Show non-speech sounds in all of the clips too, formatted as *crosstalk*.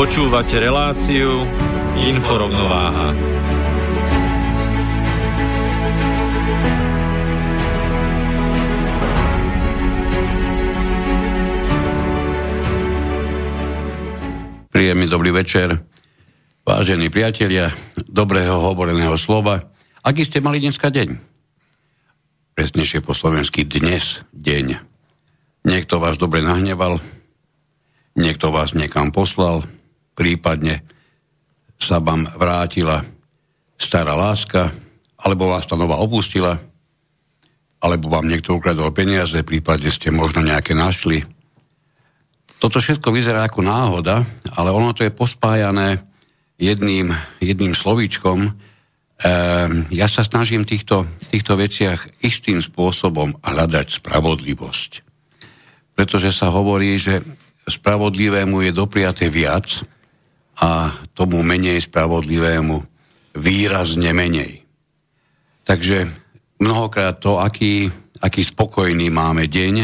Počúvate reláciu Inforovnováha. Príjemný dobrý večer, vážení priatelia, dobrého hovoreného slova. Aký ste mali dneska deň? Presnejšie po slovensky dnes deň. Niekto vás dobre nahneval, niekto vás niekam poslal, prípadne sa vám vrátila stará láska, alebo vás tá nová opustila, alebo vám niekto ukradol peniaze, prípadne ste možno nejaké našli. Toto všetko vyzerá ako náhoda, ale ono to je pospájané jedným, jedným slovíčkom. Ehm, ja sa snažím v týchto, týchto veciach istým spôsobom hľadať spravodlivosť. Pretože sa hovorí, že spravodlivému je dopriaté viac, a tomu menej spravodlivému výrazne menej. Takže mnohokrát to, aký, aký spokojný máme deň,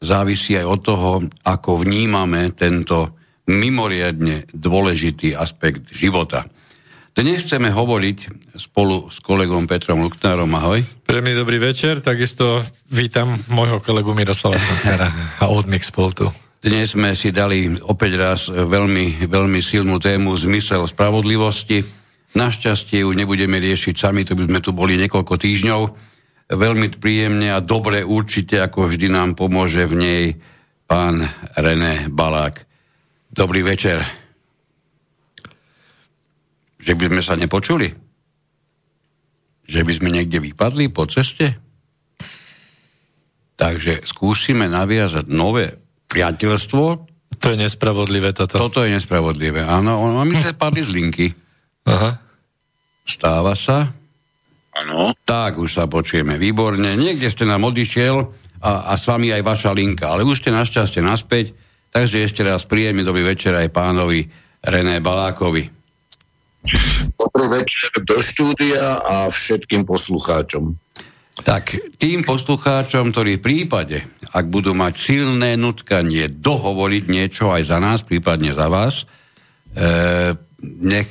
závisí aj od toho, ako vnímame tento mimoriadne dôležitý aspekt života. Dnes chceme hovoriť spolu s kolegom Petrom Luknárom. Ahoj. Príjemný dobrý večer, takisto vítam môjho kolegu Miroslava Luknára a od Mixpoltu. Dnes sme si dali opäť raz veľmi, veľmi silnú tému zmysel spravodlivosti. Našťastie ju nebudeme riešiť sami, to by sme tu boli niekoľko týždňov. Veľmi príjemne a dobre určite, ako vždy nám pomôže v nej pán René Balák. Dobrý večer. Že by sme sa nepočuli? Že by sme niekde vypadli po ceste? Takže skúsime naviazať nové priateľstvo. To je nespravodlivé toto. Toto je nespravodlivé, áno. On, mi sa *laughs* padli z linky. Aha. Stáva sa. Áno. Tak, už sa počujeme výborne. Niekde ste nám odišiel a, a s vami aj vaša linka, ale už ste našťastie naspäť, takže ešte raz príjemný dobrý večer aj pánovi René Balákovi. Dobrý večer do štúdia a všetkým poslucháčom. Tak tým poslucháčom, ktorí v prípade, ak budú mať silné nutkanie dohovoriť niečo aj za nás, prípadne za vás, e, nech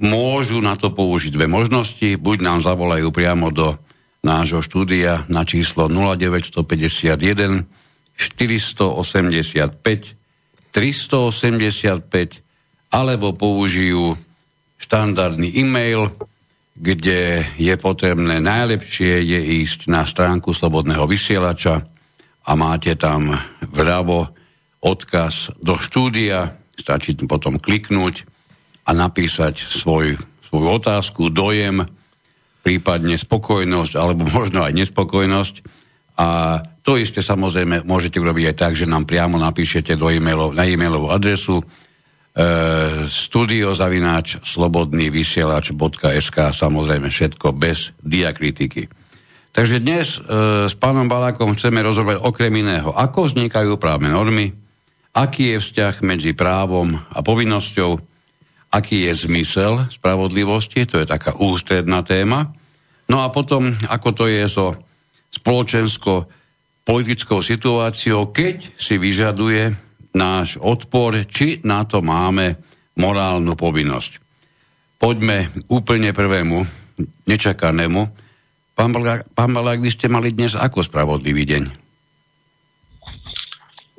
môžu na to použiť dve možnosti. Buď nám zavolajú priamo do nášho štúdia na číslo 0951 485 385 alebo použijú štandardný e-mail kde je potrebné, najlepšie je ísť na stránku Slobodného vysielača a máte tam vľavo odkaz do štúdia, stačí potom kliknúť a napísať svoj, svoju otázku, dojem, prípadne spokojnosť, alebo možno aj nespokojnosť. A to isté samozrejme môžete urobiť aj tak, že nám priamo napíšete do e-mailov, na e-mailovú adresu studiozavináč slobodný vysielač.sk samozrejme všetko bez diakritiky. Takže dnes e, s pánom Balákom chceme rozhovať okrem iného, ako vznikajú právne normy, aký je vzťah medzi právom a povinnosťou, aký je zmysel spravodlivosti, to je taká ústredná téma. No a potom, ako to je so spoločensko-politickou situáciou, keď si vyžaduje náš odpor, či na to máme morálnu povinnosť. Poďme úplne prvému, nečakanému. Pán Balák, pán Balák, vy ste mali dnes ako spravodlivý deň?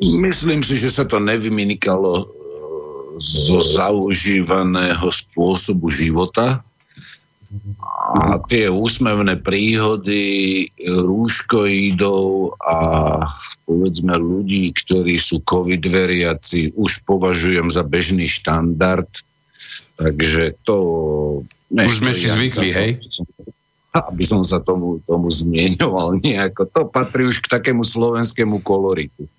Myslím si, že sa to nevyminikalo e, zo zaužívaného spôsobu života a tie úsmevné príhody rúškoidov a povedzme ľudí, ktorí sú covid veriaci, už považujem za bežný štandard. Takže to... Už sme si zvykli, to, hej? Aby som sa tomu, tomu zmienoval *laughs* nejako. To patrí už k takému slovenskému koloritu.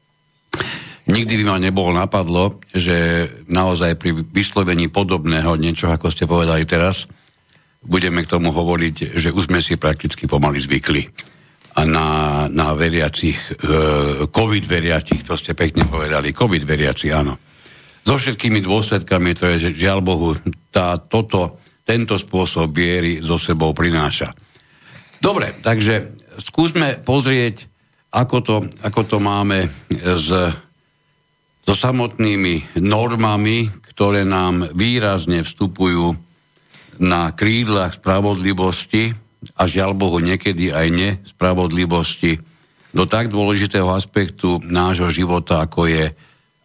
Nikdy by ma nebolo napadlo, že naozaj pri vyslovení podobného niečo, ako ste povedali teraz, budeme k tomu hovoriť, že už sme si prakticky pomaly zvykli. Na, na veriacich, e, COVID veriacich, to ste pekne povedali, COVID veriaci, áno. So všetkými dôsledkami, to je, že žiaľ Bohu, tá, toto, tento spôsob viery so sebou prináša. Dobre, takže skúsme pozrieť, ako to, ako to máme s, so samotnými normami, ktoré nám výrazne vstupujú na krídlach spravodlivosti a žiaľ Bohu niekedy aj nespravodlivosti do tak dôležitého aspektu nášho života, ako je,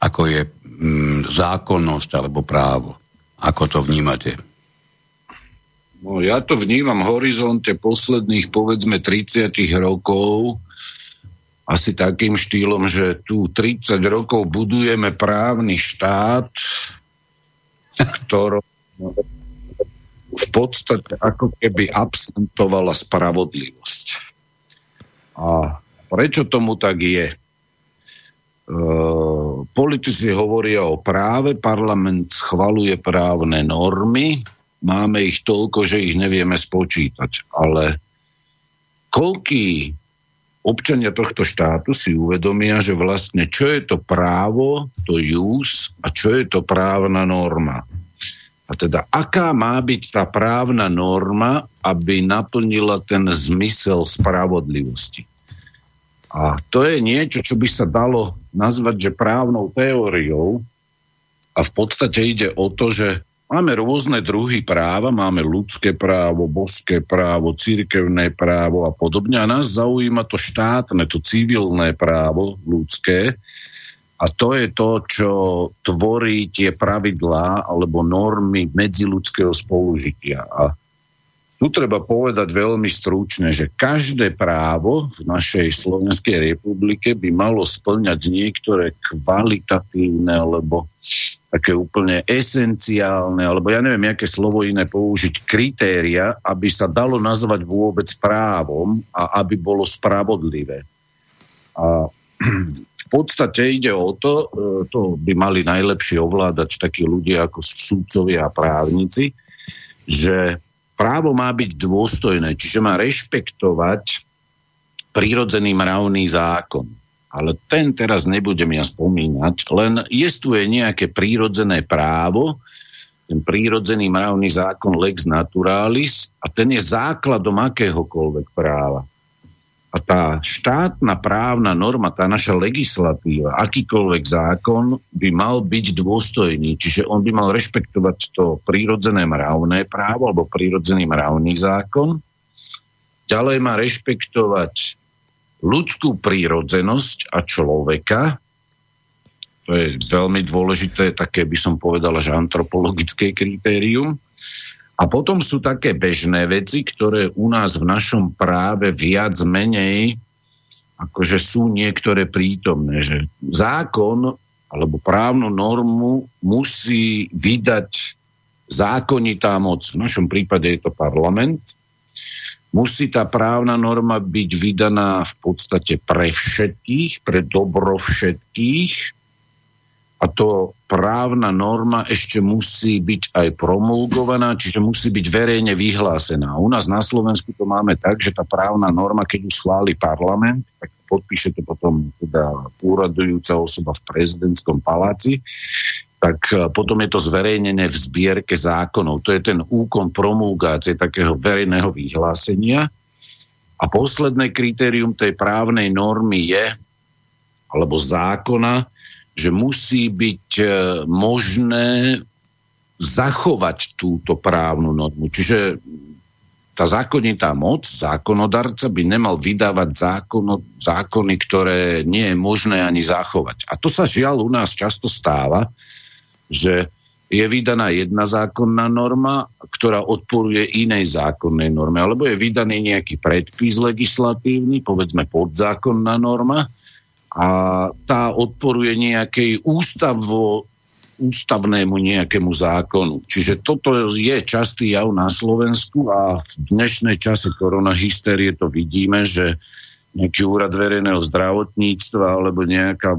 ako je mm, zákonnosť alebo právo. Ako to vnímate? No, ja to vnímam v horizonte posledných povedzme 30 rokov asi takým štýlom, že tu 30 rokov budujeme právny štát, ktorom v podstate ako keby absentovala spravodlivosť. A prečo tomu tak je? E, politici hovoria o práve, parlament schvaluje právne normy, máme ich toľko, že ich nevieme spočítať, ale koľký občania tohto štátu si uvedomia, že vlastne čo je to právo, to jus a čo je to právna norma. A teda, aká má byť tá právna norma, aby naplnila ten zmysel spravodlivosti? A to je niečo, čo by sa dalo nazvať, že právnou teóriou. A v podstate ide o to, že máme rôzne druhy práva, máme ľudské právo, boské právo, církevné právo a podobne. A nás zaujíma to štátne, to civilné právo ľudské, a to je to, čo tvorí tie pravidlá alebo normy medziludského spolužitia. A tu treba povedať veľmi stručne, že každé právo v našej Slovenskej republike by malo splňať niektoré kvalitatívne alebo také úplne esenciálne, alebo ja neviem, aké slovo iné použiť, kritéria, aby sa dalo nazvať vôbec právom a aby bolo spravodlivé. A podstate ide o to, e, to by mali najlepšie ovládať takí ľudia ako súdcovia a právnici, že právo má byť dôstojné, čiže má rešpektovať prírodzený mravný zákon. Ale ten teraz nebudem ja spomínať, len jestuje nejaké prírodzené právo, ten prírodzený mravný zákon lex naturalis a ten je základom akéhokoľvek práva. A tá štátna právna norma, tá naša legislatíva, akýkoľvek zákon by mal byť dôstojný. Čiže on by mal rešpektovať to prírodzené mravné právo alebo prírodzený mravný zákon. Ďalej má rešpektovať ľudskú prírodzenosť a človeka. To je veľmi dôležité, také by som povedala, že antropologické kritérium. A potom sú také bežné veci, ktoré u nás v našom práve viac menej akože sú niektoré prítomné, že zákon alebo právnu normu musí vydať zákonitá moc. V našom prípade je to parlament. Musí tá právna norma byť vydaná v podstate pre všetkých, pre dobro všetkých a to právna norma ešte musí byť aj promulgovaná, čiže musí byť verejne vyhlásená. U nás na Slovensku to máme tak, že tá právna norma, keď ju schváli parlament, tak podpíše to potom teda úradujúca osoba v prezidentskom paláci, tak e, potom je to zverejnené v zbierke zákonov. To je ten úkon promulgácie takého verejného vyhlásenia. A posledné kritérium tej právnej normy je, alebo zákona, že musí byť e, možné zachovať túto právnu normu. Čiže tá zákonitá moc, zákonodarca by nemal vydávať zákono, zákony, ktoré nie je možné ani zachovať. A to sa žiaľ u nás často stáva, že je vydaná jedna zákonná norma, ktorá odporuje inej zákonnej norme, alebo je vydaný nejaký predpis legislatívny, povedzme podzákonná norma, a tá odporuje nejakej ústavo, ústavnému nejakému zákonu. Čiže toto je častý jav na Slovensku a v dnešnej čase koronahysterie to vidíme, že nejaký úrad verejného zdravotníctva alebo nejaká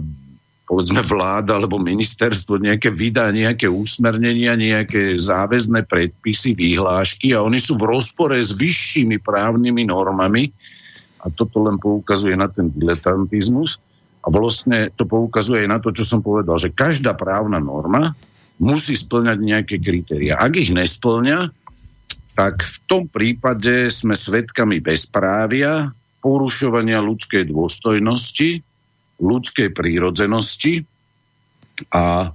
povedzme vláda alebo ministerstvo nejaké vydá nejaké úsmernenia, nejaké záväzné predpisy, výhlášky a oni sú v rozpore s vyššími právnymi normami a toto len poukazuje na ten diletantizmus a vlastne to poukazuje aj na to, čo som povedal, že každá právna norma musí splňať nejaké kritéria. Ak ich nesplňa, tak v tom prípade sme svedkami bezprávia, porušovania ľudskej dôstojnosti, ľudskej prírodzenosti a e,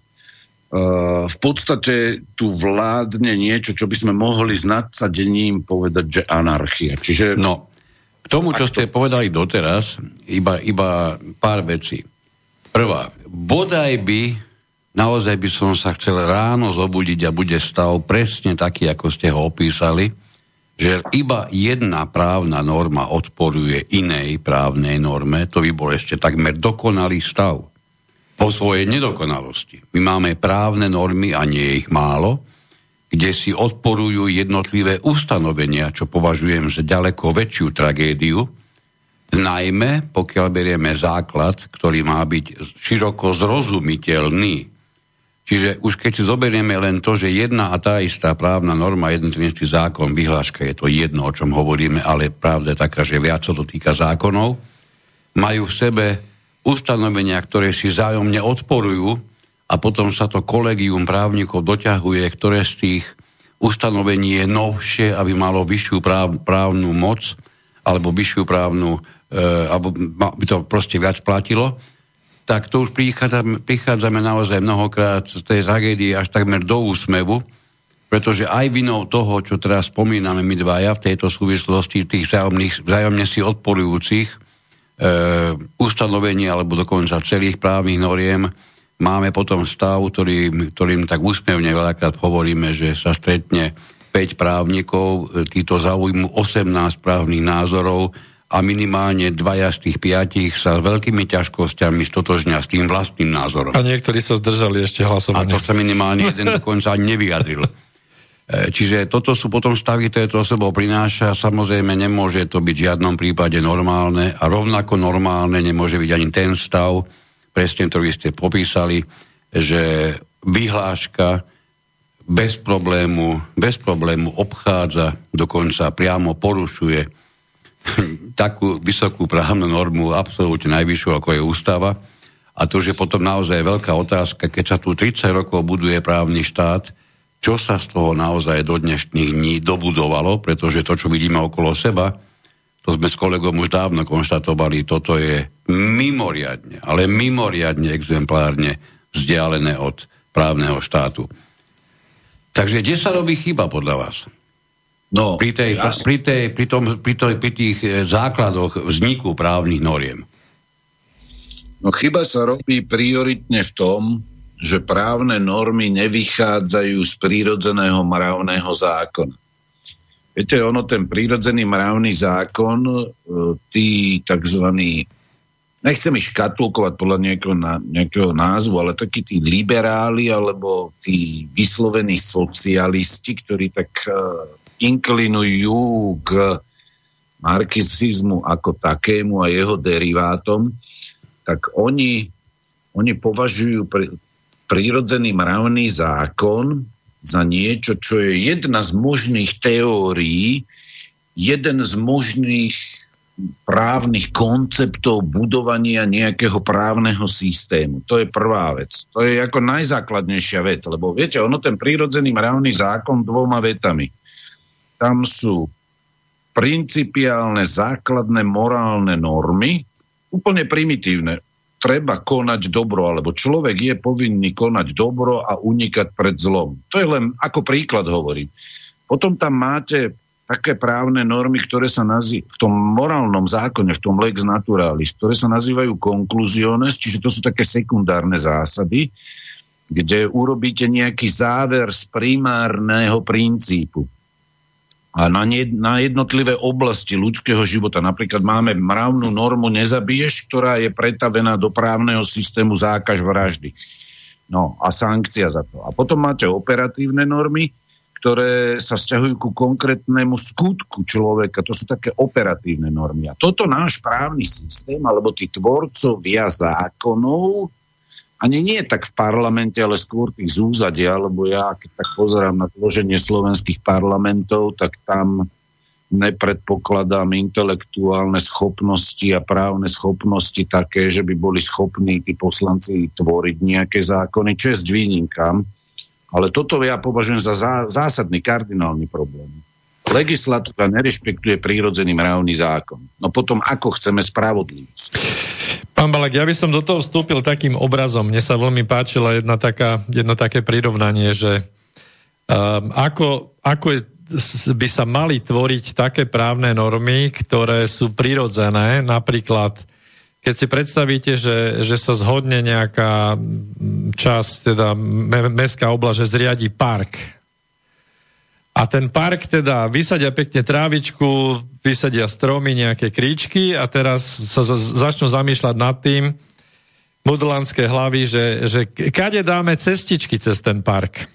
v podstate tu vládne niečo, čo by sme mohli s nadsadením povedať, že anarchia. Čiže... No, k tomu, čo ste povedali doteraz, iba, iba pár vecí. Prvá, bodaj by, naozaj by som sa chcel ráno zobudiť a bude stav presne taký, ako ste ho opísali, že iba jedna právna norma odporuje inej právnej norme, to by bol ešte takmer dokonalý stav po svojej nedokonalosti. My máme právne normy a nie je ich málo, kde si odporujú jednotlivé ustanovenia, čo považujem za ďaleko väčšiu tragédiu, najmä pokiaľ berieme základ, ktorý má byť široko zrozumiteľný. Čiže už keď si zoberieme len to, že jedna a tá istá právna norma, jeden trinický zákon, vyhláška, je to jedno, o čom hovoríme, ale pravda je taká, že viac sa to týka zákonov, majú v sebe ustanovenia, ktoré si zájomne odporujú a potom sa to kolegium právnikov doťahuje, ktoré z tých ustanovení je novšie, aby malo vyššiu práv, právnu moc alebo vyššiu právnu, e, alebo by to proste viac platilo. Tak to už prichádzame, prichádzame naozaj mnohokrát z tej tragédie až takmer do úsmevu, pretože aj vinou toho, čo teraz spomíname my dvaja v tejto súvislosti, tých vzájomných, vzájomne si odporujúcich e, ustanovení alebo dokonca celých právnych noriem, máme potom stav, ktorý, ktorým tak úsmevne veľakrát hovoríme, že sa stretne 5 právnikov, títo zaujmú 18 právnych názorov, a minimálne dvaja z tých piatich sa s veľkými ťažkosťami stotožňa s tým vlastným názorom. A niektorí sa zdržali ešte hlasovania. A to sa minimálne jeden dokonca ani nevyjadril. *laughs* E, čiže toto sú potom stavy, ktoré to sebou prináša. Samozrejme, nemôže to byť v žiadnom prípade normálne a rovnako normálne nemôže byť ani ten stav, presne ktorý ste popísali, že vyhláška bez problému, bez problému obchádza, dokonca priamo porušuje *laughs* takú vysokú právnu normu, absolútne najvyššiu, ako je ústava. A to už je potom naozaj veľká otázka, keď sa tu 30 rokov buduje právny štát, čo sa z toho naozaj do dnešných dní dobudovalo, pretože to, čo vidíme okolo seba, to sme s kolegom už dávno konštatovali, toto je mimoriadne, ale mimoriadne exemplárne vzdialené od právneho štátu. Takže kde sa robí chyba podľa vás? No, pri, tej, ja pri, tej, pri, tom, pri, tej, pri tých e, základoch vzniku právnych noriem. No chyba sa robí prioritne v tom, že právne normy nevychádzajú z prírodzeného mravného zákona. Viete, ono, ten prírodzený mravný zákon, e, tí tzv. Nechcem ich škatulkovať podľa nejakého, nejakého názvu, ale takí tí liberáli alebo tí vyslovení socialisti, ktorí tak e, inklinujú k marxizmu ako takému a jeho derivátom, tak oni, oni považujú pr- prírodzený mravný zákon za niečo, čo je jedna z možných teórií, jeden z možných právnych konceptov budovania nejakého právneho systému. To je prvá vec. To je ako najzákladnejšia vec, lebo viete, ono ten prírodzený mravný zákon dvoma vetami – tam sú principiálne základné morálne normy, úplne primitívne. Treba konať dobro, alebo človek je povinný konať dobro a unikať pred zlom. To je len ako príklad hovorím. Potom tam máte také právne normy, ktoré sa nazývajú v tom morálnom zákone, v tom lex naturalis, ktoré sa nazývajú konkluziones, čiže to sú také sekundárne zásady, kde urobíte nejaký záver z primárneho princípu. A na, ne, na jednotlivé oblasti ľudského života, napríklad máme mravnú normu nezabiješ, ktorá je pretavená do právneho systému zákaž vraždy. No a sankcia za to. A potom máte operatívne normy, ktoré sa vzťahujú ku konkrétnemu skutku človeka. To sú také operatívne normy. A toto náš právny systém, alebo tí tvorcovia zákonov, ani nie tak v parlamente, ale skôr tých zúzadia, lebo ja, keď tak pozerám na tvoženie slovenských parlamentov, tak tam nepredpokladám intelektuálne schopnosti a právne schopnosti také, že by boli schopní tí poslanci tvoriť nejaké zákony, čest výnimkám. Ale toto ja považujem za zásadný, kardinálny problém. Legislatíva nerešpektuje prírodzený mravný zákon. No potom ako chceme spravodlivosť? Pán Balak, ja by som do toho vstúpil takým obrazom. Mne sa veľmi páčila jedna taká, jedno také prirovnanie, že um, ako, ako je, by sa mali tvoriť také právne normy, ktoré sú prirodzené, napríklad keď si predstavíte, že, že sa zhodne nejaká časť, teda mestská oblasť, že zriadi park. A ten park teda vysadia pekne trávičku, vysadia stromy, nejaké kríčky a teraz sa začnú zamýšľať nad tým, modelánske hlavy, že, že kade dáme cestičky cez ten park.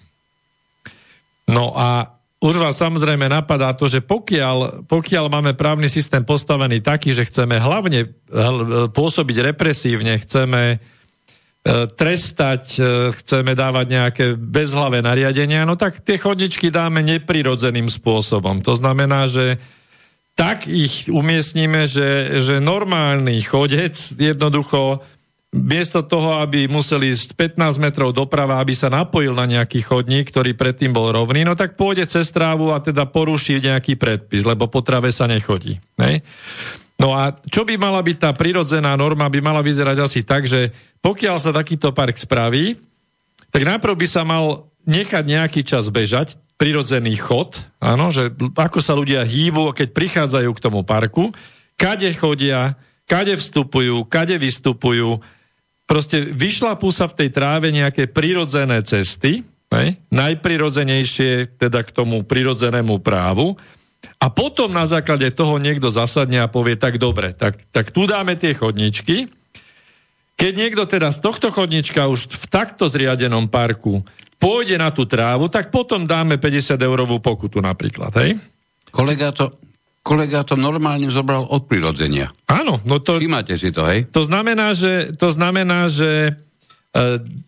No a už vás samozrejme napadá to, že pokiaľ, pokiaľ máme právny systém postavený taký, že chceme hlavne pôsobiť represívne, chceme e, trestať, e, chceme dávať nejaké bezhlavé nariadenia, no tak tie chodničky dáme neprirodzeným spôsobom. To znamená, že tak ich umiestnime, že, že normálny chodec jednoducho miesto toho, aby museli ísť 15 metrov doprava, aby sa napojil na nejaký chodník, ktorý predtým bol rovný, no tak pôjde cez trávu a teda poruší nejaký predpis, lebo po trave sa nechodí. Ne? No a čo by mala byť tá prirodzená norma, by mala vyzerať asi tak, že pokiaľ sa takýto park spraví, tak najprv by sa mal nechať nejaký čas bežať, prirodzený chod, áno, že ako sa ľudia hýbu, keď prichádzajú k tomu parku, kade chodia, kade vstupujú, kade vystupujú, proste vyšlapú sa v tej tráve nejaké prirodzené cesty, ne? najprirodzenejšie teda k tomu prirodzenému právu, a potom na základe toho niekto zasadne a povie, tak dobre, tak, tak tu dáme tie chodničky. Keď niekto teda z tohto chodnička už v takto zriadenom parku pôjde na tú trávu, tak potom dáme 50 eurovú pokutu napríklad, hej? Kolega to, kolega to normálne zobral od prirodzenia. Áno, no to... Všimáte si to, hej? To znamená, že, to znamená, že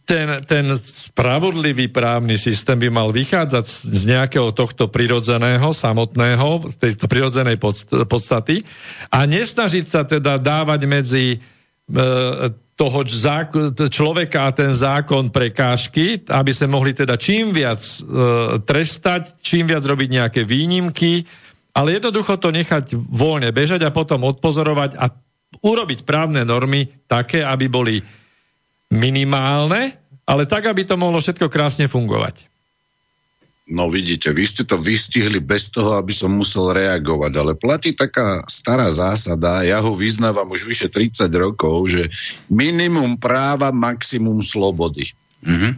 ten, ten spravodlivý právny systém by mal vychádzať z nejakého tohto prirodzeného, samotného, z tejto prirodzenej podstaty a nesnažiť sa teda dávať medzi e, toho človeka a ten zákon prekážky, aby sme mohli teda čím viac e, trestať, čím viac robiť nejaké výnimky, ale jednoducho to nechať voľne bežať a potom odpozorovať a urobiť právne normy také, aby boli minimálne, ale tak, aby to mohlo všetko krásne fungovať. No vidíte, vy ste to vystihli bez toho, aby som musel reagovať, ale platí taká stará zásada, ja ho vyznávam už vyše 30 rokov, že minimum práva, maximum slobody. Mm-hmm.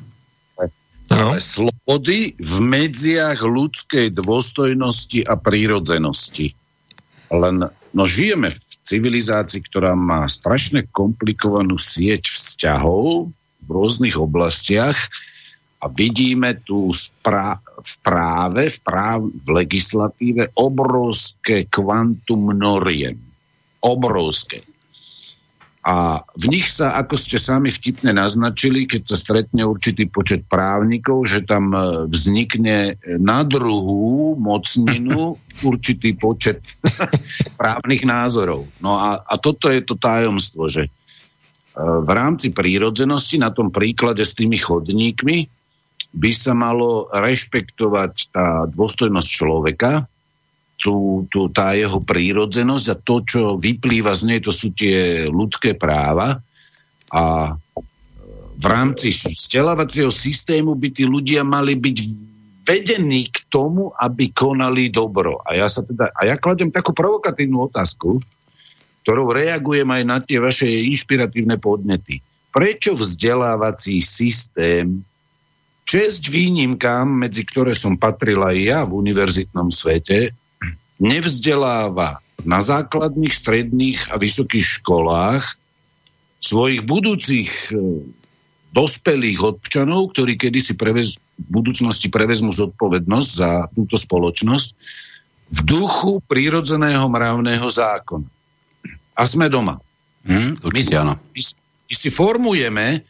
Ale no. slobody v medziach ľudskej dôstojnosti a prírodzenosti. Len, no žijeme v civilizácii, ktorá má strašne komplikovanú sieť vzťahov v rôznych oblastiach, a vidíme tu spra- v práve, v, práv, v legislatíve obrovské kvantum noriem. Obrovské. A v nich sa, ako ste sami vtipne naznačili, keď sa stretne určitý počet právnikov, že tam e, vznikne na druhú mocninu *laughs* určitý počet *laughs* právnych názorov. No a, a toto je to tajomstvo, že e, v rámci prírodzenosti, na tom príklade s tými chodníkmi, by sa malo rešpektovať tá dôstojnosť človeka, tú, tú, tá jeho prírodzenosť a to, čo vyplýva z nej, to sú tie ľudské práva. A v rámci vzdelávacieho systému by tí ľudia mali byť vedení k tomu, aby konali dobro. A ja sa teda, a ja kladem takú provokatívnu otázku, ktorou reagujem aj na tie vaše inšpiratívne podnety. Prečo vzdelávací systém česť výnimkám, medzi ktoré som patrila aj ja v univerzitnom svete, nevzdeláva na základných, stredných a vysokých školách svojich budúcich e, dospelých občanov, ktorí kedysi prevez, v budúcnosti prevezmú zodpovednosť za túto spoločnosť, v duchu prírodzeného mravného zákona. A sme doma. Hmm, určite áno. My, my si formujeme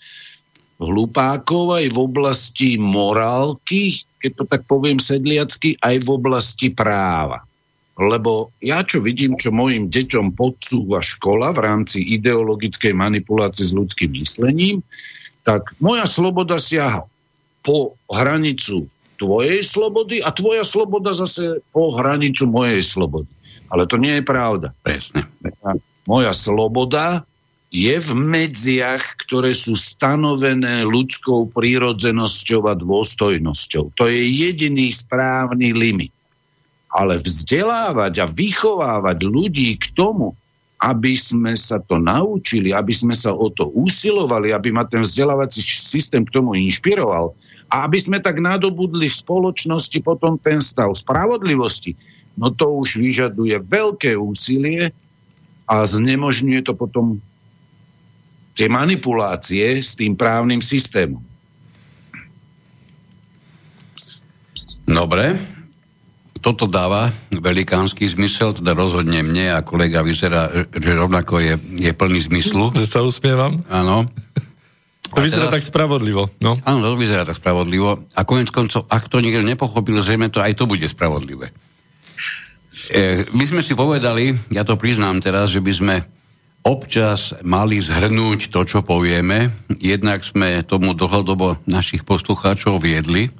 hlupákov aj v oblasti morálky, keď to tak poviem sedliacky, aj v oblasti práva. Lebo ja čo vidím, čo mojim deťom podsúva škola v rámci ideologickej manipulácie s ľudským myslením, tak moja sloboda siaha po hranicu tvojej slobody a tvoja sloboda zase po hranicu mojej slobody. Ale to nie je pravda. Presne. Moja sloboda je v medziach, ktoré sú stanovené ľudskou prírodzenosťou a dôstojnosťou. To je jediný správny limit. Ale vzdelávať a vychovávať ľudí k tomu, aby sme sa to naučili, aby sme sa o to usilovali, aby ma ten vzdelávací systém k tomu inšpiroval a aby sme tak nadobudli v spoločnosti potom ten stav spravodlivosti, no to už vyžaduje veľké úsilie a znemožňuje to potom tie manipulácie s tým právnym systémom. Dobre, toto dáva velikánsky zmysel, teda rozhodne mne a kolega vyzerá, že rovnako je, je plný zmyslu. Že sa usmievam? Áno. To vyzerá teraz, tak spravodlivo. No. Áno, to vyzerá tak spravodlivo. A konec koncov, ak to niekto nepochopil, zrejme to aj to bude spravodlivé. E, my sme si povedali, ja to priznám teraz, že by sme občas mali zhrnúť to, čo povieme. Jednak sme tomu dlhodobo našich poslucháčov viedli,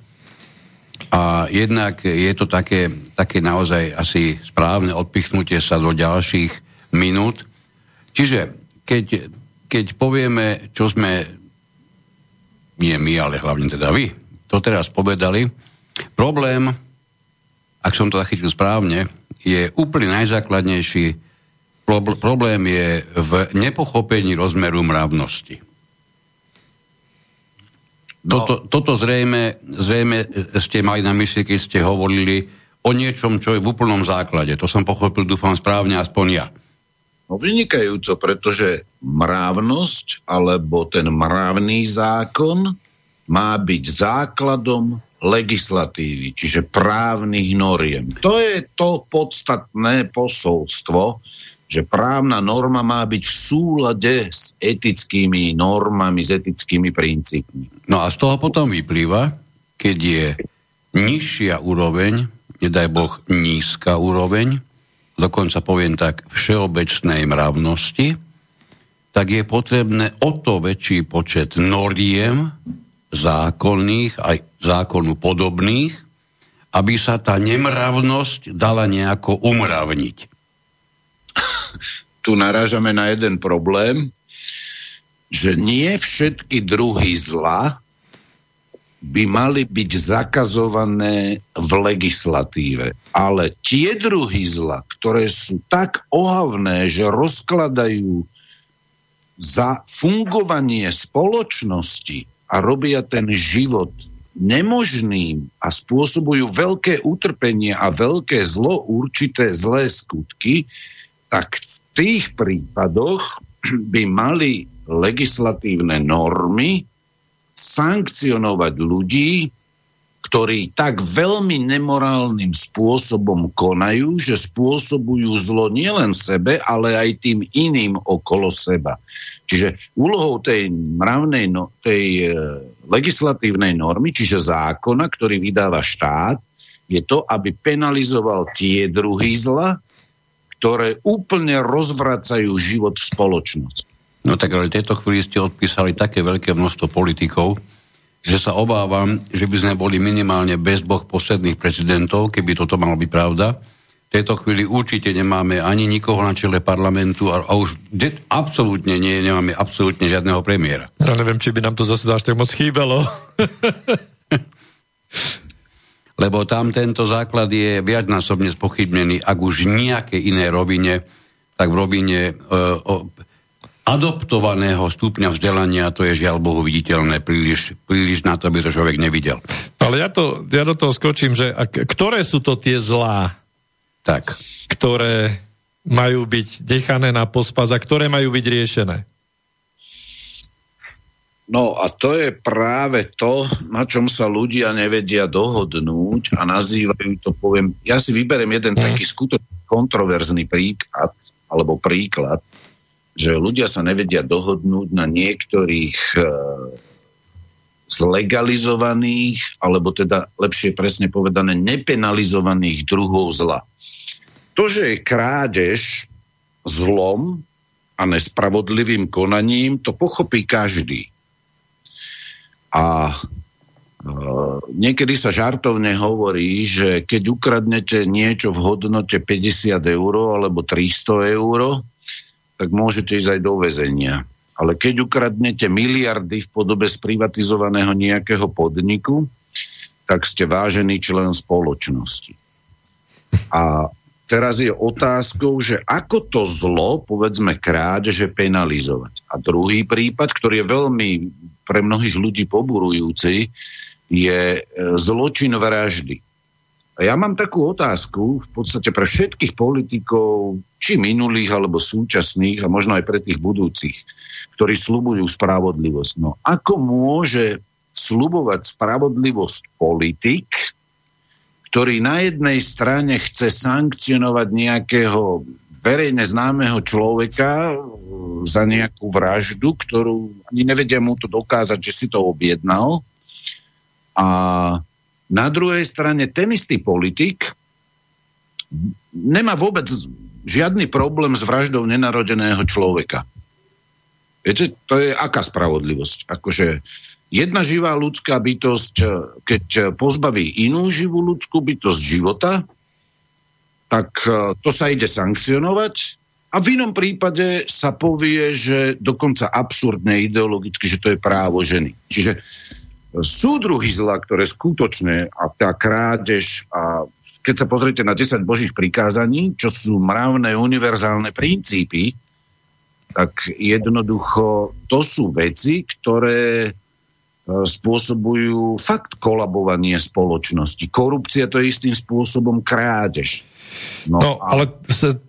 a jednak je to také, také naozaj asi správne odpichnutie sa do ďalších minút. Čiže keď, keď povieme, čo sme, nie my, ale hlavne teda vy, to teraz povedali, problém, ak som to zachytil správne, je úplne najzákladnejší. Problém je v nepochopení rozmeru mravnosti. No. Toto, toto zrejme, zrejme ste mali na mysli, keď ste hovorili o niečom, čo je v úplnom základe. To som pochopil, dúfam, správne, aspoň ja. No vynikajúco, pretože mravnosť alebo ten mravný zákon má byť základom legislatívy, čiže právnych noriem. To je to podstatné posolstvo, že právna norma má byť v súlade s etickými normami, s etickými princípmi. No a z toho potom vyplýva, keď je nižšia úroveň, nedaj Boh nízka úroveň, dokonca poviem tak všeobecnej mravnosti, tak je potrebné o to väčší počet noriem, zákonných, aj zákonu podobných, aby sa tá nemravnosť dala nejako umravniť tu narážame na jeden problém, že nie všetky druhy zla by mali byť zakazované v legislatíve. Ale tie druhy zla, ktoré sú tak ohavné, že rozkladajú za fungovanie spoločnosti a robia ten život nemožným a spôsobujú veľké utrpenie a veľké zlo, určité zlé skutky, tak v tých prípadoch by mali legislatívne normy sankcionovať ľudí, ktorí tak veľmi nemorálnym spôsobom konajú, že spôsobujú zlo nielen sebe, ale aj tým iným okolo seba. Čiže úlohou tej mravnej, no, tej e, legislatívnej normy, čiže zákona, ktorý vydáva štát, je to, aby penalizoval tie druhy zla, ktoré úplne rozvracajú život v spoločnosti. No tak ale v tejto chvíli ste odpísali také veľké množstvo politikov, že sa obávam, že by sme boli minimálne bez boh posledných prezidentov, keby toto malo byť pravda. V tejto chvíli určite nemáme ani nikoho na čele parlamentu a, a už de- absolútne nie, nemáme absolútne žiadneho premiéra. Ja neviem, či by nám to zase až tak moc chýbalo. *laughs* lebo tam tento základ je viacnásobne spochybnený, ak už v nejakej inej rovine, tak v rovine e, o, adoptovaného stupňa vzdelania, to je žiaľ Bohu viditeľné príliš, príliš na to, aby to človek nevidel. Ale ja, to, ja do toho skočím, že a ktoré sú to tie zlá, tak. ktoré majú byť dechané na pospas a ktoré majú byť riešené? No a to je práve to, na čom sa ľudia nevedia dohodnúť a nazývajú to, poviem, ja si vyberiem jeden mm. taký skutočne kontroverzný príklad, alebo príklad, že ľudia sa nevedia dohodnúť na niektorých e, zlegalizovaných, alebo teda lepšie presne povedané, nepenalizovaných druhov zla. To, že je krádež zlom a nespravodlivým konaním, to pochopí každý. A e, niekedy sa žartovne hovorí, že keď ukradnete niečo v hodnote 50 eur alebo 300 eur, tak môžete ísť aj do väzenia. Ale keď ukradnete miliardy v podobe sprivatizovaného nejakého podniku, tak ste vážený člen spoločnosti. A teraz je otázkou, že ako to zlo, povedzme krádeže, penalizovať. A druhý prípad, ktorý je veľmi pre mnohých ľudí poburujúci, je e, zločin vraždy. A ja mám takú otázku v podstate pre všetkých politikov, či minulých alebo súčasných a možno aj pre tých budúcich, ktorí slubujú spravodlivosť. No ako môže slubovať spravodlivosť politik, ktorý na jednej strane chce sankcionovať nejakého verejne známeho človeka za nejakú vraždu, ktorú ani nevedia mu to dokázať, že si to objednal. A na druhej strane ten istý politik nemá vôbec žiadny problém s vraždou nenarodeného človeka. Viete, to je aká spravodlivosť? Akože jedna živá ľudská bytosť, keď pozbaví inú živú ľudskú bytosť života, tak e, to sa ide sankcionovať a v inom prípade sa povie, že dokonca absurdne ideologicky, že to je právo ženy. Čiže sú druhy zla, ktoré skutočne, a tá krádež, a keď sa pozriete na 10 božích prikázaní, čo sú mravné univerzálne princípy, tak jednoducho to sú veci, ktoré e, spôsobujú fakt kolabovanie spoločnosti. Korupcia to je istým spôsobom krádež. No, no a... ale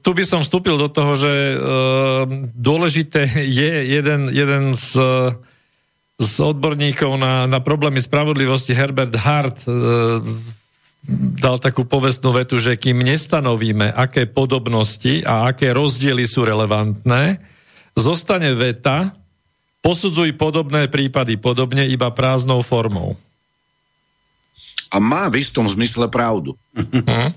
tu by som vstúpil do toho, že e, dôležité *laughs* je jeden, jeden z z odborníkov na, na problémy spravodlivosti Herbert Hart e, dal takú povestnú vetu, že kým nestanovíme, aké podobnosti a aké rozdiely sú relevantné, zostane veta, posudzuj podobné prípady podobne iba prázdnou formou. A má v istom zmysle pravdu. Hm?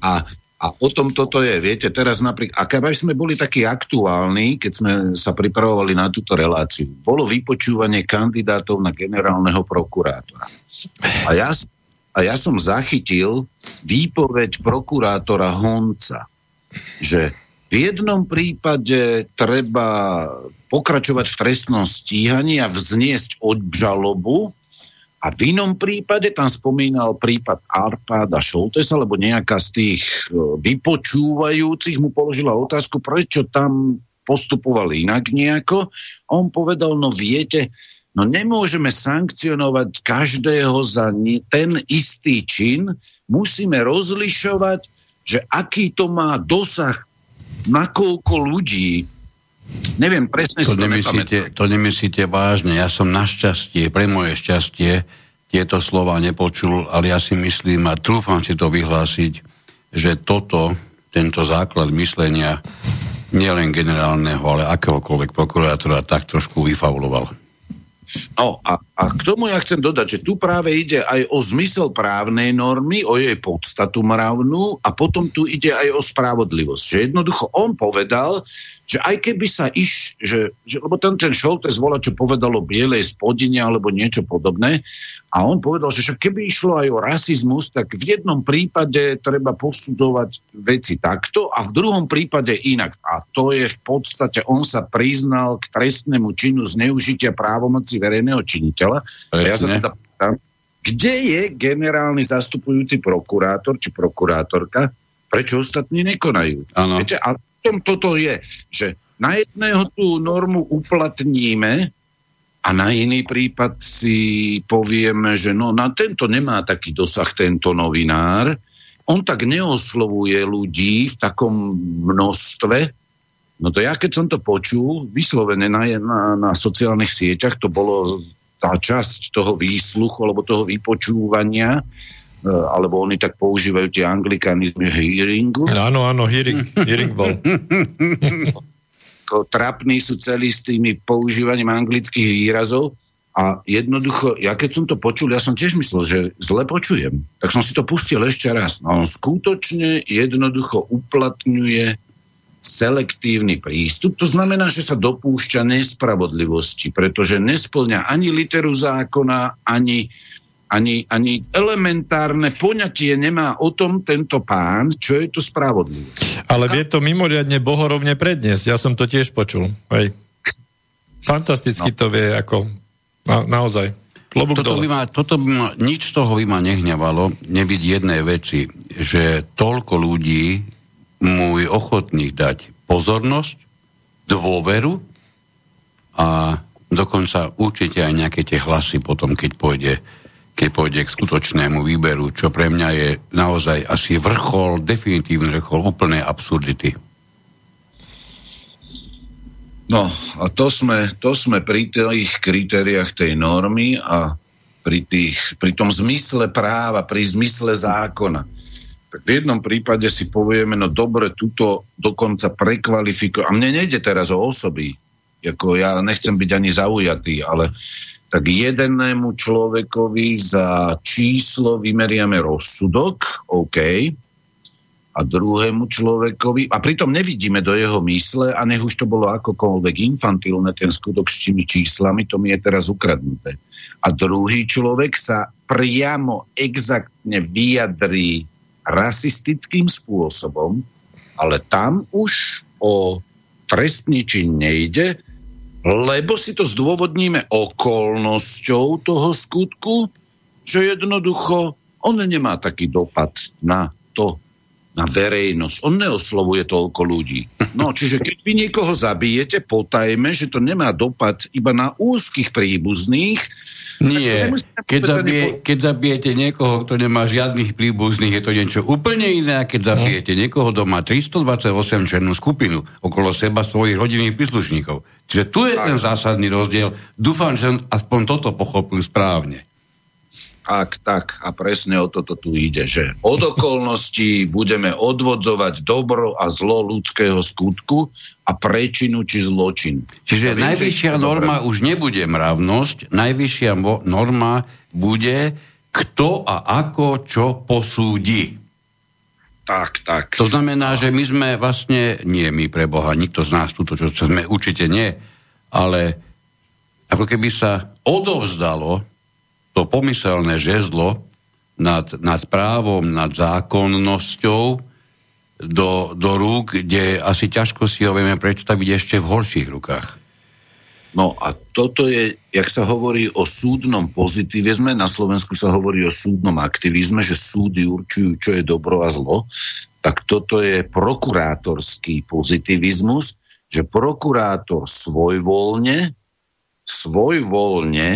A a o tom toto je. Viete, teraz napríklad, a keby sme boli takí aktuálni, keď sme sa pripravovali na túto reláciu, bolo vypočúvanie kandidátov na generálneho prokurátora. A ja, a ja som zachytil výpoveď prokurátora Honca, že v jednom prípade treba pokračovať v trestnom stíhaní a vzniesť obžalobu, a v inom prípade tam spomínal prípad Arpáda Šoltesa, lebo nejaká z tých e, vypočúvajúcich mu položila otázku, prečo tam postupovali inak nejako. On povedal, no viete, no nemôžeme sankcionovať každého za ten istý čin, musíme rozlišovať, že aký to má dosah na koľko ľudí, Neviem, presne to si to nemyslíte, to nemyslíte vážne. Ja som našťastie, pre moje šťastie, tieto slova nepočul, ale ja si myslím a trúfam si to vyhlásiť, že toto, tento základ myslenia nielen generálneho, ale akéhokoľvek prokurátora tak trošku vyfauloval. No a, a k tomu ja chcem dodať, že tu práve ide aj o zmysel právnej normy, o jej podstatu mravnú a potom tu ide aj o spravodlivosť. Že jednoducho on povedal, že aj keby sa iš, že, že lebo ten, ten Šoltes volá, čo povedalo bielej spodine alebo niečo podobné, a on povedal, že keby išlo aj o rasizmus, tak v jednom prípade treba posudzovať veci takto a v druhom prípade inak. A to je v podstate, on sa priznal k trestnému činu zneužitia právomoci verejného činiteľa. A ja sa teda pýtam, kde je generálny zastupujúci prokurátor či prokurátorka, prečo ostatní nekonajú? Ano. Viete, a tom toto je, že na jedného tú normu uplatníme a na iný prípad si povieme, že no na tento nemá taký dosah tento novinár, on tak neoslovuje ľudí v takom množstve, no to ja keď som to počul, vyslovene na, na, na sociálnych sieťach, to bolo tá časť toho výsluchu alebo toho vypočúvania, alebo oni tak používajú tie anglikanizmy hearingu. Áno, áno, hearing, hearing bol. *laughs* trapní sú celí s tými používaním anglických výrazov a jednoducho, ja keď som to počul, ja som tiež myslel, že zle počujem. Tak som si to pustil ešte raz. No on skutočne jednoducho uplatňuje selektívny prístup. To znamená, že sa dopúšťa nespravodlivosti, pretože nesplňa ani literu zákona, ani ani, ani elementárne poňatie nemá o tom tento pán, čo je to spravodlivosť. Ale vie to mimoriadne bohorovne predniesť. Ja som to tiež počul. Hej. Fantasticky no. to vie, ako na, naozaj. Klobúk toto by, ma, toto by ma, nič z toho by ma nehňavalo, nebyť jednej veci, že toľko ľudí mu je ochotných dať pozornosť, dôveru a dokonca určite aj nejaké tie hlasy potom, keď pôjde keď pôjde k skutočnému výberu, čo pre mňa je naozaj asi vrchol, definitívny vrchol úplnej absurdity. No a to sme, to sme pri tých kritériách tej normy a pri, tých, pri tom zmysle práva, pri zmysle zákona. Tak v jednom prípade si povieme, no dobre, túto dokonca prekvalifikuje. A mne nejde teraz o osoby, ako ja nechcem byť ani zaujatý, ale tak jednému človekovi za číslo vymeriame rozsudok, OK, a druhému človekovi, a pritom nevidíme do jeho mysle, a nech už to bolo akokoľvek infantilné, ten skutok s tými číslami, to mi je teraz ukradnuté. A druhý človek sa priamo, exaktne vyjadrí rasistickým spôsobom, ale tam už o trestný čin nejde, lebo si to zdôvodníme okolnosťou toho skutku, že jednoducho on nemá taký dopad na to, na verejnosť. On neoslovuje toľko ľudí. No, čiže keď vy niekoho zabijete, potajme, že to nemá dopad iba na úzkých príbuzných, nie, keď, zabije, keď zabijete niekoho, kto nemá žiadnych príbuzných, je to niečo úplne iné, a keď zabijete niekoho, kto má 328 černú skupinu okolo seba svojich rodinných príslušníkov. Čiže tu je ten zásadný rozdiel. Dúfam, že aspoň toto pochopil správne. Ak tak, a presne o toto tu ide, že od okolností budeme odvodzovať dobro a zlo ľudského skutku a prečinu či zločin. Čiže viem, najvyššia norma dobré. už nebude mravnosť, najvyššia mo- norma bude kto a ako čo posúdi. Tak, tak. To znamená, že my sme vlastne, nie my pre Boha, nikto z nás túto, čo sme určite nie, ale ako keby sa odovzdalo to pomyselné žezlo nad, nad právom, nad zákonnosťou do, do rúk, kde asi ťažko si ho vieme predstaviť ešte v horších rukách. No a toto je, jak sa hovorí o súdnom pozitivizme, na Slovensku sa hovorí o súdnom aktivizme, že súdy určujú, čo je dobro a zlo, tak toto je prokurátorský pozitivizmus, že prokurátor svojvoľne, svojvoľne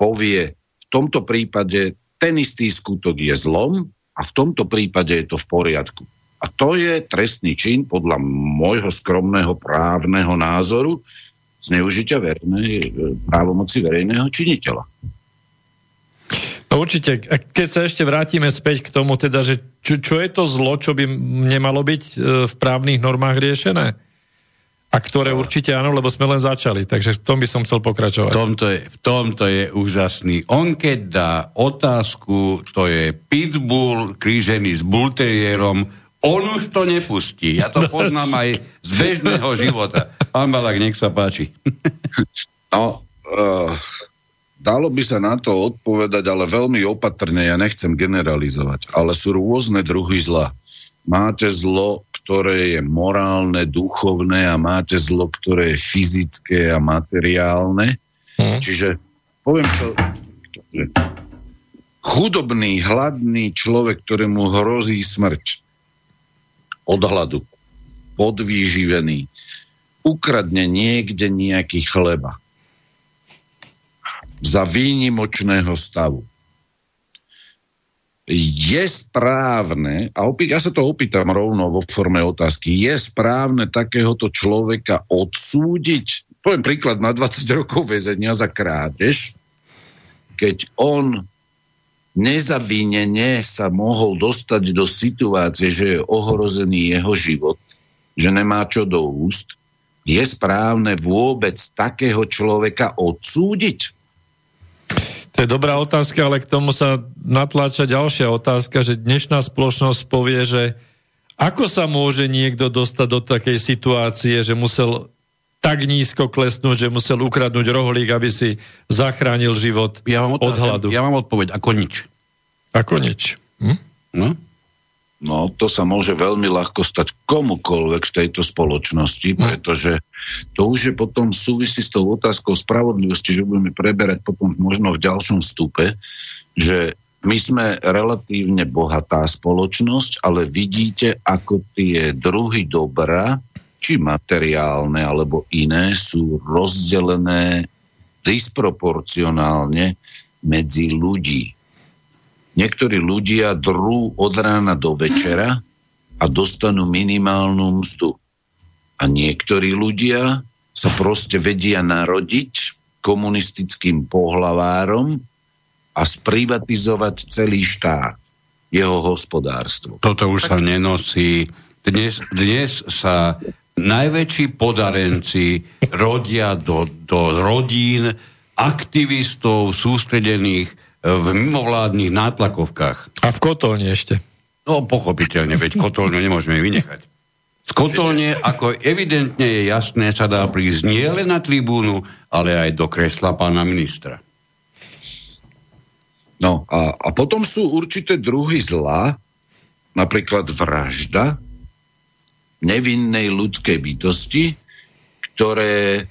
povie, tomto prípade ten istý skutok je zlom a v tomto prípade je to v poriadku. A to je trestný čin podľa môjho skromného právneho názoru zneužitia verejnej, právomoci verejného činiteľa. No určite, keď sa ešte vrátime späť k tomu, teda, že čo, čo je to zlo, čo by nemalo byť e, v právnych normách riešené? A ktoré určite áno, lebo sme len začali, takže v tom by som chcel pokračovať. V tomto je, v tomto je úžasný. On keď dá otázku, to je pitbull krížený s bulterierom, on už to nepustí. Ja to *laughs* poznám aj z bežného života. Pán Balak, nech sa páči. *laughs* no, uh, dalo by sa na to odpovedať, ale veľmi opatrne, ja nechcem generalizovať, ale sú rôzne druhy zla. Máte zlo ktoré je morálne, duchovné a máte zlo, ktoré je fyzické a materiálne. Hmm. Čiže poviem to, že chudobný, hladný človek, ktorému hrozí smrť od hladu, podvýživený, ukradne niekde nejaký chleba za výnimočného stavu. Je správne, a opý, ja sa to opýtam rovno vo forme otázky, je správne takéhoto človeka odsúdiť, poviem príklad, na 20 rokov väzenia za krádež, keď on nezabínene sa mohol dostať do situácie, že je ohrozený jeho život, že nemá čo do úst, je správne vôbec takého človeka odsúdiť? To je dobrá otázka, ale k tomu sa natláča ďalšia otázka, že dnešná spoločnosť povie, že ako sa môže niekto dostať do takej situácie, že musel tak nízko klesnúť, že musel ukradnúť rohlík, aby si zachránil život ja mám od hladu. Ja mám odpoveď, ako nič. Ako nič. Hm? No? No, to sa môže veľmi ľahko stať komukoľvek v tejto spoločnosti, hm. pretože to už je potom súvisí s tou otázkou spravodlivosti, že budeme preberať potom možno v ďalšom stupe, že my sme relatívne bohatá spoločnosť, ale vidíte, ako tie druhy dobra, či materiálne alebo iné, sú rozdelené disproporcionálne medzi ľudí. Niektorí ľudia drú od rána do večera a dostanú minimálnu mzdu. A niektorí ľudia sa proste vedia narodiť komunistickým pohlavárom a sprivatizovať celý štát, jeho hospodárstvo. Toto už sa nenosí. Dnes, dnes sa najväčší podarenci rodia do, do rodín aktivistov sústredených v mimovládnych nátlakovkách. A v kotolni ešte. No, pochopiteľne, veď kotolňu nemôžeme vynechať. Z kotolne, ako evidentne je jasné, sa dá prísť nie len na tribúnu, ale aj do kresla pána ministra. No a, a potom sú určité druhy zla, napríklad vražda nevinnej ľudskej bytosti, ktoré,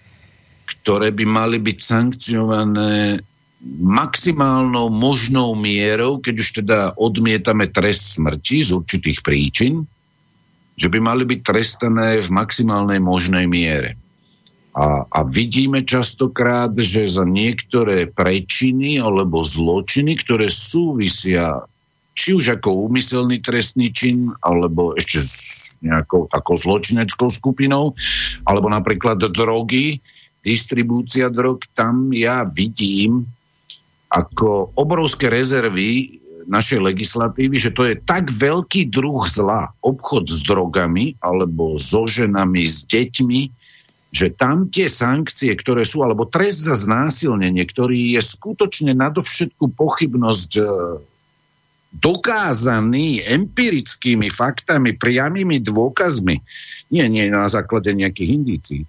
ktoré by mali byť sankcionované maximálnou možnou mierou, keď už teda odmietame trest smrti z určitých príčin, že by mali byť trestané v maximálnej možnej miere. A, a vidíme častokrát, že za niektoré prečiny alebo zločiny, ktoré súvisia či už ako úmyselný trestný čin, alebo ešte s nejakou takou zločineckou skupinou, alebo napríklad drogy, distribúcia drog, tam ja vidím ako obrovské rezervy našej legislatívy, že to je tak veľký druh zla, obchod s drogami alebo so ženami, s deťmi, že tam tie sankcie, ktoré sú, alebo trest za znásilnenie, ktorý je skutočne nadovšetku pochybnosť e, dokázaný empirickými faktami, priamými dôkazmi, nie, nie na základe nejakých indícií,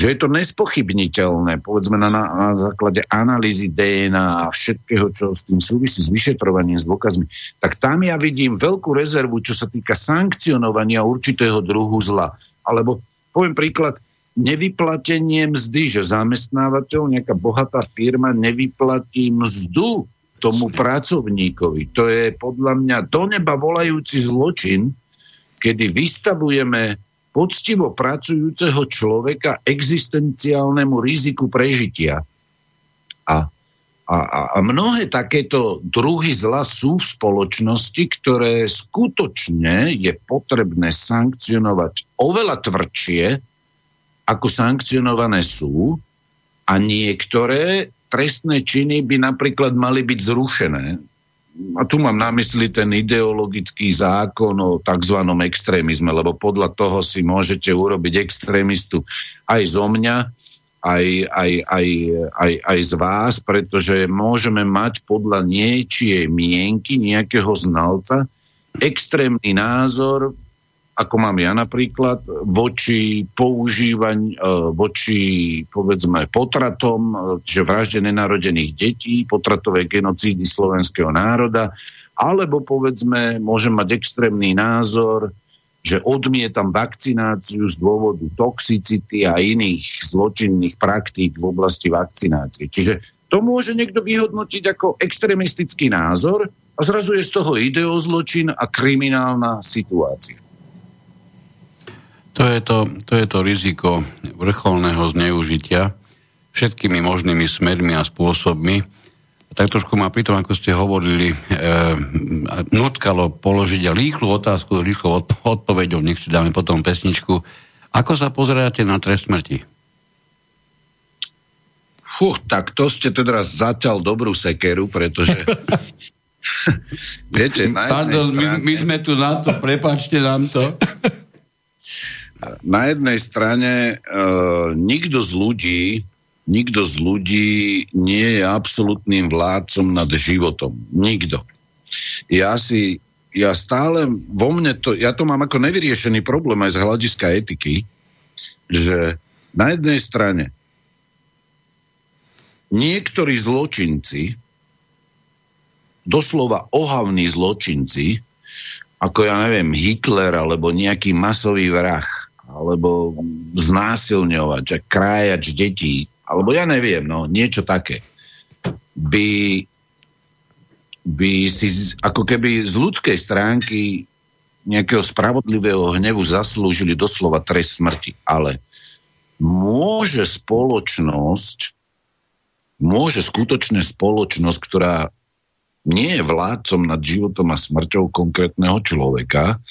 že je to nespochybniteľné, povedzme na, na základe analýzy DNA a všetkého, čo s tým súvisí, s vyšetrovaním, s dôkazmi, tak tam ja vidím veľkú rezervu, čo sa týka sankcionovania určitého druhu zla. Alebo poviem príklad, nevyplatenie mzdy, že zamestnávateľ, nejaká bohatá firma nevyplatí mzdu tomu pracovníkovi. To je podľa mňa do neba volajúci zločin, kedy vystavujeme poctivo pracujúceho človeka existenciálnemu riziku prežitia. A, a, a mnohé takéto druhy zla sú v spoločnosti, ktoré skutočne je potrebné sankcionovať oveľa tvrdšie, ako sankcionované sú, a niektoré trestné činy by napríklad mali byť zrušené a tu mám na mysli ten ideologický zákon o tzv. extrémizme, lebo podľa toho si môžete urobiť extrémistu aj zo mňa, aj, aj, aj, aj, aj z vás, pretože môžeme mať podľa niečie mienky nejakého znalca extrémny názor, ako mám ja napríklad, voči používaniu, e, voči povedzme potratom, e, že vražde nenarodených detí, potratovej genocídy slovenského národa, alebo povedzme môžem mať extrémny názor, že odmietam vakcináciu z dôvodu toxicity a iných zločinných praktík v oblasti vakcinácie. Čiže to môže niekto vyhodnotiť ako extrémistický názor a zrazu je z toho ideozločin a kriminálna situácia. To je to, to je to riziko vrcholného zneužitia všetkými možnými smermi a spôsobmi. Tak trošku ma pri tom, ako ste hovorili, e, nutkalo položiť rýchlu otázku, rýchlo odpovedou, nech si dáme potom pesničku. Ako sa pozeráte na trest smrti? Fú, tak to ste teda začal dobrú sekeru, pretože *laughs* viete, na Pardon, strane... my, my sme tu na to, prepačte nám to. *laughs* Na jednej strane e, nikto z ľudí nikto z ľudí nie je absolútnym vládcom nad životom. Nikto. Ja si, ja stále, vo mne to, ja to mám ako nevyriešený problém aj z hľadiska etiky, že na jednej strane niektorí zločinci, doslova ohavní zločinci, ako ja neviem, Hitler alebo nejaký masový vrah, alebo znásilňovač a krájač detí, alebo ja neviem, no, niečo také, by, by si ako keby z ľudskej stránky nejakého spravodlivého hnevu zaslúžili doslova trest smrti. Ale môže spoločnosť, môže skutočne spoločnosť, ktorá nie je vládcom nad životom a smrťou konkrétneho človeka,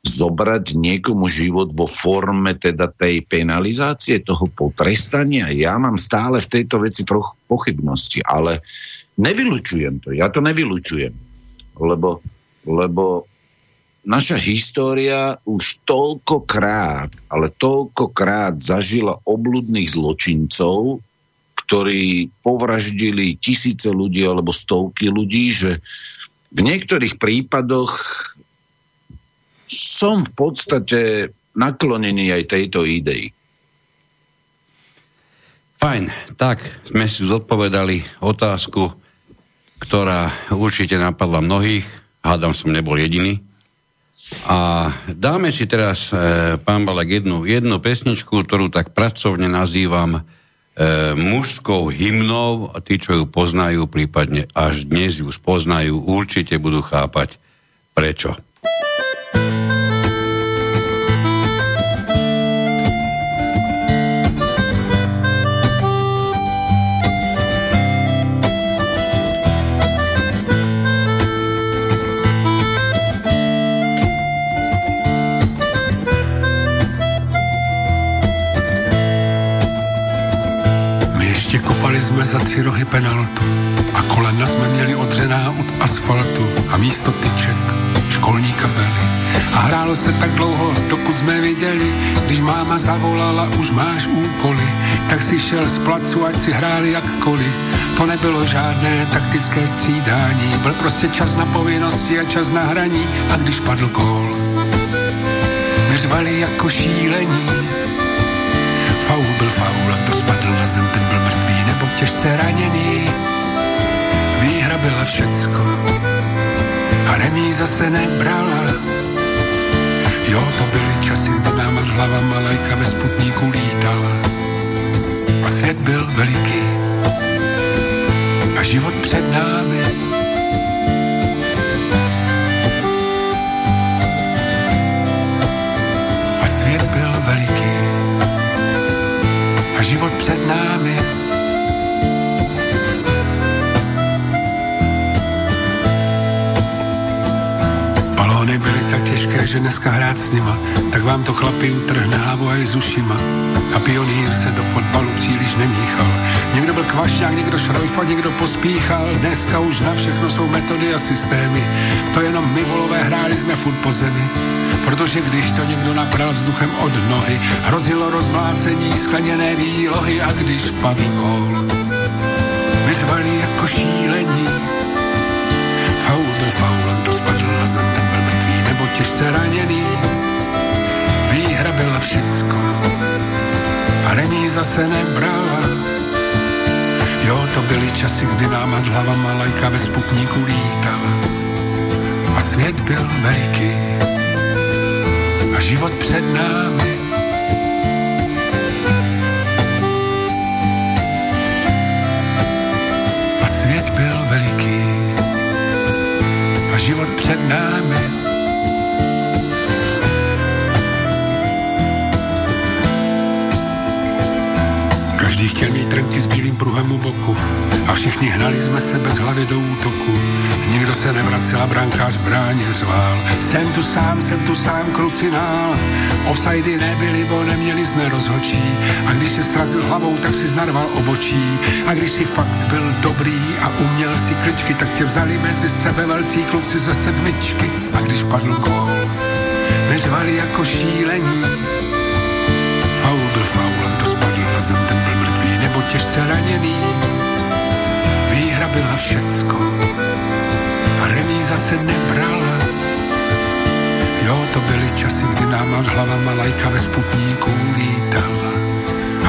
zobrať niekomu život vo forme teda tej penalizácie, toho potrestania. Ja mám stále v tejto veci trochu pochybnosti, ale nevylučujem to. Ja to nevylučujem. Lebo, lebo naša história už toľkokrát, ale toľkokrát zažila obludných zločincov, ktorí povraždili tisíce ľudí alebo stovky ľudí, že v niektorých prípadoch som v podstate naklonený aj tejto idei. Fajn, tak sme si zodpovedali otázku, ktorá určite napadla mnohých, hádam som nebol jediný. A dáme si teraz, e, pán Balak, jednu, jednu pesničku, ktorú tak pracovne nazývam e, mužskou hymnou a tí, čo ju poznajú, prípadne až dnes ju spoznajú, určite budú chápať prečo. Jsme za tři rohy penaltu a kolena jsme měli odřená od asfaltu a místo tyček školní kabely. A hrálo se tak dlouho, dokud jsme viděli, když máma zavolala, už máš úkoly, tak si šel z placu, ať si hráli jakkoliv. To nebylo žádné taktické střídání, byl prostě čas na povinnosti a čas na hraní a když padl kól, my jako šílení, faul byl faul a to spadl na zem, ten byl mrtvý nebo těžce raněný. Výhra byla všecko a remíza se nebrala. Jo, to byly časy, kdy nám hlava malajka ve sputníku lítala. A svět byl veliký a život před námi. A svět byl veliký a život před námi. Těžké, že dneska hrát s nima, tak vám to chlapi utrhne hlavu a i z ušima. A pionýr se do fotbalu příliš nemíchal. Někdo byl kvašňák, někdo šrojfa, někdo pospíchal. Dneska už na všechno jsou metody a systémy. To jenom my volové hráli jsme furt po zemi. Protože když to někdo napral vzduchem od nohy, hrozilo rozmlácení skleněné výlohy a když padl gól, vyzvali jako šílení. Faul byl faul, to spadl na zem, těžce raněný. Výhra byla všecko a remíza se nebrala. Jo, to byly časy, kdy nám nad hlavama lajka ve sputníku lítala. A svět byl veliký a život před námi. A svět byl veliký a život před námi. Zlatým pruhem u boku a všichni hnali jsme se bez hlavy do útoku. Nikdo se nevracel a brankář v bráně řvál. Jsem tu sám, jsem tu sám, krucinál. Offsidy nebyly, bo neměli jsme rozhočí. A když se srazil hlavou, tak si znarval obočí. A když si fakt byl dobrý a uměl si kličky, tak tě vzali mezi sebe velcí kluci ze sedmičky. A když padl gól, neřvali jako šílení. Nebo těžce raněný. Výhra byla všecko a remíza se nebrala. Jo, to byly časy, kdy nám nad hlavama lajka ve sputníku lítala.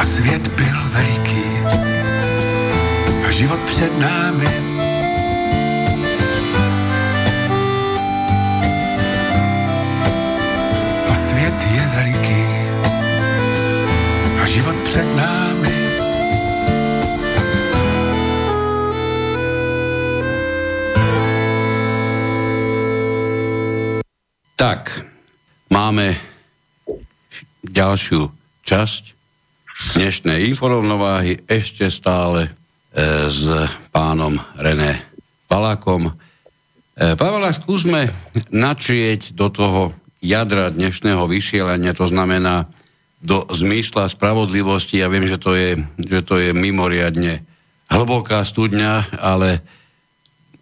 A svět byl veliký a život před námi a svět je veliký a život před námi. Máme ďalšiu časť dnešnej informovnováhy ešte stále e, s pánom René Palákom. E, Palák, skúsme načrieť do toho jadra dnešného vysielania, to znamená do zmysla spravodlivosti. Ja viem, že to je, že to je mimoriadne hlboká studňa, ale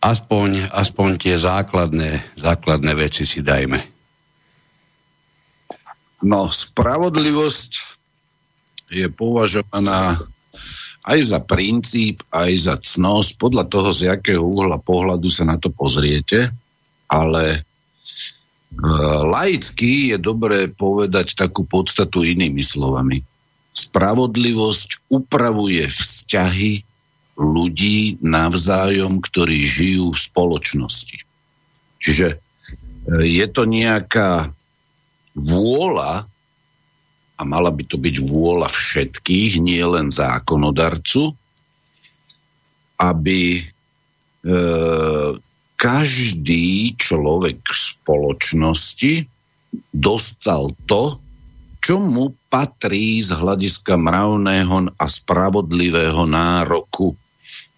aspoň, aspoň tie základné, základné veci si dajme. No, spravodlivosť je považovaná aj za princíp, aj za cnosť, podľa toho, z jakého uhla pohľadu sa na to pozriete, ale e, laicky je dobré povedať takú podstatu inými slovami. Spravodlivosť upravuje vzťahy ľudí navzájom, ktorí žijú v spoločnosti. Čiže e, je to nejaká vôľa, a mala by to byť vôľa všetkých, nie len zákonodarcu, aby e, každý človek v spoločnosti dostal to, čo mu patrí z hľadiska mravného a spravodlivého nároku.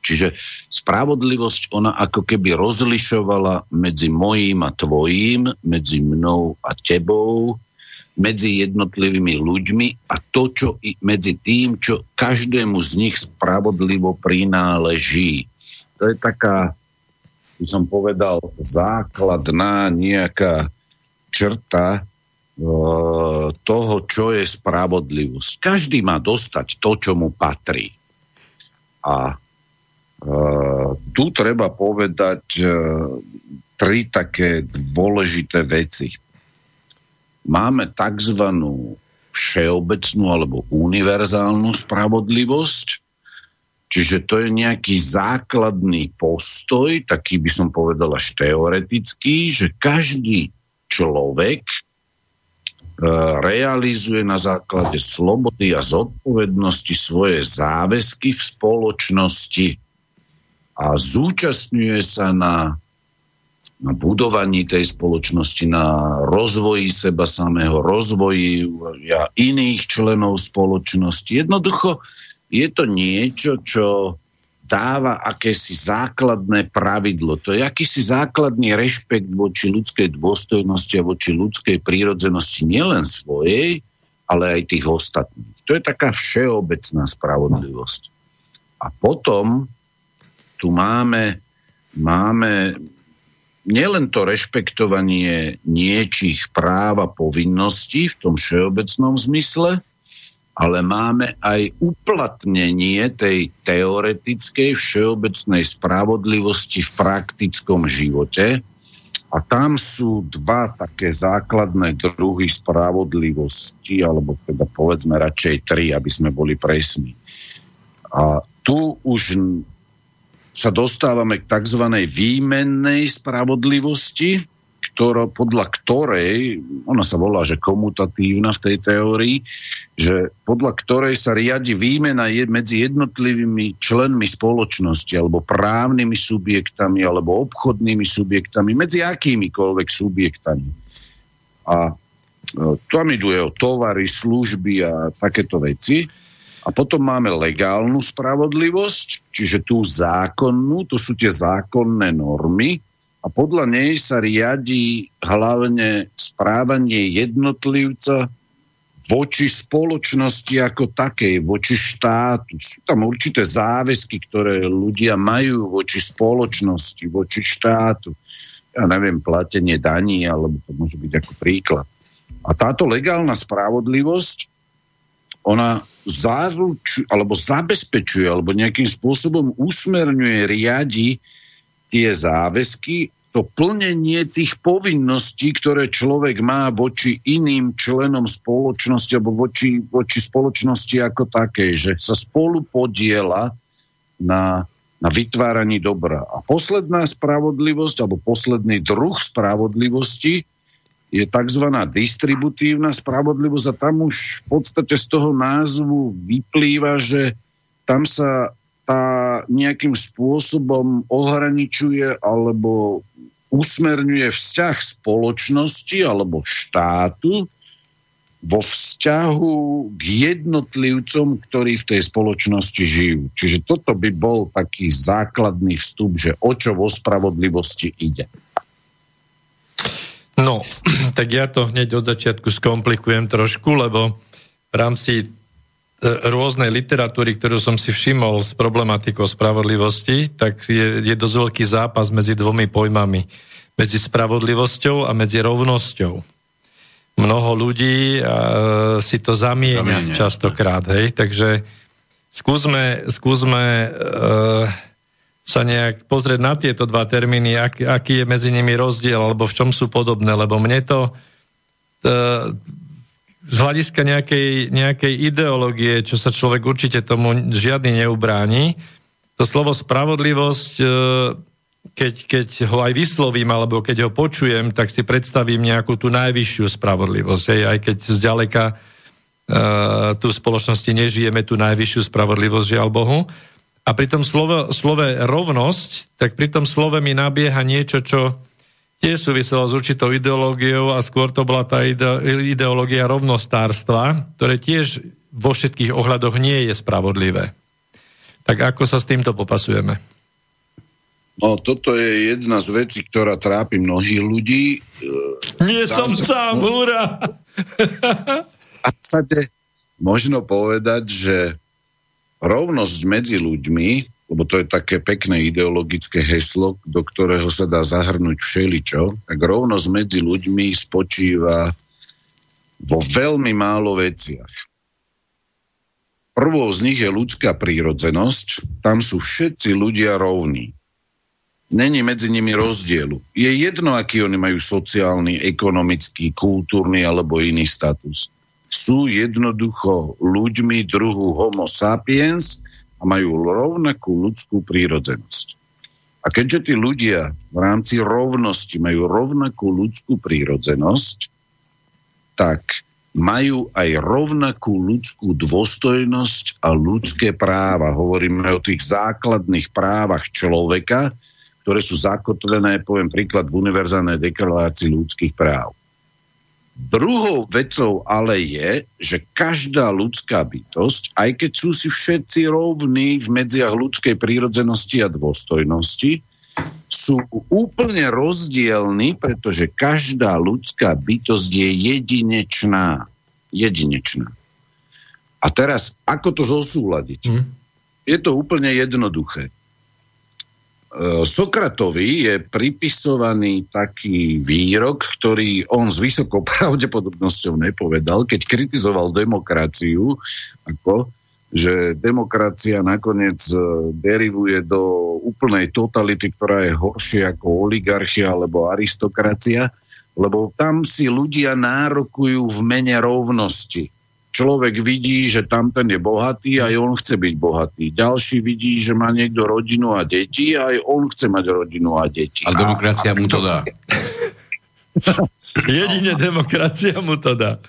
Čiže spravodlivosť ona ako keby rozlišovala medzi mojím a tvojím, medzi mnou a tebou, medzi jednotlivými ľuďmi a to, čo i medzi tým, čo každému z nich spravodlivo prináleží. To je taká, by som povedal, základná nejaká črta e, toho, čo je spravodlivosť. Každý má dostať to, čo mu patrí. A tu treba povedať tri také dôležité veci. Máme tzv. všeobecnú alebo univerzálnu spravodlivosť, čiže to je nejaký základný postoj, taký by som povedal až teoretický, že každý človek uh, realizuje na základe slobody a zodpovednosti svoje záväzky v spoločnosti a zúčastňuje sa na, na budovaní tej spoločnosti, na rozvoji seba samého, rozvoji ja, iných členov spoločnosti. Jednoducho je to niečo, čo dáva akési základné pravidlo. To je akýsi základný rešpekt voči ľudskej dôstojnosti a voči ľudskej prírodzenosti nielen svojej, ale aj tých ostatných. To je taká všeobecná spravodlivosť. A potom tu máme, máme nielen to rešpektovanie niečích práv a povinností v tom všeobecnom zmysle, ale máme aj uplatnenie tej teoretickej všeobecnej spravodlivosti v praktickom živote. A tam sú dva také základné druhy spravodlivosti, alebo teda povedzme radšej tri, aby sme boli presní. A tu už sa dostávame k tzv. výmennej spravodlivosti, ktorá, podľa ktorej, ona sa volá, že komutatívna v tej teórii, že podľa ktorej sa riadi výmena je medzi jednotlivými členmi spoločnosti alebo právnymi subjektami alebo obchodnými subjektami, medzi akýmikoľvek subjektami. A e, tam idú o tovary, služby a takéto veci. A potom máme legálnu spravodlivosť, čiže tú zákonnú, to sú tie zákonné normy, a podľa nej sa riadí hlavne správanie jednotlivca voči spoločnosti ako takej, voči štátu. Sú tam určité záväzky, ktoré ľudia majú voči spoločnosti, voči štátu. Ja neviem, platenie daní, alebo to môže byť ako príklad. A táto legálna spravodlivosť, ona zaručuje, alebo zabezpečuje, alebo nejakým spôsobom usmerňuje, riadi tie záväzky, to plnenie tých povinností, ktoré človek má voči iným členom spoločnosti alebo voči, voči spoločnosti ako také, že sa spolu podiela na, na vytváraní dobra. A posledná spravodlivosť alebo posledný druh spravodlivosti je tzv. distributívna spravodlivosť a tam už v podstate z toho názvu vyplýva, že tam sa tá nejakým spôsobom ohraničuje alebo usmerňuje vzťah spoločnosti alebo štátu vo vzťahu k jednotlivcom, ktorí v tej spoločnosti žijú. Čiže toto by bol taký základný vstup, že o čo vo spravodlivosti ide. No, *clears throat* tak ja to hneď od začiatku skomplikujem trošku, lebo v rámci E, rôznej literatúry, ktorú som si všimol s problematikou spravodlivosti, tak je, je dosť veľký zápas medzi dvomi pojmami. Medzi spravodlivosťou a medzi rovnosťou. Mnoho ľudí uh, si to zamieňa, častokrát, hej, takže skúsme, skúsme uh, sa nejak pozrieť na tieto dva termíny, ak, aký je medzi nimi rozdiel, alebo v čom sú podobné, lebo mne to uh, z hľadiska nejakej, nejakej ideológie, čo sa človek určite tomu žiadny neubráni, to slovo spravodlivosť, e, keď, keď ho aj vyslovím, alebo keď ho počujem, tak si predstavím nejakú tú najvyššiu spravodlivosť. Aj keď zďaleka uh, tu v spoločnosti nežijeme tú najvyššiu spravodlivosť, žiaľ Bohu. A pri tom slove, slove rovnosť, tak pri tom slove mi nabieha niečo, čo tiež súviselo s určitou ideológiou a skôr to bola tá ide, ideológia rovnostárstva, ktoré tiež vo všetkých ohľadoch nie je spravodlivé. Tak ako sa s týmto popasujeme? No, toto je jedna z vecí, ktorá trápi mnohých ľudí. Nie sám som sám, hurá! *laughs* možno povedať, že rovnosť medzi ľuďmi lebo to je také pekné ideologické heslo, do ktorého sa dá zahrnúť všeličo, tak rovnosť medzi ľuďmi spočíva vo veľmi málo veciach. Prvou z nich je ľudská prírodzenosť, tam sú všetci ľudia rovní. Není medzi nimi rozdielu. Je jedno, aký oni majú sociálny, ekonomický, kultúrny alebo iný status. Sú jednoducho ľuďmi druhu homo sapiens, a majú rovnakú ľudskú prírodzenosť. A keďže tí ľudia v rámci rovnosti majú rovnakú ľudskú prírodzenosť, tak majú aj rovnakú ľudskú dôstojnosť a ľudské práva. Hovoríme o tých základných právach človeka, ktoré sú zakotvené, poviem príklad, v univerzálnej deklarácii ľudských práv. Druhou vecou ale je, že každá ľudská bytosť, aj keď sú si všetci rovní v medziach ľudskej prírodzenosti a dôstojnosti, sú úplne rozdielni, pretože každá ľudská bytosť je jedinečná. Jedinečná. A teraz, ako to zosúľadiť? Mm. Je to úplne jednoduché. E, Sokratovi je pripisovaný taký výrok, ktorý on s vysokou *laughs* pravdepodobnosťou nepovedal, keď kritizoval demokraciu, ako, že demokracia nakoniec e, derivuje do úplnej totality, ktorá je horšia ako oligarchia alebo aristokracia, lebo tam si ľudia nárokujú v mene rovnosti človek vidí, že tamten je bohatý a aj on chce byť bohatý. Ďalší vidí, že má niekto rodinu a deti a aj on chce mať rodinu a deti. A demokracia a, mu to dá. *laughs* Jedine demokracia mu to dá.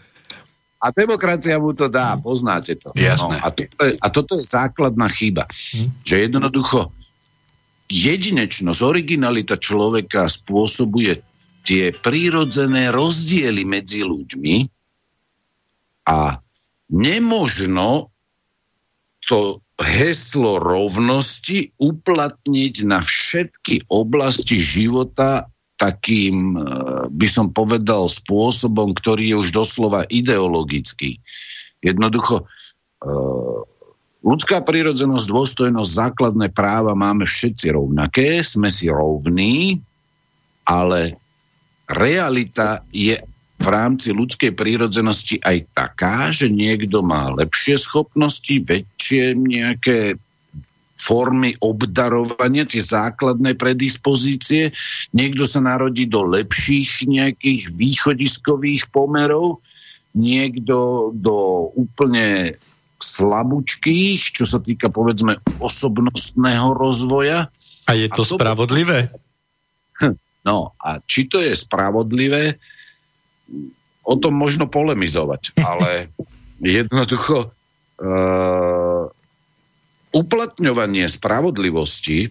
A demokracia mu to dá, poznáte to. Jasné. No, a, toto je, a toto je základná chyba. Hm? Že jednoducho jedinečnosť, originalita človeka spôsobuje tie prírodzené rozdiely medzi ľuďmi a nemožno to heslo rovnosti uplatniť na všetky oblasti života takým, e, by som povedal, spôsobom, ktorý je už doslova ideologický. Jednoducho, e, ľudská prírodzenosť, dôstojnosť, základné práva máme všetci rovnaké, sme si rovní, ale realita je v rámci ľudskej prírodzenosti aj taká, že niekto má lepšie schopnosti, väčšie nejaké formy obdarovania, tie základné predispozície. Niekto sa narodí do lepších nejakých východiskových pomerov, niekto do úplne slabúčkých, čo sa týka povedzme osobnostného rozvoja. A je to, a to spravodlivé? No a či to je spravodlivé, o tom možno polemizovať, *laughs* ale jednoducho uh, uplatňovanie spravodlivosti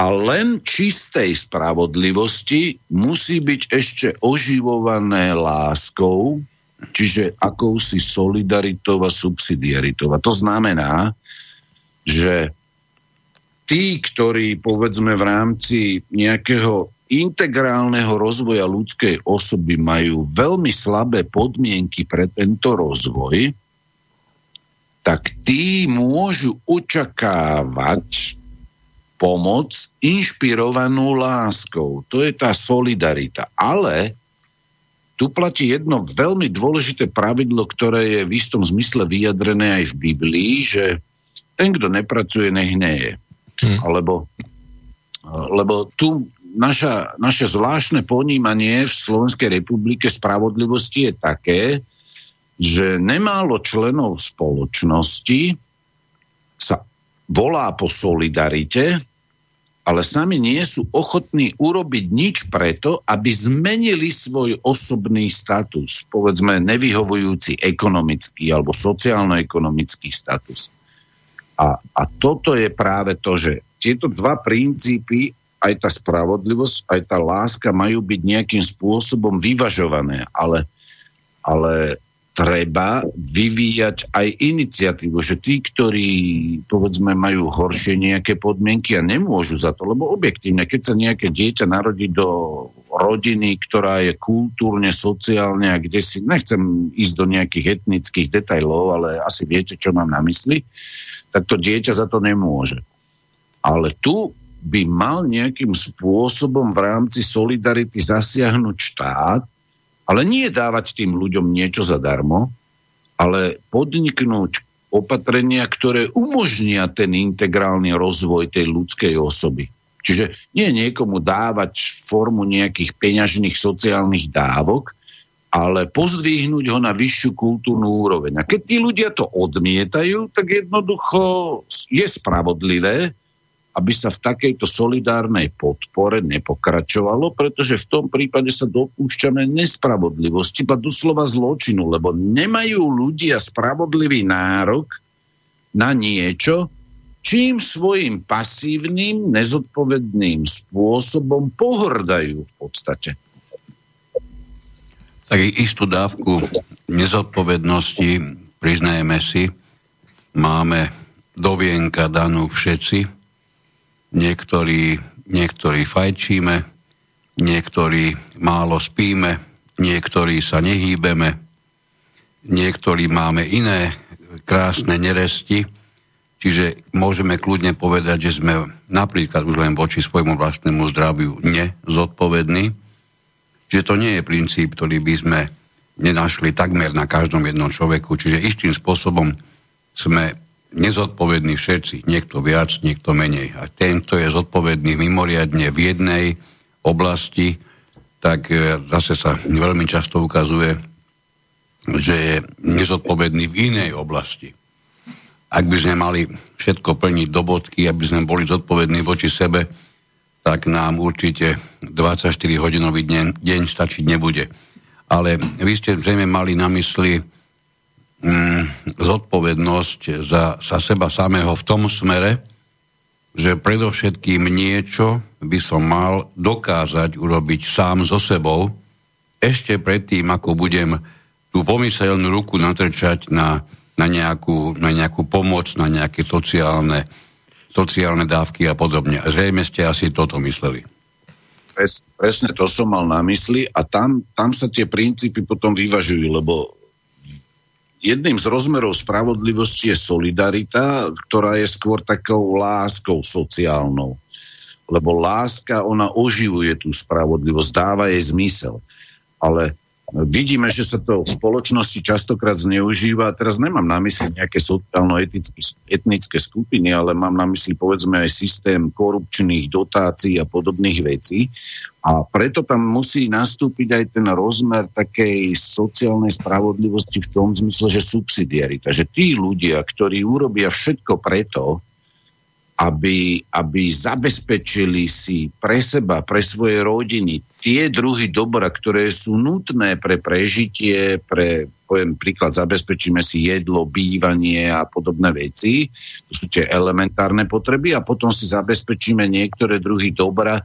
a len čistej spravodlivosti musí byť ešte oživované láskou, čiže akousi solidaritou a subsidiaritou. A to znamená, že tí, ktorí povedzme v rámci nejakého integrálneho rozvoja ľudskej osoby majú veľmi slabé podmienky pre tento rozvoj, tak tí môžu očakávať pomoc inšpirovanú láskou. To je tá solidarita. Ale tu platí jedno veľmi dôležité pravidlo, ktoré je v istom zmysle vyjadrené aj v Biblii, že ten, kto nepracuje, nech nie je. Hmm. Alebo, lebo tu naša, naše zvláštne ponímanie v Slovenskej republike spravodlivosti je také, že nemálo členov spoločnosti sa volá po solidarite, ale sami nie sú ochotní urobiť nič preto, aby zmenili svoj osobný status, povedzme nevyhovujúci ekonomický alebo sociálno-ekonomický status. A, a toto je práve to, že tieto dva princípy aj tá spravodlivosť, aj tá láska majú byť nejakým spôsobom vyvažované, ale, ale treba vyvíjať aj iniciatívu, že tí, ktorí povedzme majú horšie nejaké podmienky a nemôžu za to, lebo objektívne, keď sa nejaké dieťa narodí do rodiny, ktorá je kultúrne, sociálne a kde si, nechcem ísť do nejakých etnických detajlov, ale asi viete, čo mám na mysli, tak to dieťa za to nemôže. Ale tu by mal nejakým spôsobom v rámci solidarity zasiahnuť štát, ale nie dávať tým ľuďom niečo zadarmo, ale podniknúť opatrenia, ktoré umožnia ten integrálny rozvoj tej ľudskej osoby. Čiže nie niekomu dávať formu nejakých peňažných sociálnych dávok, ale pozdvihnúť ho na vyššiu kultúrnu úroveň. A keď tí ľudia to odmietajú, tak jednoducho je spravodlivé, aby sa v takejto solidárnej podpore nepokračovalo, pretože v tom prípade sa dopúšťame nespravodlivosti, iba doslova zločinu, lebo nemajú ľudia spravodlivý nárok na niečo, čím svojim pasívnym, nezodpovedným spôsobom pohrdajú v podstate. Tak istú dávku nezodpovednosti, priznajeme si, máme do vienka danú všetci, niektorí, niektorí fajčíme, niektorí málo spíme, niektorí sa nehýbeme, niektorí máme iné krásne neresti, čiže môžeme kľudne povedať, že sme napríklad už len voči svojmu vlastnému zdraviu nezodpovední. Čiže to nie je princíp, ktorý by sme nenašli takmer na každom jednom človeku. Čiže istým spôsobom sme nezodpovední všetci, niekto viac, niekto menej. A tento je zodpovedný mimoriadne v jednej oblasti, tak e, zase sa veľmi často ukazuje, že je nezodpovedný v inej oblasti. Ak by sme mali všetko plniť do bodky, aby sme boli zodpovední voči sebe, tak nám určite 24-hodinový deň, deň stačiť nebude. Ale vy ste zrejme mali na mysli mm, zodpovednosť za, za seba samého v tom smere, že predovšetkým niečo by som mal dokázať urobiť sám so sebou, ešte predtým, ako budem tú pomyselnú ruku natrčať na na nejakú, na nejakú pomoc, na nejaké sociálne, sociálne dávky a podobne. Zrejme ste asi toto mysleli. Pres, presne to som mal na mysli a tam, tam sa tie princípy potom vyvažujú, lebo jedným z rozmerov spravodlivosti je solidarita, ktorá je skôr takou láskou sociálnou. Lebo láska, ona oživuje tú spravodlivosť, dáva jej zmysel. Ale vidíme, že sa to v spoločnosti častokrát zneužíva. Teraz nemám na mysli nejaké sociálno-etnické skupiny, ale mám na mysli povedzme aj systém korupčných dotácií a podobných vecí. A preto tam musí nastúpiť aj ten rozmer takej sociálnej spravodlivosti v tom zmysle, že subsidiarita. Že tí ľudia, ktorí urobia všetko preto, aby, aby zabezpečili si pre seba, pre svoje rodiny tie druhy dobra, ktoré sú nutné pre prežitie, pre, poviem príklad, zabezpečíme si jedlo, bývanie a podobné veci. To sú tie elementárne potreby a potom si zabezpečíme niektoré druhy dobra,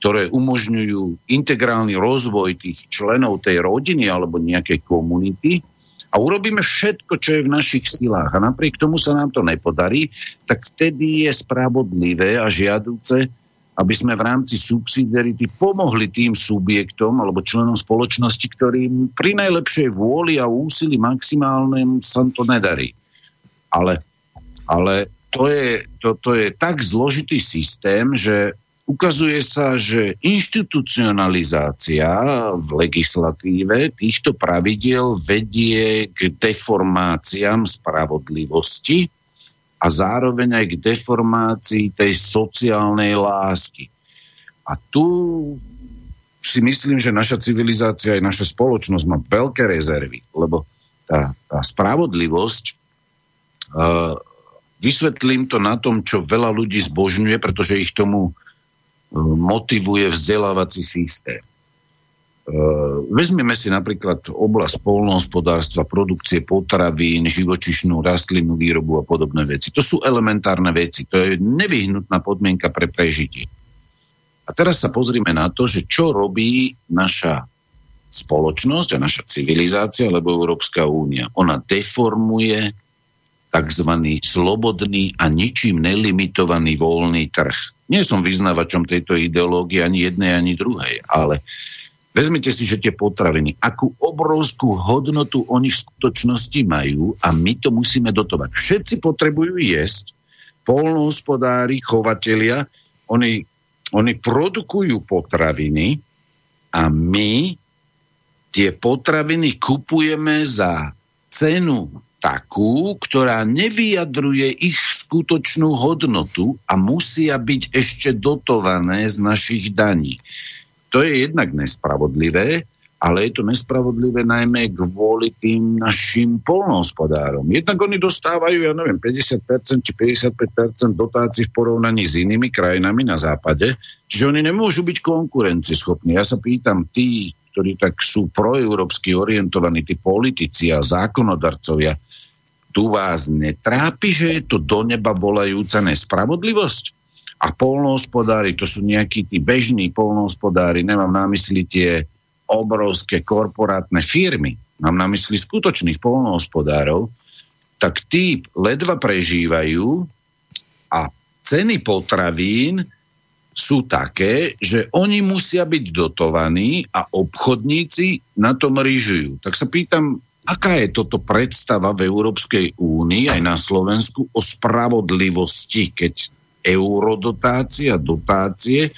ktoré umožňujú integrálny rozvoj tých členov tej rodiny alebo nejakej komunity a urobíme všetko, čo je v našich silách a napriek tomu sa nám to nepodarí, tak vtedy je spravodlivé a žiaduce, aby sme v rámci subsidiarity pomohli tým subjektom alebo členom spoločnosti, ktorým pri najlepšej vôli a úsilí maximálnym sa to nedarí. Ale, ale to, je, to, to je tak zložitý systém, že ukazuje sa, že inštitucionalizácia v legislatíve týchto pravidiel vedie k deformáciám spravodlivosti a zároveň aj k deformácii tej sociálnej lásky. A tu si myslím, že naša civilizácia aj naša spoločnosť má veľké rezervy, lebo tá, tá spravodlivosť uh, vysvetlím to na tom, čo veľa ľudí zbožňuje, pretože ich tomu motivuje vzdelávací systém. E, vezmeme si napríklad oblasť polnohospodárstva, produkcie potravín, živočišnú rastlinnú výrobu a podobné veci. To sú elementárne veci. To je nevyhnutná podmienka pre prežitie. A teraz sa pozrime na to, že čo robí naša spoločnosť a naša civilizácia, alebo Európska únia. Ona deformuje tzv. slobodný a ničím nelimitovaný voľný trh nie som vyznávačom tejto ideológie ani jednej, ani druhej, ale vezmite si, že tie potraviny, akú obrovskú hodnotu oni v skutočnosti majú a my to musíme dotovať. Všetci potrebujú jesť, polnohospodári, chovatelia, oni, oni produkujú potraviny a my tie potraviny kupujeme za cenu takú, ktorá nevyjadruje ich skutočnú hodnotu a musia byť ešte dotované z našich daní. To je jednak nespravodlivé, ale je to nespravodlivé najmä kvôli tým našim polnohospodárom. Jednak oni dostávajú, ja neviem, 50% či 55% dotácií v porovnaní s inými krajinami na západe, čiže oni nemôžu byť konkurencieschopní. Ja sa pýtam, tí, ktorí tak sú proeurópsky orientovaní, tí politici a zákonodarcovia, tu vás netrápi, že je to do neba volajúca nespravodlivosť? A polnohospodári, to sú nejakí tí bežní polnohospodári, nemám na mysli tie obrovské korporátne firmy, mám na mysli skutočných polnohospodárov, tak tí ledva prežívajú a ceny potravín sú také, že oni musia byť dotovaní a obchodníci na tom ryžujú. Tak sa pýtam, Aká je toto predstava v Európskej únii aj na Slovensku o spravodlivosti, keď eurodotácie a dotácie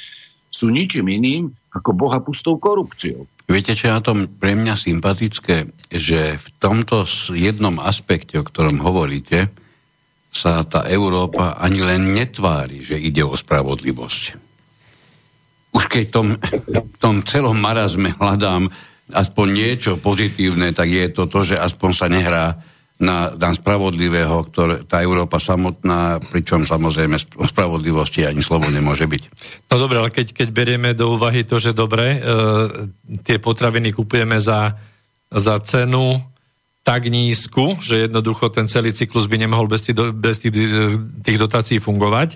sú ničím iným ako boha pustou korupciou? Viete, čo je na tom pre mňa sympatické? Že v tomto jednom aspekte, o ktorom hovoríte, sa tá Európa ani len netvári, že ide o spravodlivosť. Už keď tom, *laughs* tom celom marazme hľadám aspoň niečo pozitívne, tak je to to, že aspoň sa nehrá na, na spravodlivého, ktoré tá Európa samotná, pričom samozrejme o spravodlivosti ani slovo nemôže byť. No dobre, ale keď, keď berieme do úvahy to, že dobre, e, tie potraviny kupujeme za, za cenu tak nízku, že jednoducho ten celý cyklus by nemohol bez tých, bez tých, tých dotácií fungovať,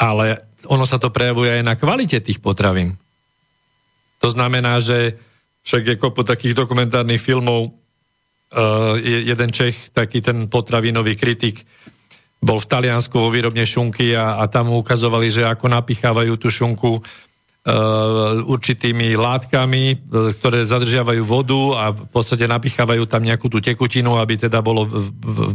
ale ono sa to prejavuje aj na kvalite tých potravín. To znamená, že však je kopu takých dokumentárnych filmov, jeden Čech, taký ten potravinový kritik, bol v Taliansku vo výrobne šunky a, a tam ukazovali, že ako napichávajú tú šunku Uh, určitými látkami, uh, ktoré zadržiavajú vodu a v podstate napichávajú tam nejakú tú tekutinu, aby teda bolo,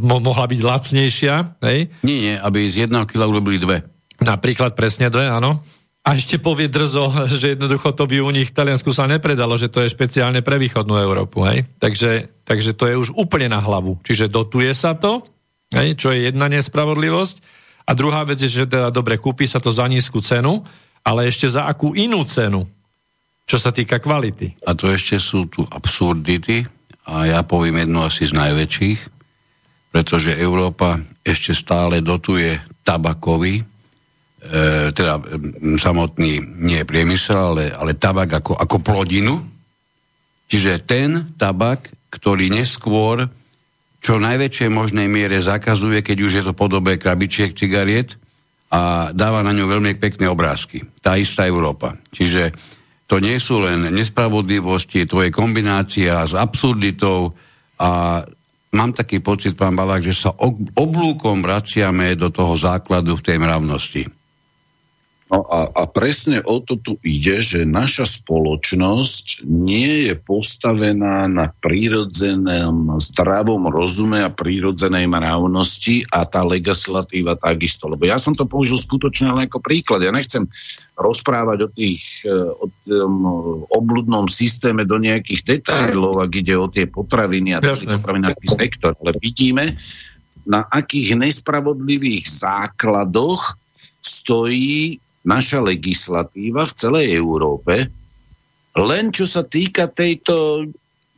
mohla byť lacnejšia. Hej? Nie, nie, aby z jedného kila urobili dve. Napríklad presne dve, áno. A ešte povie drzo, *laughs* že jednoducho to by u nich v Taliansku sa nepredalo, že to je špeciálne pre východnú Európu. Hej? Takže, takže to je už úplne na hlavu. Čiže dotuje sa to, hej? čo je jedna nespravodlivosť. A druhá vec je, že teda dobre, kúpi sa to za nízku cenu, ale ešte za akú inú cenu, čo sa týka kvality. A to ešte sú tu absurdity a ja poviem jednu asi z najväčších, pretože Európa ešte stále dotuje tabakový, e, teda e, samotný nie priemysel, ale, ale tabak ako, ako plodinu. Čiže ten tabak, ktorý neskôr čo najväčšej možnej miere zakazuje, keď už je to podobe krabičiek cigariet, a dáva na ňu veľmi pekné obrázky. Tá istá Európa. Čiže to nie sú len nespravodlivosti, to je kombinácia s absurditou a mám taký pocit, pán Balák, že sa oblúkom vraciame do toho základu v tej mravnosti. No a, a presne o to tu ide, že naša spoločnosť nie je postavená na prírodzenom zdravom rozume a prírodzenej mravnosti a tá legislatíva takisto. Lebo ja som to použil skutočne len ako príklad. Ja nechcem rozprávať o tých e, o tom obludnom systéme do nejakých detailov, ak ide o tie potraviny a celý potravinársky sektor. Ale vidíme, na akých nespravodlivých základoch stojí naša legislatíva v celej Európe, len čo sa týka tejto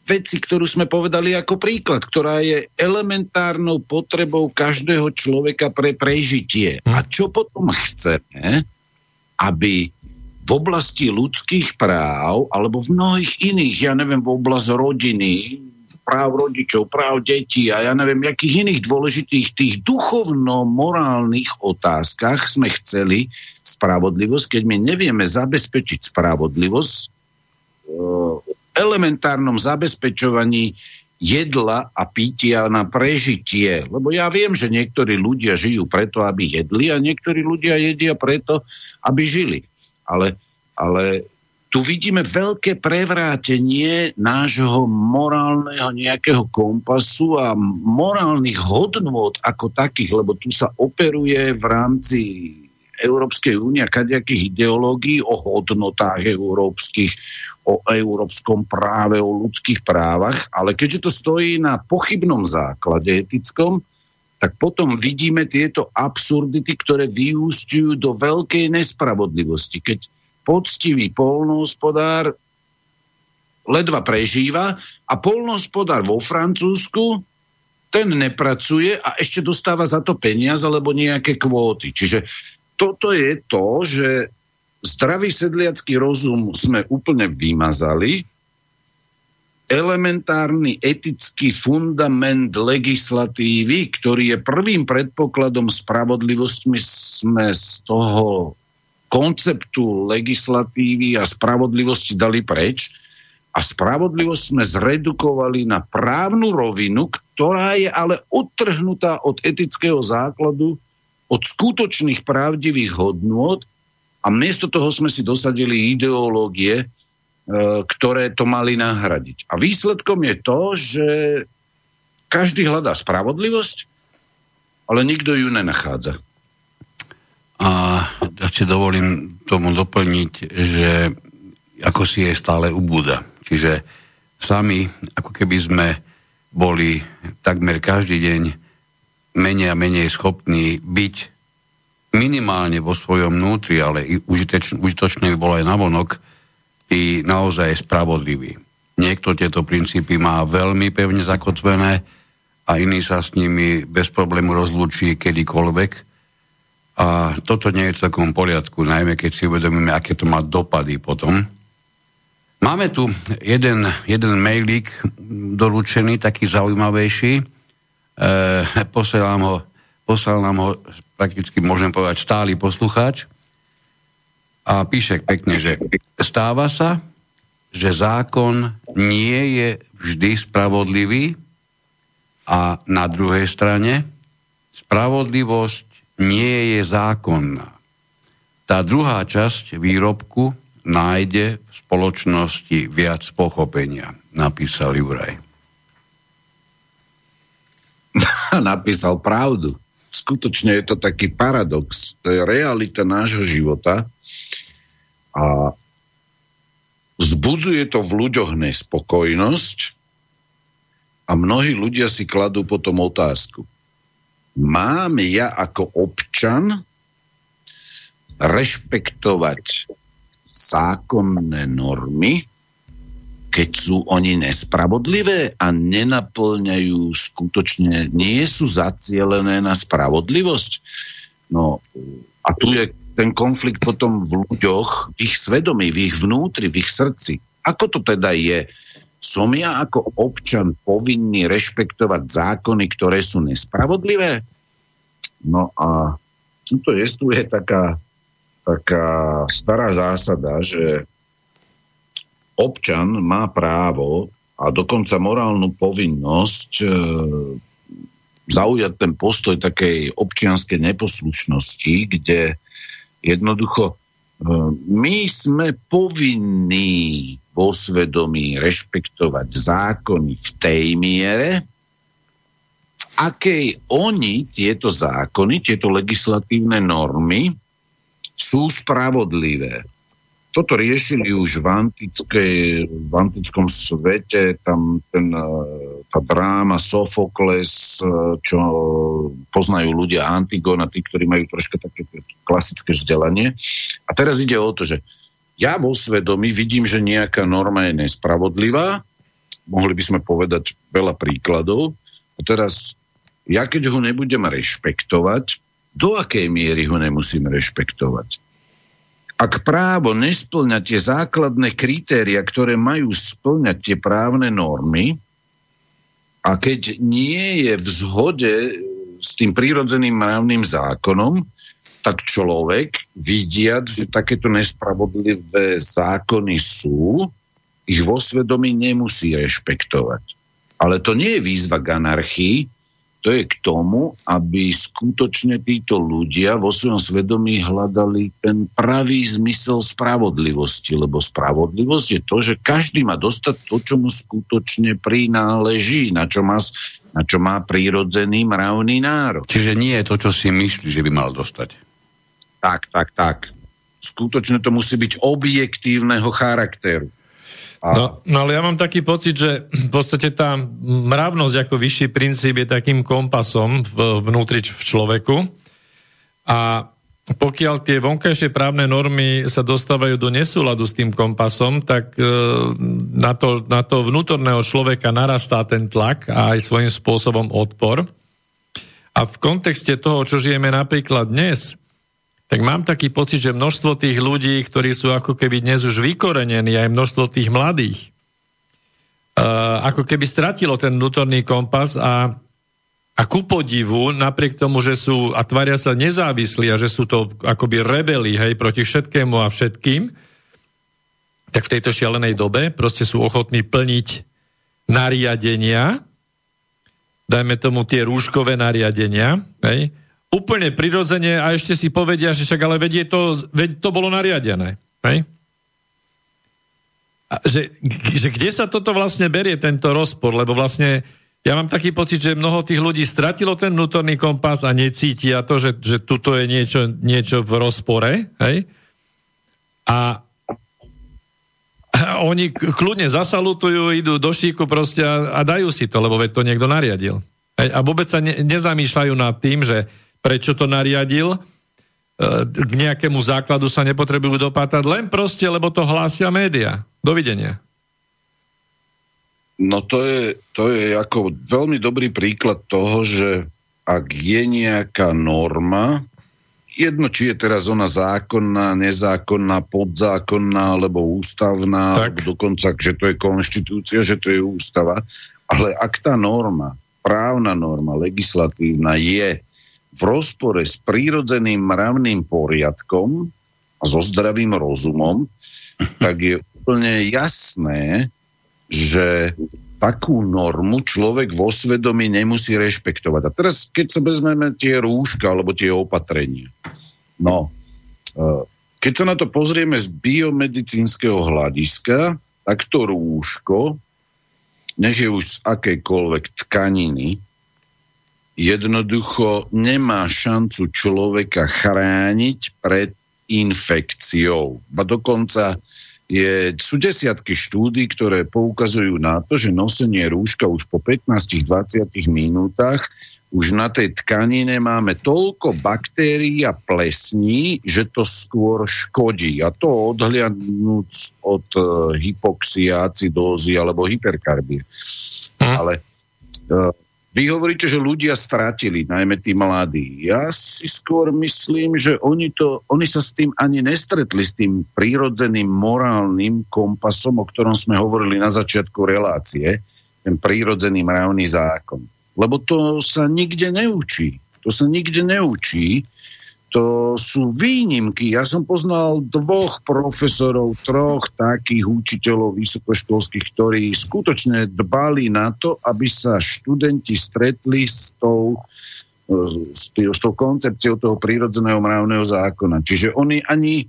veci, ktorú sme povedali ako príklad, ktorá je elementárnou potrebou každého človeka pre prežitie. A hm. čo potom chceme, aby v oblasti ľudských práv, alebo v mnohých iných, ja neviem, v oblasti rodiny, práv rodičov, práv detí a ja neviem, jakých iných dôležitých tých duchovno-morálnych otázkach sme chceli spravodlivosť, keď my nevieme zabezpečiť spravodlivosť v eh, elementárnom zabezpečovaní jedla a pitia na prežitie. Lebo ja viem, že niektorí ľudia žijú preto, aby jedli a niektorí ľudia jedia preto, aby žili. Ale, ale tu vidíme veľké prevrátenie nášho morálneho nejakého kompasu a morálnych hodnôt ako takých, lebo tu sa operuje v rámci Európskej únie a kadejakých ideológií o hodnotách európskych, o európskom práve, o ľudských právach, ale keďže to stojí na pochybnom základe etickom, tak potom vidíme tieto absurdity, ktoré vyústiujú do veľkej nespravodlivosti. Keď poctivý polnohospodár ledva prežíva a polnohospodár vo Francúzsku ten nepracuje a ešte dostáva za to peniaze alebo nejaké kvóty. Čiže toto je to, že zdravý sedliacký rozum sme úplne vymazali, elementárny etický fundament legislatívy, ktorý je prvým predpokladom spravodlivosti, sme z toho konceptu legislatívy a spravodlivosti dali preč. A spravodlivosť sme zredukovali na právnu rovinu, ktorá je ale odtrhnutá od etického základu, od skutočných pravdivých hodnôt a miesto toho sme si dosadili ideológie, e, ktoré to mali nahradiť. A výsledkom je to, že každý hľadá spravodlivosť, ale nikto ju nenachádza. A ešte dovolím tomu doplniť, že ako si je stále ubúda. Čiže sami, ako keby sme boli takmer každý deň menej a menej schopní byť minimálne vo svojom vnútri, ale i užitočné by bolo aj navonok, i naozaj spravodlivý. Niekto tieto princípy má veľmi pevne zakotvené a iný sa s nimi bez problému rozlúči kedykoľvek a toto nie je v takom poriadku, najmä keď si uvedomíme, aké to má dopady potom. Máme tu jeden, jeden mailík doručený, taký zaujímavejší. E, ho, poslal nám ho prakticky, môžem povedať, stály poslucháč. A píše pekne, že stáva sa, že zákon nie je vždy spravodlivý A na druhej strane spravodlivosť nie je zákonná. Tá druhá časť výrobku nájde v spoločnosti viac pochopenia, napísal Juraj. *laughs* Napísal pravdu. Skutočne je to taký paradox. To je realita nášho života a vzbudzuje to v ľuďoch nespokojnosť a mnohí ľudia si kladú potom otázku. Mám ja ako občan rešpektovať zákonné normy, keď sú oni nespravodlivé a nenaplňajú skutočne, nie sú zacielené na spravodlivosť. No a tu je ten konflikt potom v ľuďoch, v ich svedomí, v ich vnútri, v ich srdci. Ako to teda je? Som ja ako občan povinný rešpektovať zákony, ktoré sú nespravodlivé? No a tuto je, tu je taká taká stará zásada, že občan má právo a dokonca morálnu povinnosť e, zaujať ten postoj takej občianskej neposlušnosti, kde jednoducho e, my sme povinní vo svedomí rešpektovať zákony v tej miere, v akej oni tieto zákony, tieto legislatívne normy sú spravodlivé. Toto riešili už v, antickej, v antickom svete, tam ten, e, tá dráma Sofokles, e, čo poznajú ľudia Antigona, tí, ktorí majú troška také klasické vzdelanie. A teraz ide o to, že ja vo svedomí vidím, že nejaká norma je nespravodlivá, mohli by sme povedať veľa príkladov, a teraz ja keď ho nebudem rešpektovať, do akej miery ho nemusím rešpektovať. Ak právo nesplňa tie základné kritéria, ktoré majú splňať tie právne normy, a keď nie je v zhode s tým prírodzeným mravným zákonom, tak človek, vidiac, že takéto nespravodlivé zákony sú, ich vo svedomí nemusí rešpektovať. Ale to nie je výzva k anarchii, to je k tomu, aby skutočne títo ľudia vo svojom svedomí hľadali ten pravý zmysel spravodlivosti, lebo spravodlivosť je to, že každý má dostať to, čo mu skutočne prináleží, na čo má, na čo má prírodzený mravný národ. Čiže nie je to, čo si myslí, že by mal dostať. Tak, tak, tak. Skutočne to musí byť objektívneho charakteru. No, no ale ja mám taký pocit, že v podstate tá mravnosť ako vyšší princíp je takým kompasom vnútri v človeku a pokiaľ tie vonkajšie právne normy sa dostávajú do nesúladu s tým kompasom, tak e, na, to, na to vnútorného človeka narastá ten tlak a aj svojím spôsobom odpor. A v kontexte toho, čo žijeme napríklad dnes, tak mám taký pocit, že množstvo tých ľudí, ktorí sú ako keby dnes už vykorenení, aj množstvo tých mladých, ako keby stratilo ten vnútorný kompas a, a ku podivu, napriek tomu, že sú a tvária sa nezávislí a že sú to akoby rebeli, hej, proti všetkému a všetkým, tak v tejto šialenej dobe proste sú ochotní plniť nariadenia, dajme tomu tie rúškové nariadenia, hej, úplne prirodzene a ešte si povedia, že však ale vedie to, veď to bolo nariadené. Hej? A že, že kde sa toto vlastne berie, tento rozpor, lebo vlastne ja mám taký pocit, že mnoho tých ľudí stratilo ten vnútorný kompas a necítia to, že, že tuto je niečo, niečo v rozpore. Hej? A *laughs* oni kľudne zasalutujú, idú do šíku proste a, a dajú si to, lebo veď to niekto nariadil. Hej? A vôbec sa ne, nezamýšľajú nad tým, že prečo to nariadil, e, k nejakému základu sa nepotrebujú dopátať, len proste, lebo to hlásia média. Dovidenia. No to je, to je ako veľmi dobrý príklad toho, že ak je nejaká norma, jedno, či je teraz ona zákonná, nezákonná, podzákonná, alebo ústavná, tak. alebo dokonca, že to je konštitúcia, že to je ústava, ale ak tá norma, právna norma, legislatívna je v rozpore s prírodzeným mravným poriadkom a so zdravým rozumom, tak je úplne jasné, že takú normu človek vo svedomí nemusí rešpektovať. A teraz, keď sa vezmeme tie rúška alebo tie opatrenia, no, e, keď sa na to pozrieme z biomedicínskeho hľadiska, tak to rúško, nech je už z akejkoľvek tkaniny, jednoducho nemá šancu človeka chrániť pred infekciou. A dokonca je, sú desiatky štúdí, ktoré poukazujú na to, že nosenie rúška už po 15-20 minútach už na tej tkanine máme toľko baktérií a plesní, že to skôr škodí. A to odhliadnúc od uh, hypoxie, acidózy alebo hyperkarbie. Hm. Ale uh, vy hovoríte, že ľudia stratili, najmä tí mladí. Ja si skôr myslím, že oni, to, oni sa s tým ani nestretli, s tým prírodzeným morálnym kompasom, o ktorom sme hovorili na začiatku relácie, ten prírodzený mravný zákon. Lebo to sa nikde neučí. To sa nikde neučí to sú výnimky. Ja som poznal dvoch profesorov, troch takých učiteľov vysokoškolských, ktorí skutočne dbali na to, aby sa študenti stretli s tou, s, tý, s tou koncepciou toho prírodzeného mravného zákona. Čiže oni ani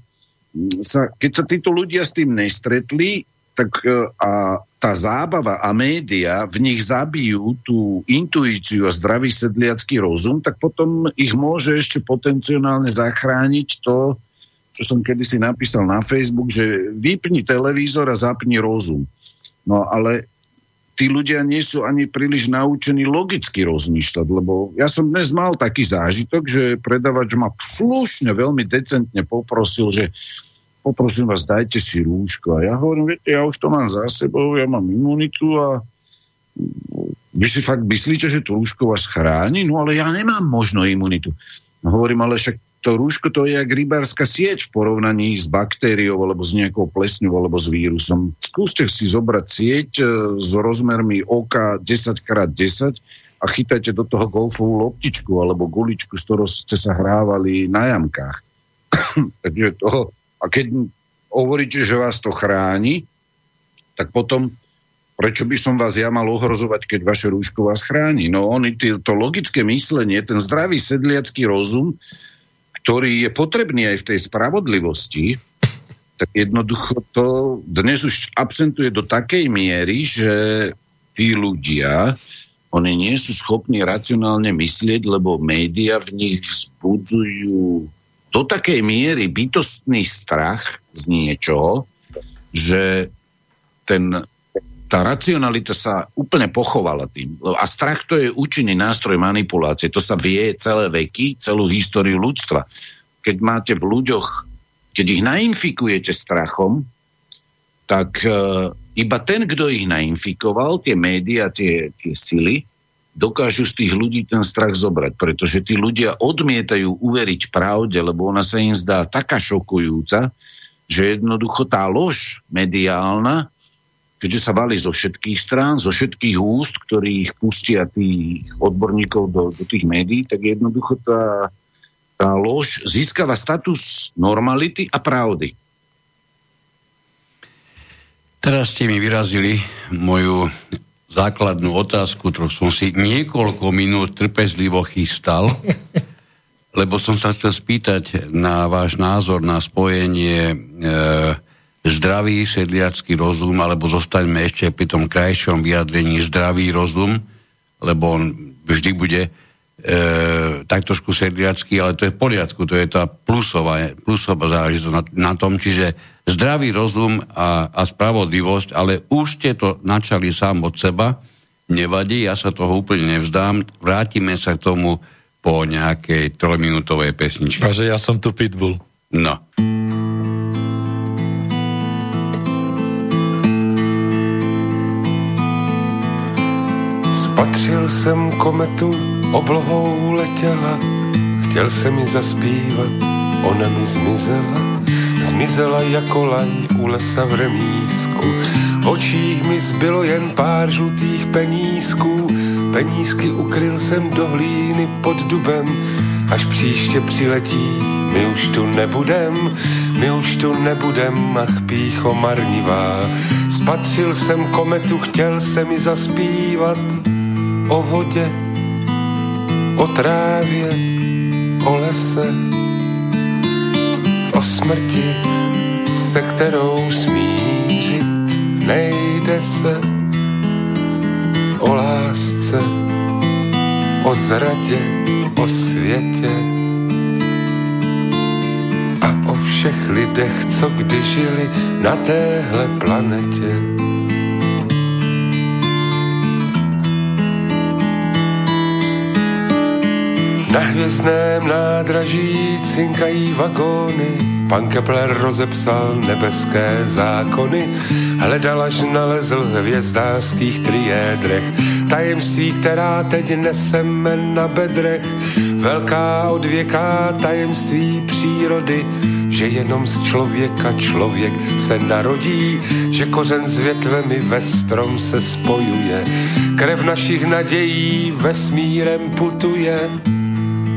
sa, keď sa títo ľudia s tým nestretli, tak e, a tá zábava a média v nich zabijú tú intuíciu a zdravý sedliacký rozum, tak potom ich môže ešte potenciálne zachrániť to, čo som kedysi napísal na Facebook, že vypni televízor a zapni rozum. No ale tí ľudia nie sú ani príliš naučení logicky rozmýšľať, lebo ja som dnes mal taký zážitok, že predavač ma slušne, veľmi decentne poprosil, že poprosím vás, dajte si rúško. A ja hovorím, viete, ja už to mám za sebou, ja mám imunitu a vy si fakt myslíte, že to rúško vás chráni? No ale ja nemám možno imunitu. No hovorím, ale však to rúško to je jak rybárska sieť v porovnaní s baktériou alebo s nejakou plesňou alebo s vírusom. Skúste si zobrať sieť e, s rozmermi oka 10x10 a chytajte do toho golfovú loptičku alebo guličku, s ktorou ste sa hrávali na jamkách. *coughs* Takže toho a keď hovoríte, že vás to chráni, tak potom prečo by som vás ja mal ohrozovať, keď vaše rúško vás chráni? No oni, to logické myslenie, ten zdravý sedliacký rozum, ktorý je potrebný aj v tej spravodlivosti, tak jednoducho to dnes už absentuje do takej miery, že tí ľudia, oni nie sú schopní racionálne myslieť, lebo média v nich vzbudzujú do takej miery bytostný strach z niečoho, že ten, tá racionalita sa úplne pochovala tým. A strach to je účinný nástroj manipulácie. To sa vie celé veky, celú históriu ľudstva. Keď máte v ľuďoch, keď ich nainfikujete strachom, tak e, iba ten, kto ich nainfikoval, tie médiá, tie, tie sily, dokážu z tých ľudí ten strach zobrať, pretože tí ľudia odmietajú uveriť pravde, lebo ona sa im zdá taká šokujúca, že jednoducho tá lož mediálna, keďže sa valí zo všetkých strán, zo všetkých úst, ktorých pustia tých odborníkov do, do tých médií, tak jednoducho tá, tá lož získava status normality a pravdy. Teraz ste mi vyrazili moju základnú otázku, ktorú som si niekoľko minút trpezlivo chystal, *laughs* lebo som sa chcel spýtať na váš názor na spojenie e, zdravý sedliacký rozum, alebo zostaňme ešte pri tom krajšom vyjadrení zdravý rozum, lebo on vždy bude e, tak trošku sedliacký, ale to je v poriadku, to je tá plusová, plusová záležitosť na, na tom, čiže zdravý rozum a, a spravodlivosť, ale už ste to načali sám od seba, nevadí, ja sa toho úplne nevzdám, vrátime sa k tomu po nejakej trojminútovej pesničke. A že ja som tu pitbull. No. Spatřil jsem kometu, oblohou letěla, chtěl jsem mi zaspívat, ona mi zmizela Zmizela jako laň u lesa v remísku. V očích mi zbylo jen pár žlutých penízků. Penízky ukryl jsem do hlíny pod dubem. až příště přiletí, my už tu nebudem, my už tu nebudem, ach pícho marnivá. Spatřil jsem kometu, chtěl jsem mi zaspívat o vodě, o trávě, o lese, o smrti, se kterou smířit nejde se, o lásce, o zradě, o světě a o všech lidech, co kdy žili na téhle planetě. Na hvězdném nádraží cinkají vagóny, pan Kepler rozepsal nebeské zákony, hledal až nalezl v hvězdářských triédrech, tajemství, která teď neseme na bedrech, velká odvěká tajemství přírody, že jenom z člověka člověk se narodí, že kořen s větvemi ve strom se spojuje, krev našich nadějí vesmírem putuje,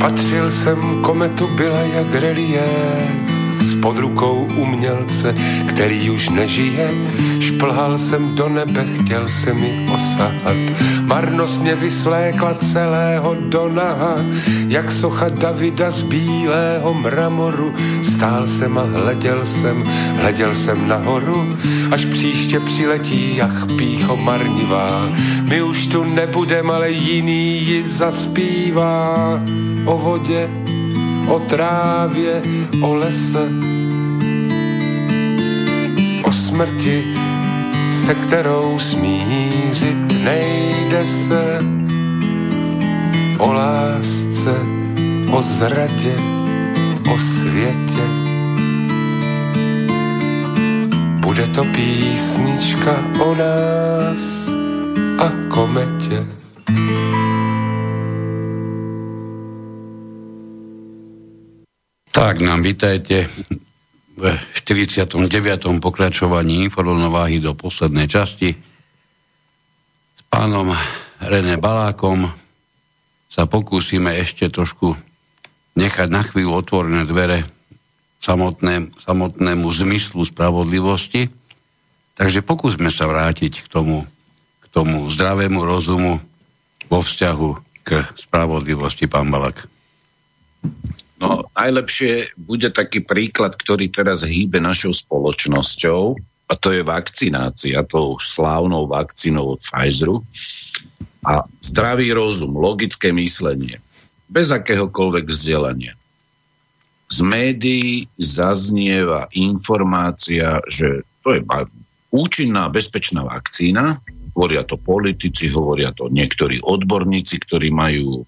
Patřil jsem kometu, byla jak relief pod rukou umělce, který už nežije. Šplhal jsem do nebe, chtěl se mi osahat. Marnost mě vyslékla celého do naha, jak socha Davida z bílého mramoru. Stál jsem a hleděl jsem, hleděl jsem nahoru, až příště přiletí, ach pícho marnivá. My už tu nebudem, ale jiný ji zaspívá o vodě, o trávě, o lese, o smrti, se kterou smířit nejde se, o lásce, o zradě, o světě. Bude to písnička o nás a kometě. Tak nám vítajte v 49. pokračovaní informováhy do poslednej časti. S pánom René Balákom sa pokúsime ešte trošku nechať na chvíľu otvorené dvere samotné, samotnému zmyslu spravodlivosti. Takže pokúsme sa vrátiť k tomu, k tomu zdravému rozumu vo vzťahu k spravodlivosti, pán Balak. No, najlepšie bude taký príklad, ktorý teraz hýbe našou spoločnosťou, a to je vakcinácia, tou slávnou vakcínou od Pfizeru. A zdravý rozum, logické myslenie, bez akéhokoľvek vzdelania. Z médií zaznieva informácia, že to je účinná, bezpečná vakcína. Hovoria to politici, hovoria to niektorí odborníci, ktorí majú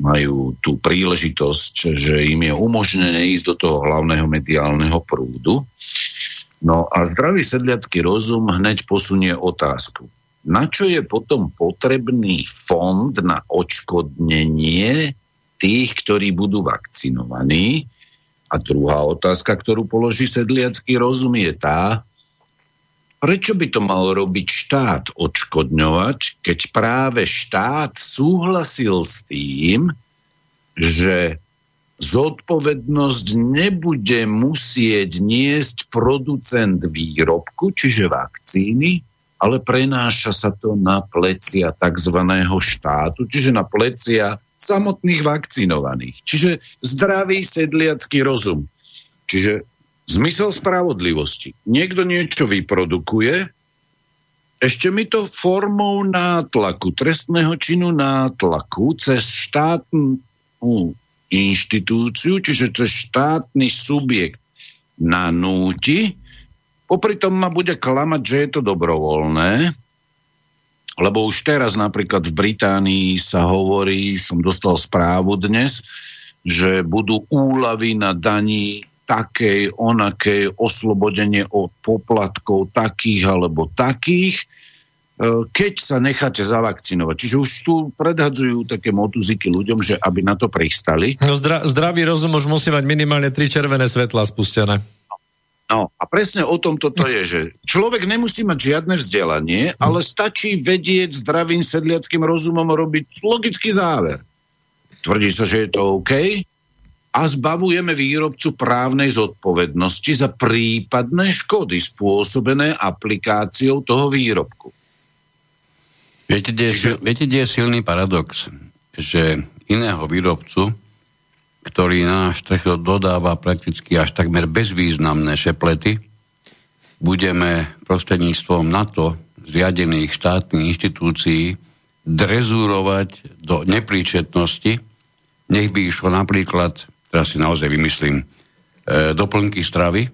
majú tú príležitosť, že im je umožnené ísť do toho hlavného mediálneho prúdu. No a zdravý sedliacký rozum hneď posunie otázku. Na čo je potom potrebný fond na odškodnenie tých, ktorí budú vakcinovaní? A druhá otázka, ktorú položí sedliacký rozum, je tá, Prečo by to mal robiť štát odškodňovať, keď práve štát súhlasil s tým, že zodpovednosť nebude musieť niesť producent výrobku, čiže vakcíny, ale prenáša sa to na plecia tzv. štátu, čiže na plecia samotných vakcinovaných. Čiže zdravý sedliacký rozum. Čiže Zmysel spravodlivosti. Niekto niečo vyprodukuje, ešte mi to formou nátlaku, trestného činu nátlaku cez štátnu inštitúciu, čiže cez štátny subjekt nanúti, popri tom ma bude klamať, že je to dobrovoľné, Lebo už teraz napríklad v Británii sa hovorí, som dostal správu dnes, že budú úlavy na daní takej, onakej, oslobodenie od poplatkov takých alebo takých, e, keď sa necháte zavakcinovať. Čiže už tu predhadzujú také motuziky ľuďom, že aby na to pristali. No zdra- zdravý rozum už musí mať minimálne tri červené svetla spustené. No a presne o tom toto je, že človek nemusí mať žiadne vzdelanie, ale stačí vedieť zdravým sedliackým rozumom robiť logický záver. Tvrdí sa, že je to OK a zbavujeme výrobcu právnej zodpovednosti za prípadné škody spôsobené aplikáciou toho výrobku. Viete, kde je, Čiže... viete, kde je silný paradox? Že iného výrobcu ktorý na náš trh dodáva prakticky až takmer bezvýznamné šeplety, budeme prostredníctvom NATO zriadených štátnych inštitúcií drezúrovať do nepríčetnosti. Nech by išlo napríklad, teraz si naozaj vymyslím, e, doplnky stravy,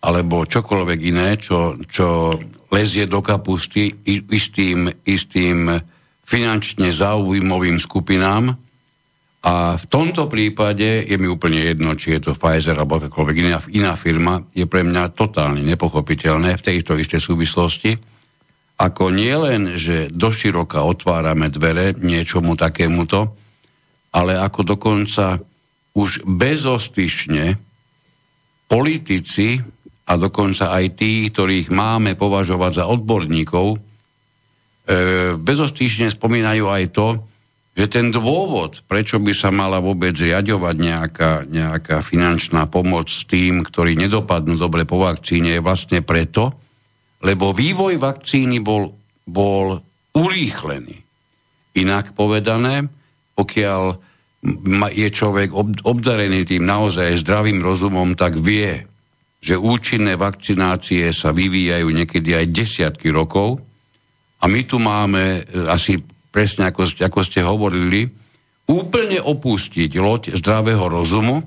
alebo čokoľvek iné, čo, čo lezie do kapusty istým, istým finančne zaujímavým skupinám, a v tomto prípade je mi úplne jedno, či je to Pfizer alebo akákoľvek iná, iná firma, je pre mňa totálne nepochopiteľné v tejto istej súvislosti, ako nie len, že doširoka otvárame dvere niečomu takémuto, ale ako dokonca už bezostyšne politici a dokonca aj tí, ktorých máme považovať za odborníkov, e, bezostyšne spomínajú aj to, že ten dôvod, prečo by sa mala vôbec riadovať nejaká, nejaká finančná pomoc tým, ktorí nedopadnú dobre po vakcíne, je vlastne preto, lebo vývoj vakcíny bol, bol urýchlený. Inak povedané, pokiaľ je človek obdarený tým naozaj zdravým rozumom, tak vie, že účinné vakcinácie sa vyvíjajú niekedy aj desiatky rokov. A my tu máme e, asi presne ako, ako ste hovorili, úplne opustiť loď zdravého rozumu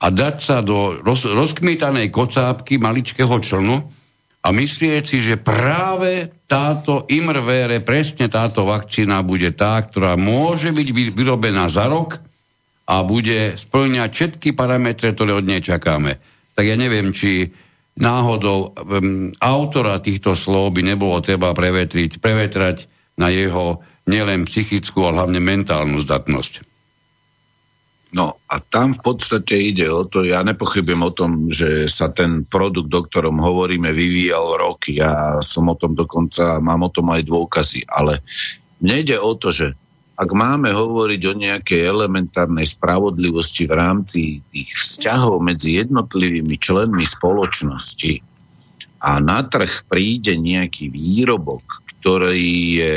a dať sa do roz, rozkmitanej kocápky maličkého člnu a myslieť si, že práve táto imrvére, presne táto vakcína bude tá, ktorá môže byť vyrobená za rok a bude splňať všetky parametre, ktoré od nej čakáme. Tak ja neviem, či náhodou um, autora týchto slov by nebolo treba prevetriť, prevetrať na jeho nielen psychickú, ale hlavne mentálnu zdatnosť. No a tam v podstate ide o to, ja nepochybujem o tom, že sa ten produkt, o ktorom hovoríme, vyvíjal roky. Ja som o tom dokonca, mám o tom aj dôkazy, ale nejde o to, že ak máme hovoriť o nejakej elementárnej spravodlivosti v rámci tých vzťahov medzi jednotlivými členmi spoločnosti a na trh príde nejaký výrobok, ktorý je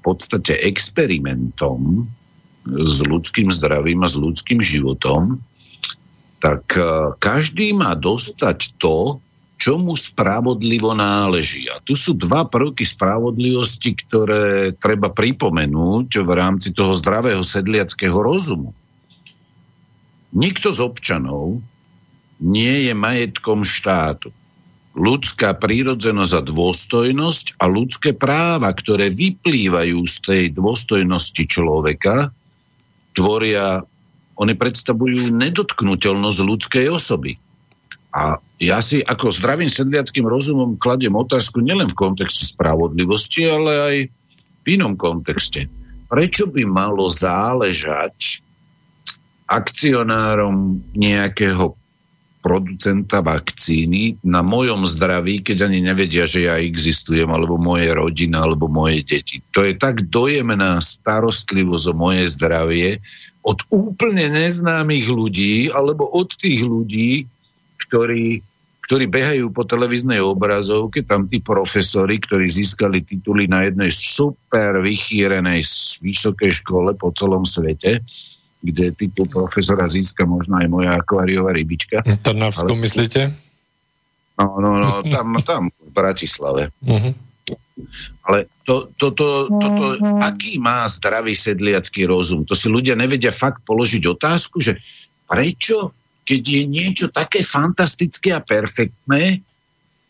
podstate experimentom s ľudským zdravím a s ľudským životom, tak e, každý má dostať to, čo mu spravodlivo náleží. A tu sú dva prvky spravodlivosti, ktoré treba pripomenúť v rámci toho zdravého sedliackého rozumu. Nikto z občanov nie je majetkom štátu ľudská prírodzenosť a dôstojnosť a ľudské práva, ktoré vyplývajú z tej dôstojnosti človeka, tvoria, oni predstavujú nedotknutelnosť ľudskej osoby. A ja si ako zdravým sedliackým rozumom kladiem otázku nielen v kontexte spravodlivosti, ale aj v inom kontexte. Prečo by malo záležať akcionárom nejakého producenta vakcíny na mojom zdraví, keď ani nevedia, že ja existujem, alebo moje rodina, alebo moje deti. To je tak dojemná starostlivosť o moje zdravie od úplne neznámych ľudí, alebo od tých ľudí, ktorí, ktorí behajú po televíznej obrazovke, tam tí profesori, ktorí získali tituly na jednej super vychýrenej vysokej škole po celom svete, kde titul profesora získa možno aj moja akváriová rybička. Trnavsku ale... myslíte? No, no, no, tam, tam v Bratislave. Uh-huh. Ale to, to, to, to, to, aký má zdravý sedliacký rozum? To si ľudia nevedia fakt položiť otázku, že prečo, keď je niečo také fantastické a perfektné,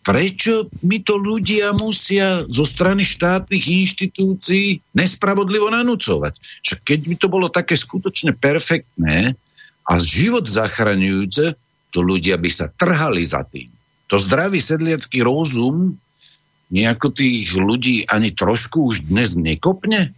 prečo mi to ľudia musia zo strany štátnych inštitúcií nespravodlivo nanúcovať? Však keď by to bolo také skutočne perfektné a život zachraňujúce, to ľudia by sa trhali za tým. To zdravý sedliacký rozum nejako tých ľudí ani trošku už dnes nekopne?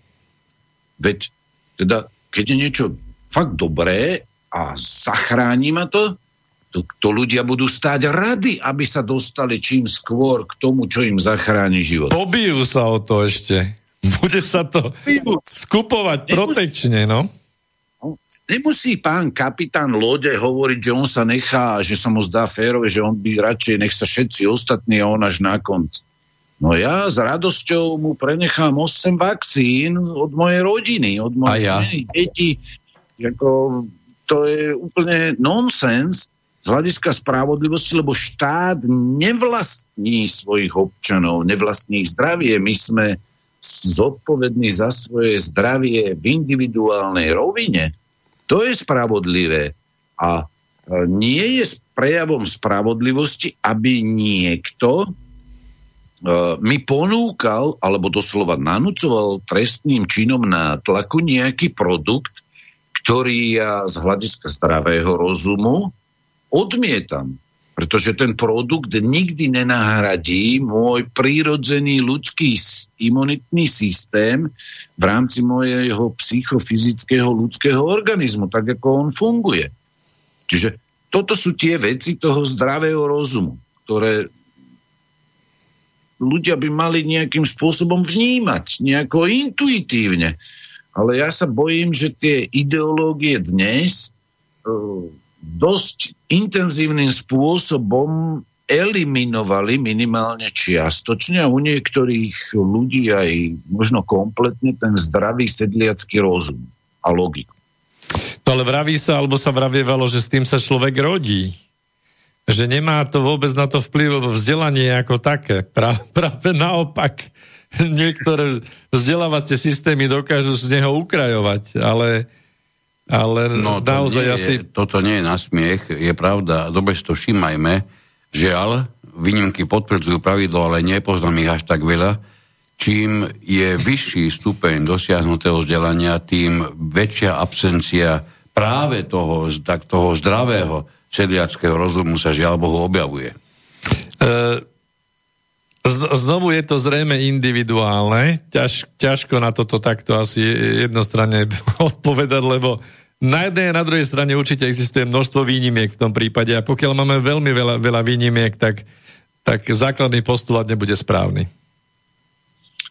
Veď teda, keď je niečo fakt dobré a zachráni ma to, to, to ľudia budú stáť rady, aby sa dostali čím skôr k tomu, čo im zachráni život. Pobijú sa o to ešte. *laughs* Bude sa to skupovať Nemusí, protekčne, no? Nemusí pán kapitán lode hovoriť, že on sa nechá, že sa mu zdá férové, že on by radšej nech sa všetci ostatní a on až na konci. No ja s radosťou mu prenechám 8 vakcín od mojej rodiny, od mojej ja. deti. Jako, to je úplne nonsens, z hľadiska spravodlivosti, lebo štát nevlastní svojich občanov, nevlastní ich zdravie. My sme zodpovední za svoje zdravie v individuálnej rovine. To je spravodlivé. A e, nie je prejavom spravodlivosti, aby niekto e, mi ponúkal, alebo doslova nanúcoval trestným činom na tlaku nejaký produkt, ktorý ja z hľadiska zdravého rozumu odmietam, pretože ten produkt nikdy nenahradí môj prírodzený ľudský imunitný systém v rámci mojeho psychofyzického ľudského organizmu, tak ako on funguje. Čiže toto sú tie veci toho zdravého rozumu, ktoré ľudia by mali nejakým spôsobom vnímať, nejako intuitívne. Ale ja sa bojím, že tie ideológie dnes uh, dosť intenzívnym spôsobom eliminovali minimálne čiastočne a u niektorých ľudí aj možno kompletne ten zdravý sedliacký rozum a logiku. To ale vraví sa, alebo sa vravievalo, že s tým sa človek rodí. Že nemá to vôbec na to vplyv vzdelanie ako také. Pra, *laughs* práve naopak. *laughs* Niektoré vzdelávacie systémy dokážu z neho ukrajovať, ale ale no, naozaj nie asi... Je, toto nie je na smiech, je pravda. Dobre si to všímajme. Žiaľ, výnimky potvrdzujú pravidlo, ale nepoznám ich až tak veľa. Čím je vyšší *laughs* stupeň dosiahnutého vzdelania, tým väčšia absencia práve toho, tak toho zdravého sedliackého rozumu sa žiaľ Bohu objavuje. E, znovu je to zrejme individuálne. Ťaž, ťažko na toto takto asi jednostranne *laughs* odpovedať, lebo na jednej a na druhej strane určite existuje množstvo výnimiek v tom prípade a pokiaľ máme veľmi veľa, veľa výnimiek, tak, tak základný postulát nebude správny.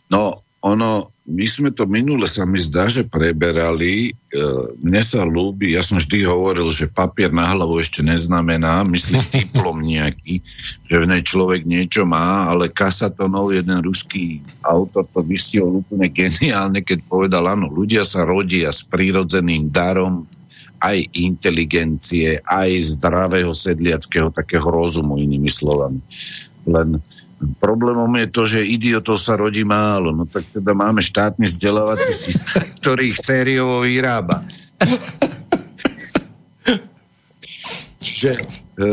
No, ono, my sme to minule sa mi zdá, že preberali. E, mne sa ľúbi, ja som vždy hovoril, že papier na hlavu ešte neznamená, myslím *laughs* diplom nejaký, že v nej človek niečo má, ale Kasatonov, jeden ruský autor, to vystihol úplne geniálne, keď povedal, áno, ľudia sa rodia s prírodzeným darom aj inteligencie, aj zdravého sedliackého takého rozumu, inými slovami. Len Problémom je to, že idiotov sa rodí málo. No tak teda máme štátny vzdelávací systém, *laughs* ktorý ich sériovo vyrába. Čiže e,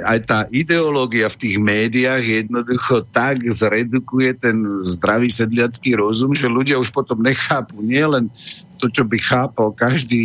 aj tá ideológia v tých médiách jednoducho tak zredukuje ten zdravý sedliacký rozum, že ľudia už potom nechápu nielen to, čo by chápal každý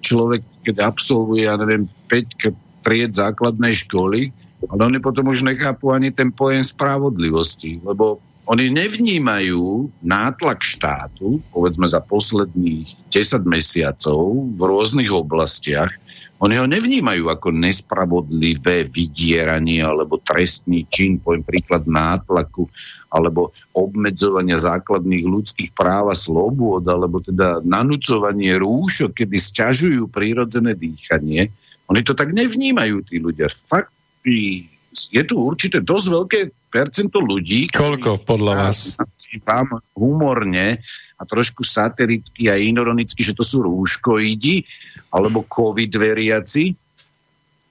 človek, keď absolvuje, ja neviem, 5 tried základnej školy, ale oni potom už nechápu ani ten pojem spravodlivosti, lebo oni nevnímajú nátlak štátu, povedzme za posledných 10 mesiacov v rôznych oblastiach, oni ho nevnímajú ako nespravodlivé vydieranie alebo trestný čin, poviem príklad nátlaku, alebo obmedzovania základných ľudských práv a slobôd, alebo teda nanúcovanie rúšok, kedy sťažujú prírodzené dýchanie. Oni to tak nevnímajú, tí ľudia. Fakt je tu určité dosť veľké percento ľudí. Koľko podľa vás? Vám humorne a trošku satiricky a ironicky, že to sú rúškoidi alebo covid veriaci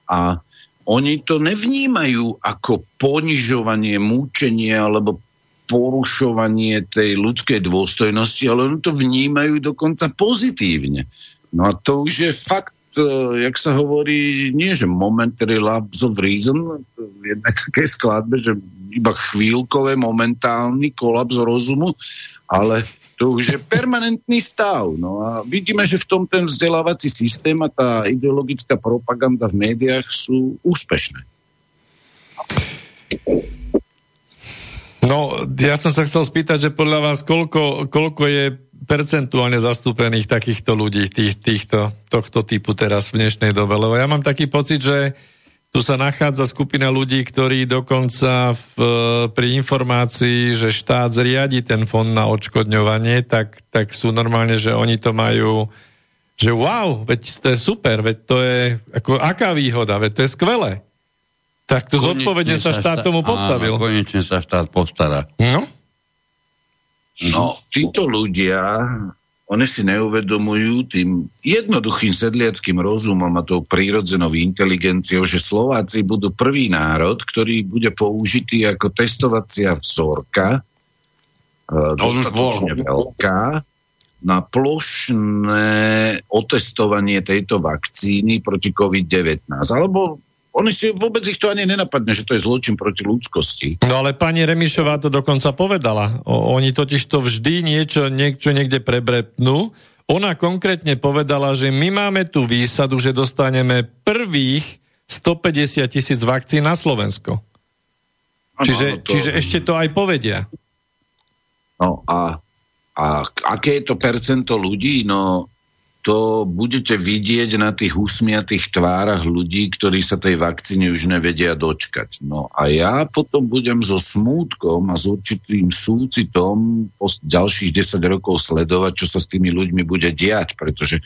a oni to nevnímajú ako ponižovanie, múčenie alebo porušovanie tej ľudskej dôstojnosti, ale oni to vnímajú dokonca pozitívne. No a to už je fakt jak sa hovorí, nie že momentary lapse of reason, v jednej takej skladbe, že iba chvíľkové, momentálny kolaps rozumu, ale to už je permanentný stav. No a vidíme, že v tom ten vzdelávací systém a tá ideologická propaganda v médiách sú úspešné. No, ja som sa chcel spýtať, že podľa vás koľko, koľko je percentuálne zastúpených takýchto ľudí, tých, týchto, tohto typu teraz v dnešnej dobe? Lebo ja mám taký pocit, že tu sa nachádza skupina ľudí, ktorí dokonca v, pri informácii, že štát zriadi ten fond na odškodňovanie, tak, tak sú normálne, že oni to majú, že wow, veď to je super, veď to je, ako, aká výhoda, veď to je skvelé. Tak to zodpovedne sa štát tomu postavil. Áno, konečne sa štát postará. No? No, títo ľudia, oni si neuvedomujú tým jednoduchým sedliackým rozumom a tou prírodzenou inteligenciou, že Slováci budú prvý národ, ktorý bude použitý ako testovacia vzorka, e, dostatočne veľká, na plošné otestovanie tejto vakcíny proti COVID-19. Alebo oni si vôbec ich to ani nenapadne, že to je zločin proti ľudskosti. No ale pani Remišová to dokonca povedala. O, oni totiž to vždy niečo, niečo niekde prebretnú. Ona konkrétne povedala, že my máme tú výsadu, že dostaneme prvých 150 tisíc vakcín na Slovensko. Ano, čiže, to... čiže ešte to aj povedia. No a, a aké je to percento ľudí? No to budete vidieť na tých usmiatých tvárach ľudí, ktorí sa tej vakcíny už nevedia dočkať. No a ja potom budem so smútkom a s určitým súcitom po ďalších 10 rokov sledovať, čo sa s tými ľuďmi bude diať, pretože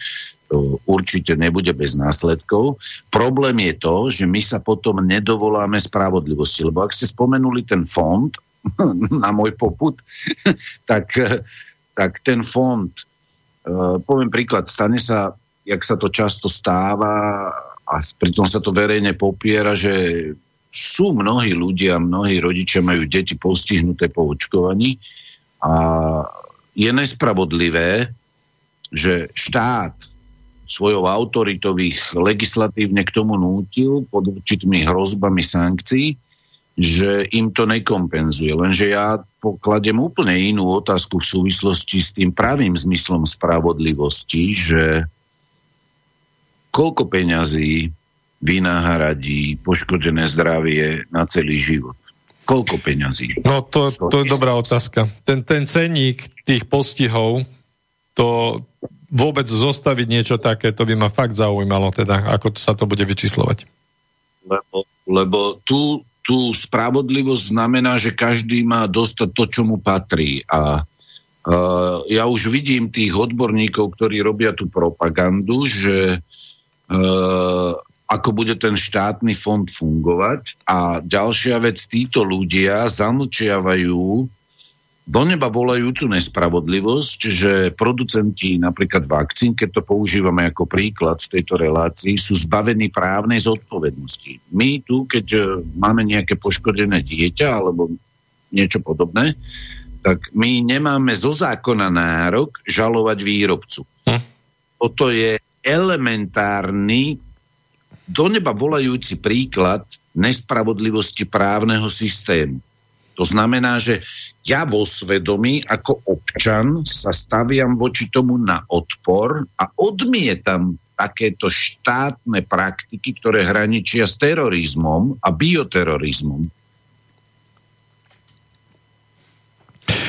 to určite nebude bez následkov. Problém je to, že my sa potom nedovoláme spravodlivosti, lebo ak ste spomenuli ten fond *laughs* na môj poput, *laughs* tak, tak ten fond poviem príklad, stane sa, jak sa to často stáva a pritom sa to verejne popiera, že sú mnohí ľudia, mnohí rodičia majú deti postihnuté po očkovaní a je nespravodlivé, že štát svojou autoritou ich legislatívne k tomu nútil pod určitými hrozbami sankcií že im to nekompenzuje. Lenže ja pokladem úplne inú otázku v súvislosti s tým pravým zmyslom spravodlivosti, že koľko peňazí vynáhradí poškodené zdravie na celý život. Koľko peňazí? No to, to je dobrá otázka. Ten, ten ceník tých postihov, to vôbec zostaviť niečo také, to by ma fakt zaujímalo, teda, ako to sa to bude vyčíslovať. Lebo, lebo tu tu spravodlivosť znamená, že každý má dostať to, čo mu patrí. A uh, ja už vidím tých odborníkov, ktorí robia tú propagandu, že uh, ako bude ten štátny fond fungovať. A ďalšia vec, títo ľudia zamlčiavajú do neba volajúcu nespravodlivosť, že producenti napríklad vakcín, keď to používame ako príklad v tejto relácii, sú zbavení právnej zodpovednosti. My tu, keď e, máme nejaké poškodené dieťa alebo niečo podobné, tak my nemáme zo zákona nárok žalovať výrobcu. Hm. Toto je elementárny, do neba volajúci príklad nespravodlivosti právneho systému. To znamená, že ja vo svedomí ako občan sa staviam voči tomu na odpor a odmietam takéto štátne praktiky, ktoré hraničia s terorizmom a bioterorizmom.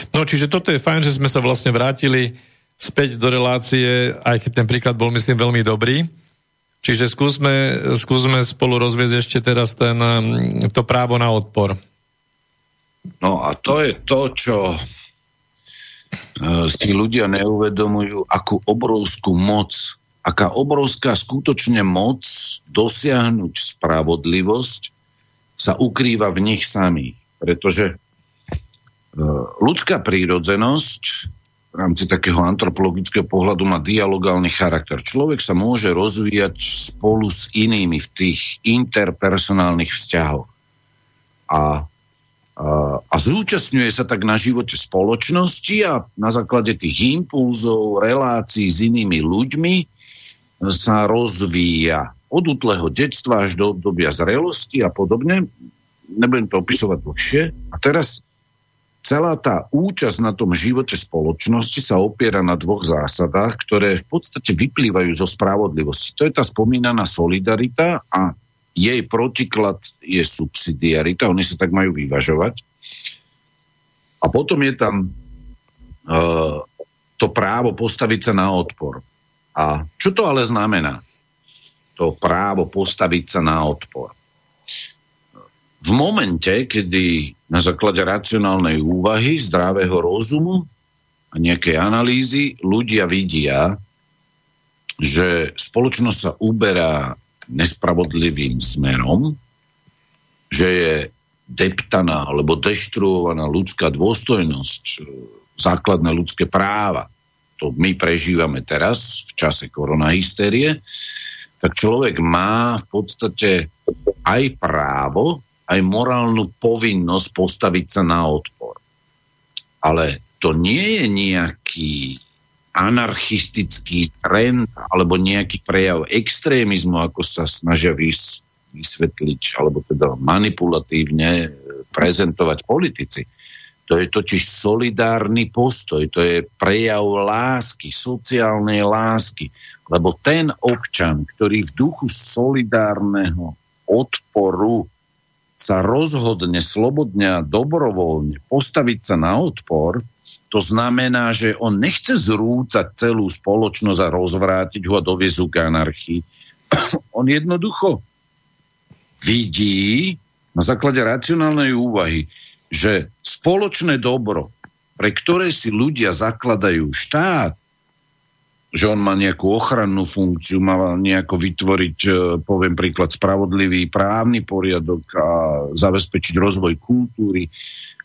No, čiže toto je fajn, že sme sa vlastne vrátili späť do relácie, aj keď ten príklad bol, myslím, veľmi dobrý. Čiže skúsme, skúsme spolu rozviezť ešte teraz ten, to právo na odpor. No a to je to, čo e, si ľudia neuvedomujú, akú obrovskú moc, aká obrovská skutočne moc dosiahnuť spravodlivosť sa ukrýva v nich samých. Pretože e, ľudská prírodzenosť v rámci takého antropologického pohľadu má dialogálny charakter. Človek sa môže rozvíjať spolu s inými v tých interpersonálnych vzťahoch. A a zúčastňuje sa tak na živote spoločnosti a na základe tých impulzov, relácií s inými ľuďmi sa rozvíja od útleho detstva až do obdobia zrelosti a podobne. Nebudem to opisovať dlhšie. A teraz celá tá účasť na tom živote spoločnosti sa opiera na dvoch zásadách, ktoré v podstate vyplývajú zo spravodlivosti. To je tá spomínaná solidarita a jej protiklad je subsidiarita. Oni sa tak majú vyvažovať. A potom je tam uh, to právo postaviť sa na odpor. A čo to ale znamená? To právo postaviť sa na odpor. V momente, kedy na základe racionálnej úvahy, zdravého rozumu a nejakej analýzy ľudia vidia, že spoločnosť sa uberá nespravodlivým smerom, že je deptaná alebo deštruovaná ľudská dôstojnosť, základné ľudské práva, to my prežívame teraz v čase koronahysterie, tak človek má v podstate aj právo, aj morálnu povinnosť postaviť sa na odpor. Ale to nie je nejaký anarchistický trend alebo nejaký prejav extrémizmu, ako sa snažia vys- vysvetliť alebo teda manipulatívne prezentovať politici. To je totiž solidárny postoj, to je prejav lásky, sociálnej lásky. Lebo ten občan, ktorý v duchu solidárneho odporu sa rozhodne slobodne a dobrovoľne postaviť sa na odpor, to znamená, že on nechce zrúcať celú spoločnosť a rozvrátiť ho a doviezť k anarchii. *clears throat* on jednoducho vidí na základe racionálnej úvahy, že spoločné dobro, pre ktoré si ľudia zakladajú štát, že on má nejakú ochrannú funkciu, má nejako vytvoriť, e, poviem príklad, spravodlivý právny poriadok a zabezpečiť rozvoj kultúry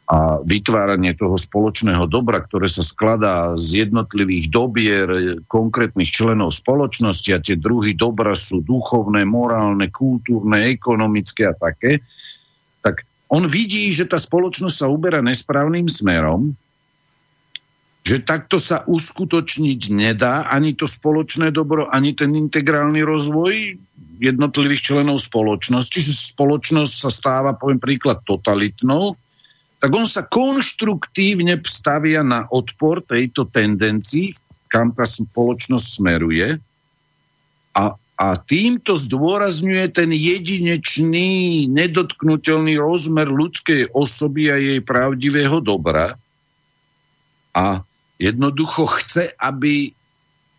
a vytváranie toho spoločného dobra, ktoré sa skladá z jednotlivých dobier e, konkrétnych členov spoločnosti a tie druhy dobra sú duchovné, morálne, kultúrne, ekonomické a také, tak on vidí, že tá spoločnosť sa uberá nesprávnym smerom, že takto sa uskutočniť nedá ani to spoločné dobro, ani ten integrálny rozvoj jednotlivých členov spoločnosti, čiže spoločnosť sa stáva, poviem príklad, totalitnou, tak on sa konštruktívne stavia na odpor tejto tendencii, kam tá spoločnosť smeruje a a týmto zdôrazňuje ten jedinečný, nedotknutelný rozmer ľudskej osoby a jej pravdivého dobra. A jednoducho chce, aby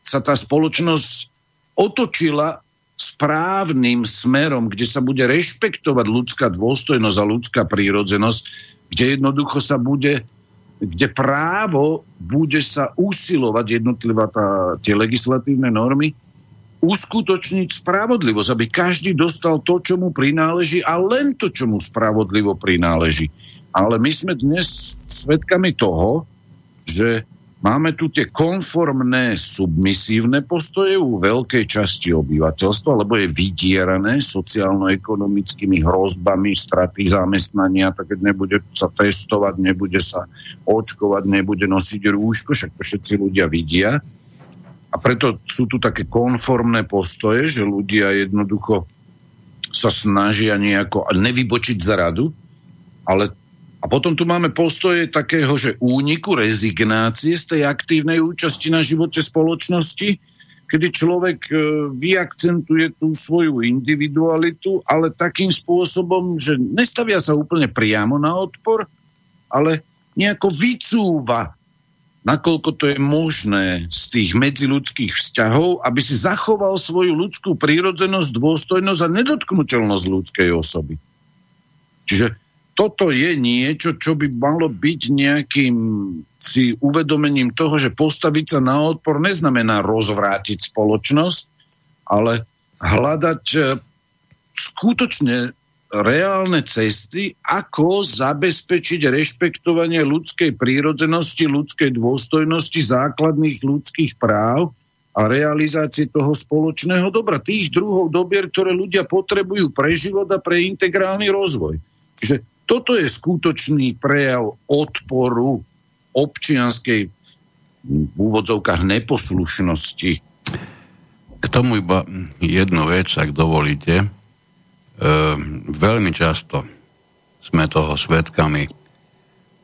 sa tá spoločnosť otočila správnym smerom, kde sa bude rešpektovať ľudská dôstojnosť a ľudská prírodzenosť, kde jednoducho sa bude kde právo bude sa usilovať jednotlivá tá, tie legislatívne normy uskutočniť spravodlivosť, aby každý dostal to, čo mu prináleží a len to, čo mu spravodlivo prináleží. Ale my sme dnes svedkami toho, že máme tu tie konformné, submisívne postoje u veľkej časti obyvateľstva, lebo je vydierané sociálno-ekonomickými hrozbami, straty zamestnania, tak keď nebude sa testovať, nebude sa očkovať, nebude nosiť rúško, však to všetci ľudia vidia. A preto sú tu také konformné postoje, že ľudia jednoducho sa snažia nejako nevybočiť za radu, ale a potom tu máme postoje takého, že úniku, rezignácie z tej aktívnej účasti na živote spoločnosti, kedy človek e, vyakcentuje tú svoju individualitu, ale takým spôsobom, že nestavia sa úplne priamo na odpor, ale nejako vycúva nakoľko to je možné z tých medziludských vzťahov, aby si zachoval svoju ľudskú prírodzenosť, dôstojnosť a nedotknutelnosť ľudskej osoby. Čiže toto je niečo, čo by malo byť nejakým si uvedomením toho, že postaviť sa na odpor neznamená rozvrátiť spoločnosť, ale hľadať eh, skutočne reálne cesty, ako zabezpečiť rešpektovanie ľudskej prírodzenosti, ľudskej dôstojnosti, základných ľudských práv a realizácie toho spoločného dobra. Tých druhov dobier, ktoré ľudia potrebujú pre život a pre integrálny rozvoj. Čiže toto je skutočný prejav odporu občianskej v úvodzovkách neposlušnosti K tomu iba jednu vec, ak dovolíte. E, veľmi často sme toho svetkami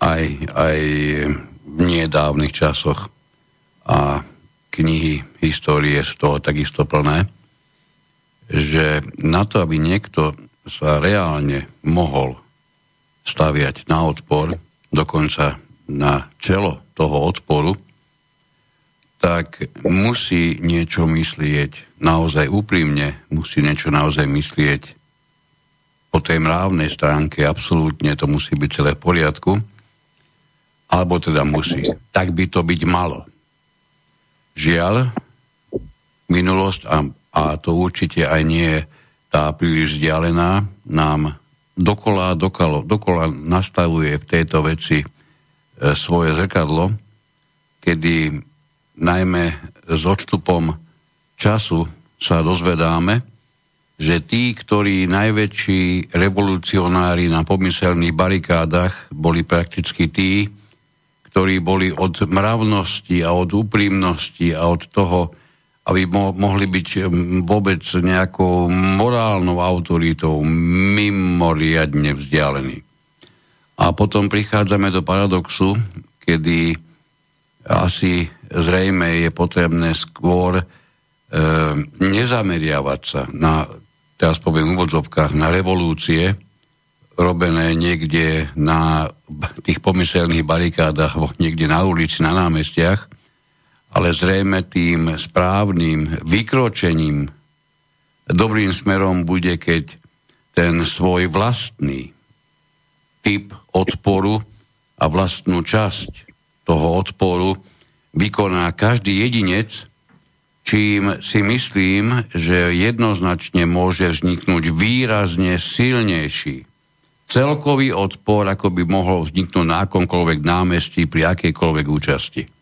aj, aj v nedávnych časoch a knihy histórie z toho takisto plné, že na to, aby niekto sa reálne mohol staviať na odpor, dokonca na čelo toho odporu, tak musí niečo myslieť naozaj úprimne, musí niečo naozaj myslieť po tej mrávnej stránke, absolútne to musí byť celé v poriadku, alebo teda musí. Tak by to byť malo. Žiaľ, minulosť, a, a to určite aj nie je tá príliš vzdialená, nám dokola, dokolo, dokola nastavuje v tejto veci e, svoje zrkadlo, kedy najmä s odstupom času sa dozvedáme, že tí, ktorí najväčší revolucionári na pomyselných barikádach boli prakticky tí, ktorí boli od mravnosti a od úprimnosti a od toho, aby mo- mohli byť vôbec nejakou morálnou autoritou mimoriadne vzdialení. A potom prichádzame do paradoxu, kedy asi zrejme je potrebné skôr e, nezameriavať sa na, teraz poviem v úvodzovkách, na revolúcie, robené niekde na tých pomyselných barikádach, niekde na ulici, na námestiach, ale zrejme tým správnym vykročením dobrým smerom bude, keď ten svoj vlastný typ odporu a vlastnú časť toho odporu vykoná každý jedinec, čím si myslím, že jednoznačne môže vzniknúť výrazne silnejší celkový odpor, ako by mohol vzniknúť na akomkoľvek námestí pri akejkoľvek účasti?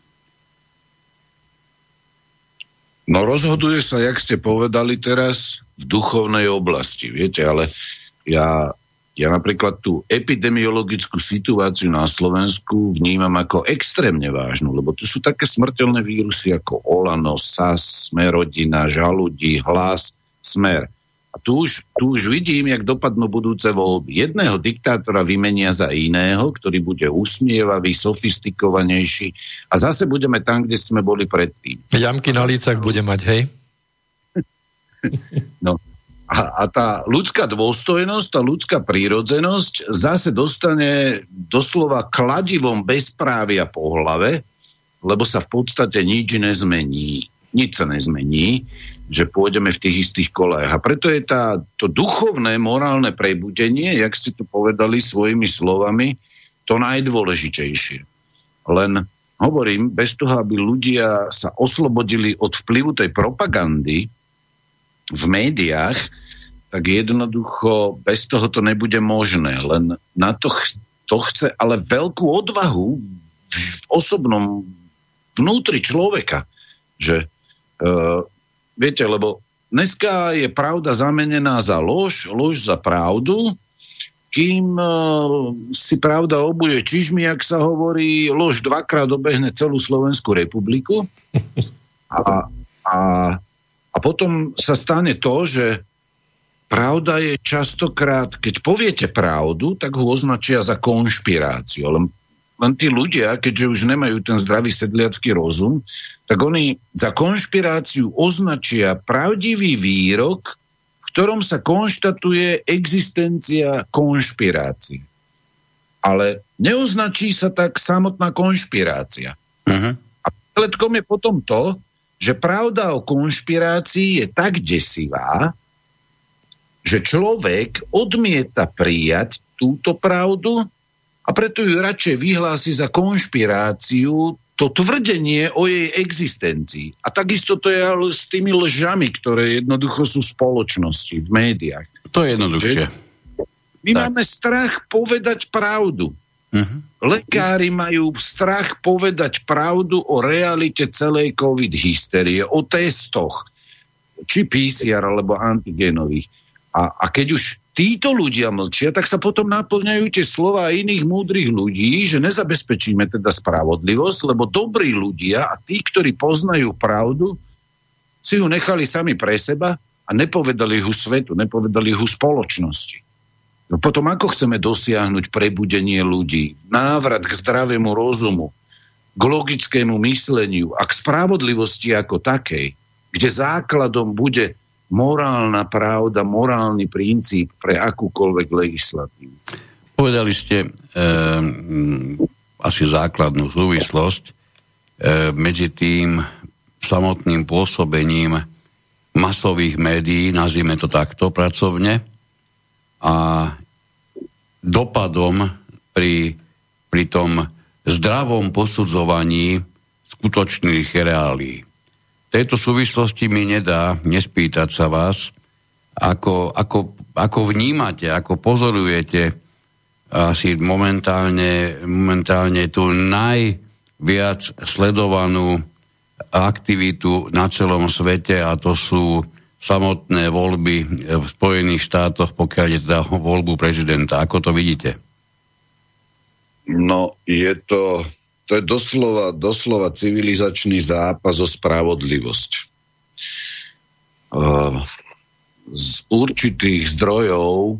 No rozhoduje sa, jak ste povedali teraz, v duchovnej oblasti. Viete, ale ja, ja napríklad tú epidemiologickú situáciu na Slovensku vnímam ako extrémne vážnu, lebo tu sú také smrteľné vírusy ako Olano, SAS, Smerodina, Žaludí, Hlas, Smer. A tu už, tu už vidím, jak dopadnú budúce voľby. Jedného diktátora vymenia za iného, ktorý bude usmievavý, sofistikovanejší a zase budeme tam, kde sme boli predtým. Jamky na lícach bude mať, hej? *laughs* no. A, a tá ľudská dôstojnosť, tá ľudská prírodzenosť zase dostane doslova kladivom bezprávia po hlave, lebo sa v podstate nič nezmení. Nič sa nezmení že pôjdeme v tých istých kolách. A preto je tá, to duchovné, morálne prebudenie, jak ste to povedali svojimi slovami, to najdôležitejšie. Len hovorím, bez toho, aby ľudia sa oslobodili od vplyvu tej propagandy v médiách, tak jednoducho bez toho to nebude možné. Len na to, to chce ale veľkú odvahu v osobnom vnútri človeka, že uh, Viete, lebo dneska je pravda zamenená za lož, lož za pravdu, kým uh, si pravda obuje čižmi, ak sa hovorí, lož dvakrát obehne celú Slovenskú republiku. A, a, a potom sa stane to, že pravda je častokrát, keď poviete pravdu, tak ho označia za konšpiráciu. Len, len tí ľudia, keďže už nemajú ten zdravý sedliacký rozum, tak oni za konšpiráciu označia pravdivý výrok, v ktorom sa konštatuje existencia konšpirácie. Ale neoznačí sa tak samotná konšpirácia. Uh-huh. A výsledkom je potom to, že pravda o konšpirácii je tak desivá, že človek odmieta prijať túto pravdu a preto ju radšej vyhlási za konšpiráciu to tvrdenie o jej existencii. A takisto to je ale s tými lžami, ktoré jednoducho sú v spoločnosti, v médiách. To je jednoduchšie. My tak. máme strach povedať pravdu. Uh-huh. Lekári majú strach povedať pravdu o realite celej COVID hysterie, o testoch, či PCR alebo antigenových. A, a keď už títo ľudia mlčia, tak sa potom naplňajú tie slova iných múdrych ľudí, že nezabezpečíme teda spravodlivosť, lebo dobrí ľudia a tí, ktorí poznajú pravdu, si ju nechali sami pre seba a nepovedali ju svetu, nepovedali ju spoločnosti. No potom ako chceme dosiahnuť prebudenie ľudí, návrat k zdravému rozumu, k logickému mysleniu a k spravodlivosti ako takej, kde základom bude morálna pravda, morálny princíp pre akúkoľvek legislatívu. Povedali ste e, asi základnú súvislosť e, medzi tým samotným pôsobením masových médií, nazvime to takto pracovne, a dopadom pri, pri tom zdravom posudzovaní skutočných reálí. Tejto súvislosti mi nedá nespýtať sa vás, ako, ako, ako vnímate, ako pozorujete asi momentálne, momentálne tú najviac sledovanú aktivitu na celom svete a to sú samotné voľby v Spojených štátoch, pokiaľ je teda voľbu prezidenta. Ako to vidíte? No, je to, to je doslova, doslova civilizačný zápas o spravodlivosť. Z určitých zdrojov,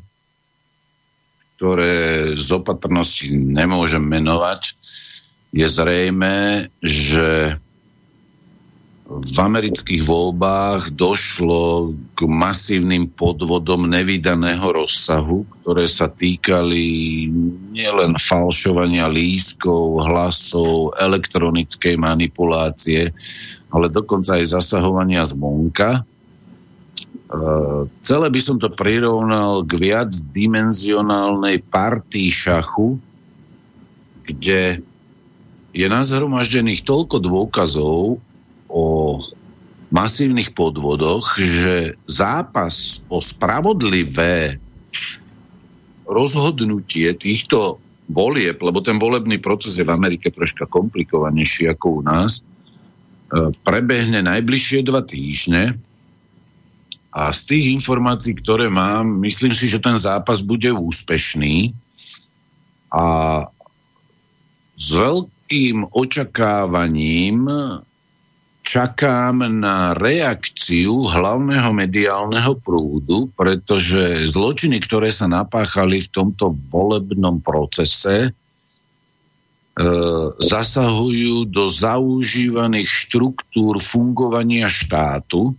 ktoré z opatrnosti nemôžem menovať, je zrejme, že v amerických voľbách došlo k masívnym podvodom nevydaného rozsahu, ktoré sa týkali nielen falšovania lískov, hlasov, elektronickej manipulácie, ale dokonca aj zasahovania zvonka. E, celé by som to prirovnal k viacdimenzionálnej partii šachu, kde je nazhromaždených toľko dôkazov, o masívnych podvodoch, že zápas o spravodlivé rozhodnutie týchto volieb, lebo ten volebný proces je v Amerike troška komplikovanejší ako u nás, e, prebehne najbližšie dva týždne. A z tých informácií, ktoré mám, myslím si, že ten zápas bude úspešný. A s veľkým očakávaním čakám na reakciu hlavného mediálneho prúdu, pretože zločiny, ktoré sa napáchali v tomto volebnom procese, e, zasahujú do zaužívaných štruktúr fungovania štátu,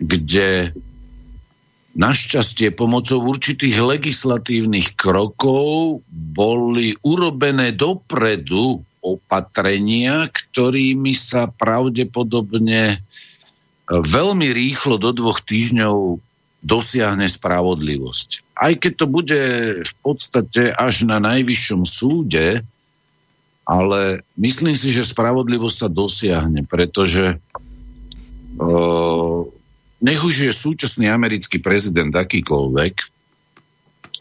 kde Našťastie pomocou určitých legislatívnych krokov boli urobené dopredu opatrenia, ktorými sa pravdepodobne veľmi rýchlo do dvoch týždňov dosiahne spravodlivosť. Aj keď to bude v podstate až na najvyššom súde, ale myslím si, že spravodlivosť sa dosiahne, pretože uh, nech už je súčasný americký prezident akýkoľvek,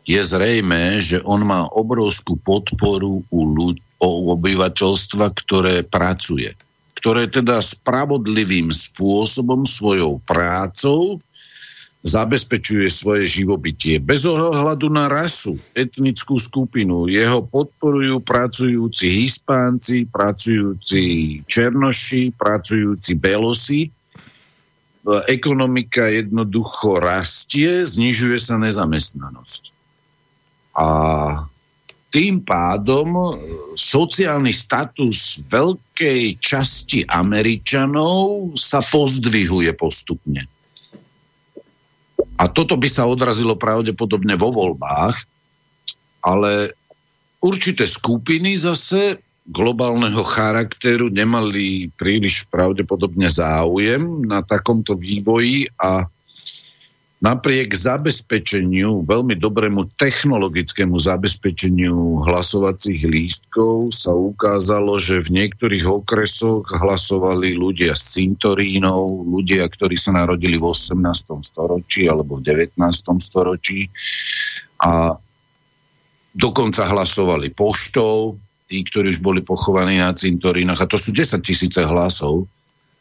je zrejme, že on má obrovskú podporu u ľudí, o obyvateľstva, ktoré pracuje. Ktoré teda spravodlivým spôsobom svojou prácou zabezpečuje svoje živobytie. Bez ohľadu na rasu, etnickú skupinu. Jeho podporujú pracujúci Hispánci, pracujúci Černoši, pracujúci Belosi. Ekonomika jednoducho rastie, znižuje sa nezamestnanosť. A tým pádom e, sociálny status veľkej časti Američanov sa pozdvihuje postupne. A toto by sa odrazilo pravdepodobne vo voľbách, ale určité skupiny zase globálneho charakteru nemali príliš pravdepodobne záujem na takomto vývoji a napriek zabezpečeniu, veľmi dobrému technologickému zabezpečeniu hlasovacích lístkov sa ukázalo, že v niektorých okresoch hlasovali ľudia z cintorínov, ľudia, ktorí sa narodili v 18. storočí alebo v 19. storočí a dokonca hlasovali poštou, tí, ktorí už boli pochovaní na cintorínach a to sú 10 tisíce hlasov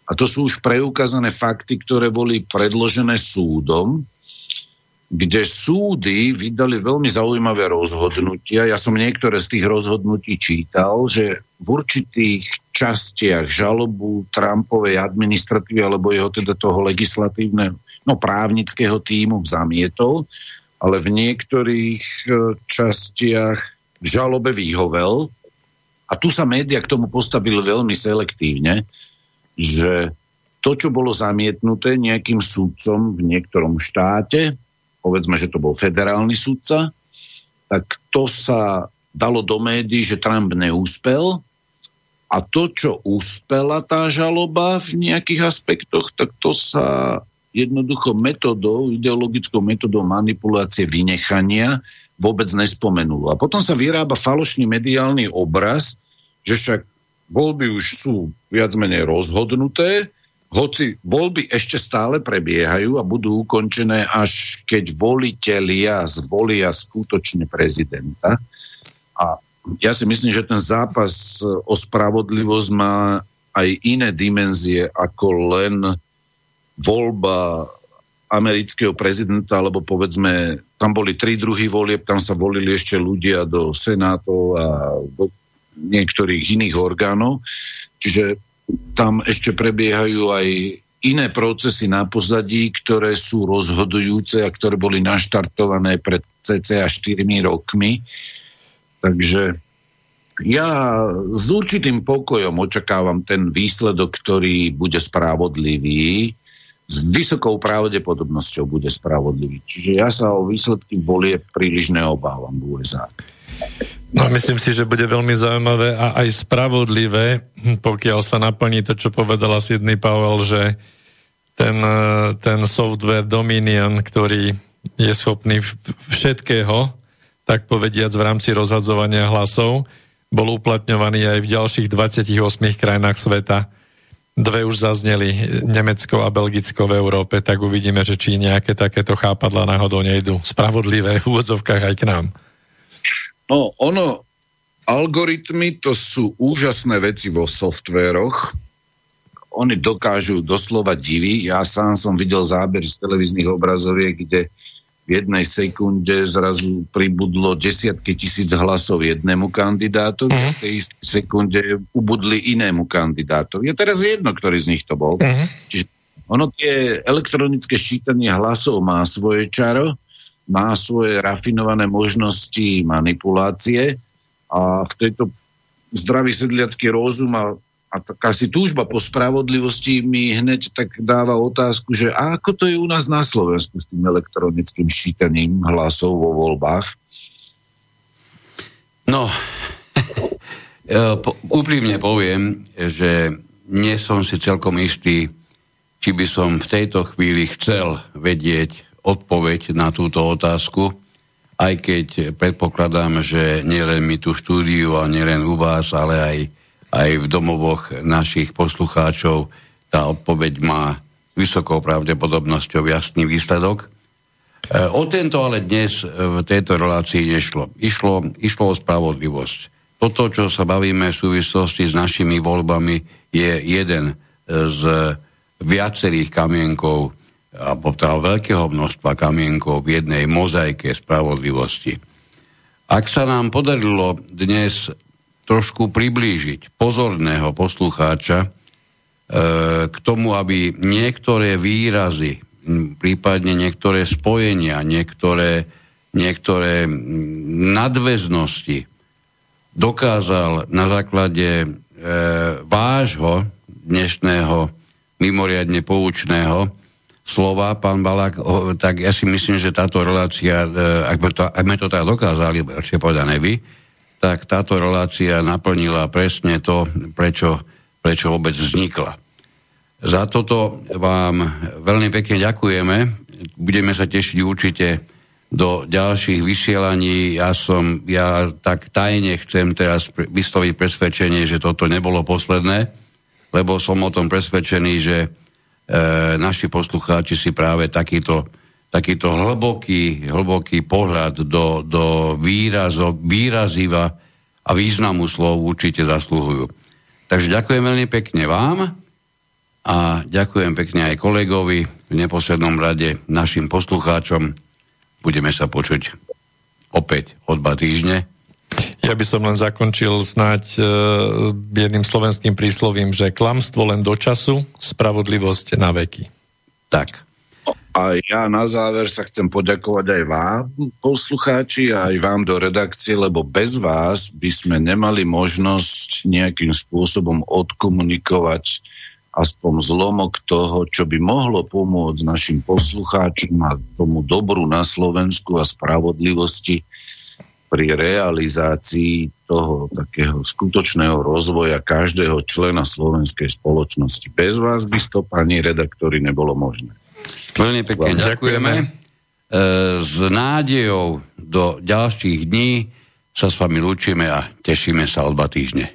a to sú už preukázané fakty, ktoré boli predložené súdom, kde súdy vydali veľmi zaujímavé rozhodnutia. Ja som niektoré z tých rozhodnutí čítal, že v určitých častiach žalobu Trumpovej administratívy alebo jeho teda toho legislatívneho, no právnického týmu zamietol, ale v niektorých e, častiach v žalobe vyhovel. A tu sa média k tomu postavili veľmi selektívne, že to, čo bolo zamietnuté nejakým súdcom v niektorom štáte, povedzme, že to bol federálny súdca, tak to sa dalo do médií, že Trump neúspel a to, čo úspela tá žaloba v nejakých aspektoch, tak to sa jednoducho metodou, ideologickou metodou manipulácie vynechania vôbec nespomenulo. A potom sa vyrába falošný mediálny obraz, že však voľby už sú viac menej rozhodnuté, hoci voľby ešte stále prebiehajú a budú ukončené, až keď volitelia zvolia skutočne prezidenta. A ja si myslím, že ten zápas o spravodlivosť má aj iné dimenzie ako len voľba amerického prezidenta, alebo povedzme, tam boli tri druhy volieb, tam sa volili ešte ľudia do senátov a do niektorých iných orgánov. Čiže tam ešte prebiehajú aj iné procesy na pozadí, ktoré sú rozhodujúce a ktoré boli naštartované pred cca 4 rokmi. Takže ja s určitým pokojom očakávam ten výsledok, ktorý bude spravodlivý. S vysokou pravdepodobnosťou bude spravodlivý. Čiže ja sa o výsledky volie príliš neobávam v USA. No myslím si, že bude veľmi zaujímavé a aj spravodlivé, pokiaľ sa naplní to, čo povedala Sidney Powell, že ten, e, ten software Dominion, ktorý je schopný všetkého, tak povediac v rámci rozhadzovania hlasov, bol uplatňovaný aj v ďalších 28 krajinách sveta. Dve už zazneli, Nemecko a Belgicko v Európe, tak uvidíme, že či nejaké takéto chápadla náhodou nejdu spravodlivé v úvodzovkách aj k nám. No, ono, algoritmy to sú úžasné veci vo softvéroch. Oni dokážu doslova divy. Ja sám som videl záber z televíznych obrazoviek, kde v jednej sekunde zrazu pribudlo desiatky tisíc hlasov jednému kandidátu, uh-huh. v tej istej sekunde ubudli inému kandidátu. Je teraz jedno, ktorý z nich to bol. Uh-huh. Čiže ono tie elektronické ščítanie hlasov má svoje čaro, má svoje rafinované možnosti manipulácie a v tejto zdravý sedliacký rozum a, a taká si túžba po spravodlivosti mi hneď tak dáva otázku, že ako to je u nás na Slovensku s tým elektronickým šítaním hlasov vo voľbách? No, *laughs* úprimne poviem, že nie som si celkom istý, či by som v tejto chvíli chcel vedieť odpoveď na túto otázku, aj keď predpokladám, že nielen my tú štúdiu a nielen u vás, ale aj, aj v domovoch našich poslucháčov tá odpoveď má vysokou pravdepodobnosťou jasný výsledok. E, o tento ale dnes v tejto relácii nešlo. Išlo, išlo o spravodlivosť. Toto, čo sa bavíme v súvislosti s našimi voľbami, je jeden z viacerých kamienkov a teda veľkého množstva kamienkov v jednej mozaike spravodlivosti. Ak sa nám podarilo dnes trošku priblížiť pozorného poslucháča e, k tomu, aby niektoré výrazy, prípadne niektoré spojenia, niektoré, niektoré nadväznosti dokázal na základe e, vášho dnešného mimoriadne poučného slova, pán Balák, tak ja si myslím, že táto relácia, e, ak by to, ak by to tak dokázali, ešte povedané vy, tak táto relácia naplnila presne to, prečo, prečo vôbec vznikla. Za toto vám veľmi pekne ďakujeme. Budeme sa tešiť určite do ďalších vysielaní. Ja som, ja tak tajne chcem teraz vysloviť presvedčenie, že toto nebolo posledné, lebo som o tom presvedčený, že naši poslucháči si práve takýto, takýto hlboký, hlboký pohľad do, do výrazo, výraziva a významu slov určite zasluhujú. Takže ďakujem veľmi pekne vám a ďakujem pekne aj kolegovi, v neposlednom rade našim poslucháčom. Budeme sa počuť opäť o dva týždne. Ja by som len zakončil snáď uh, jedným slovenským príslovím, že klamstvo len do času, spravodlivosť na veky. Tak. A ja na záver sa chcem poďakovať aj vám, poslucháči, a aj vám do redakcie, lebo bez vás by sme nemali možnosť nejakým spôsobom odkomunikovať aspoň zlomok toho, čo by mohlo pomôcť našim poslucháčom a tomu dobru na Slovensku a spravodlivosti pri realizácii toho takého skutočného rozvoja každého člena slovenskej spoločnosti. Bez vás by to, pani redaktori, nebolo možné. Veľmi pekne ďakujeme. ďakujeme. E, s nádejou do ďalších dní sa s vami lúčime a tešíme sa o dva týždne.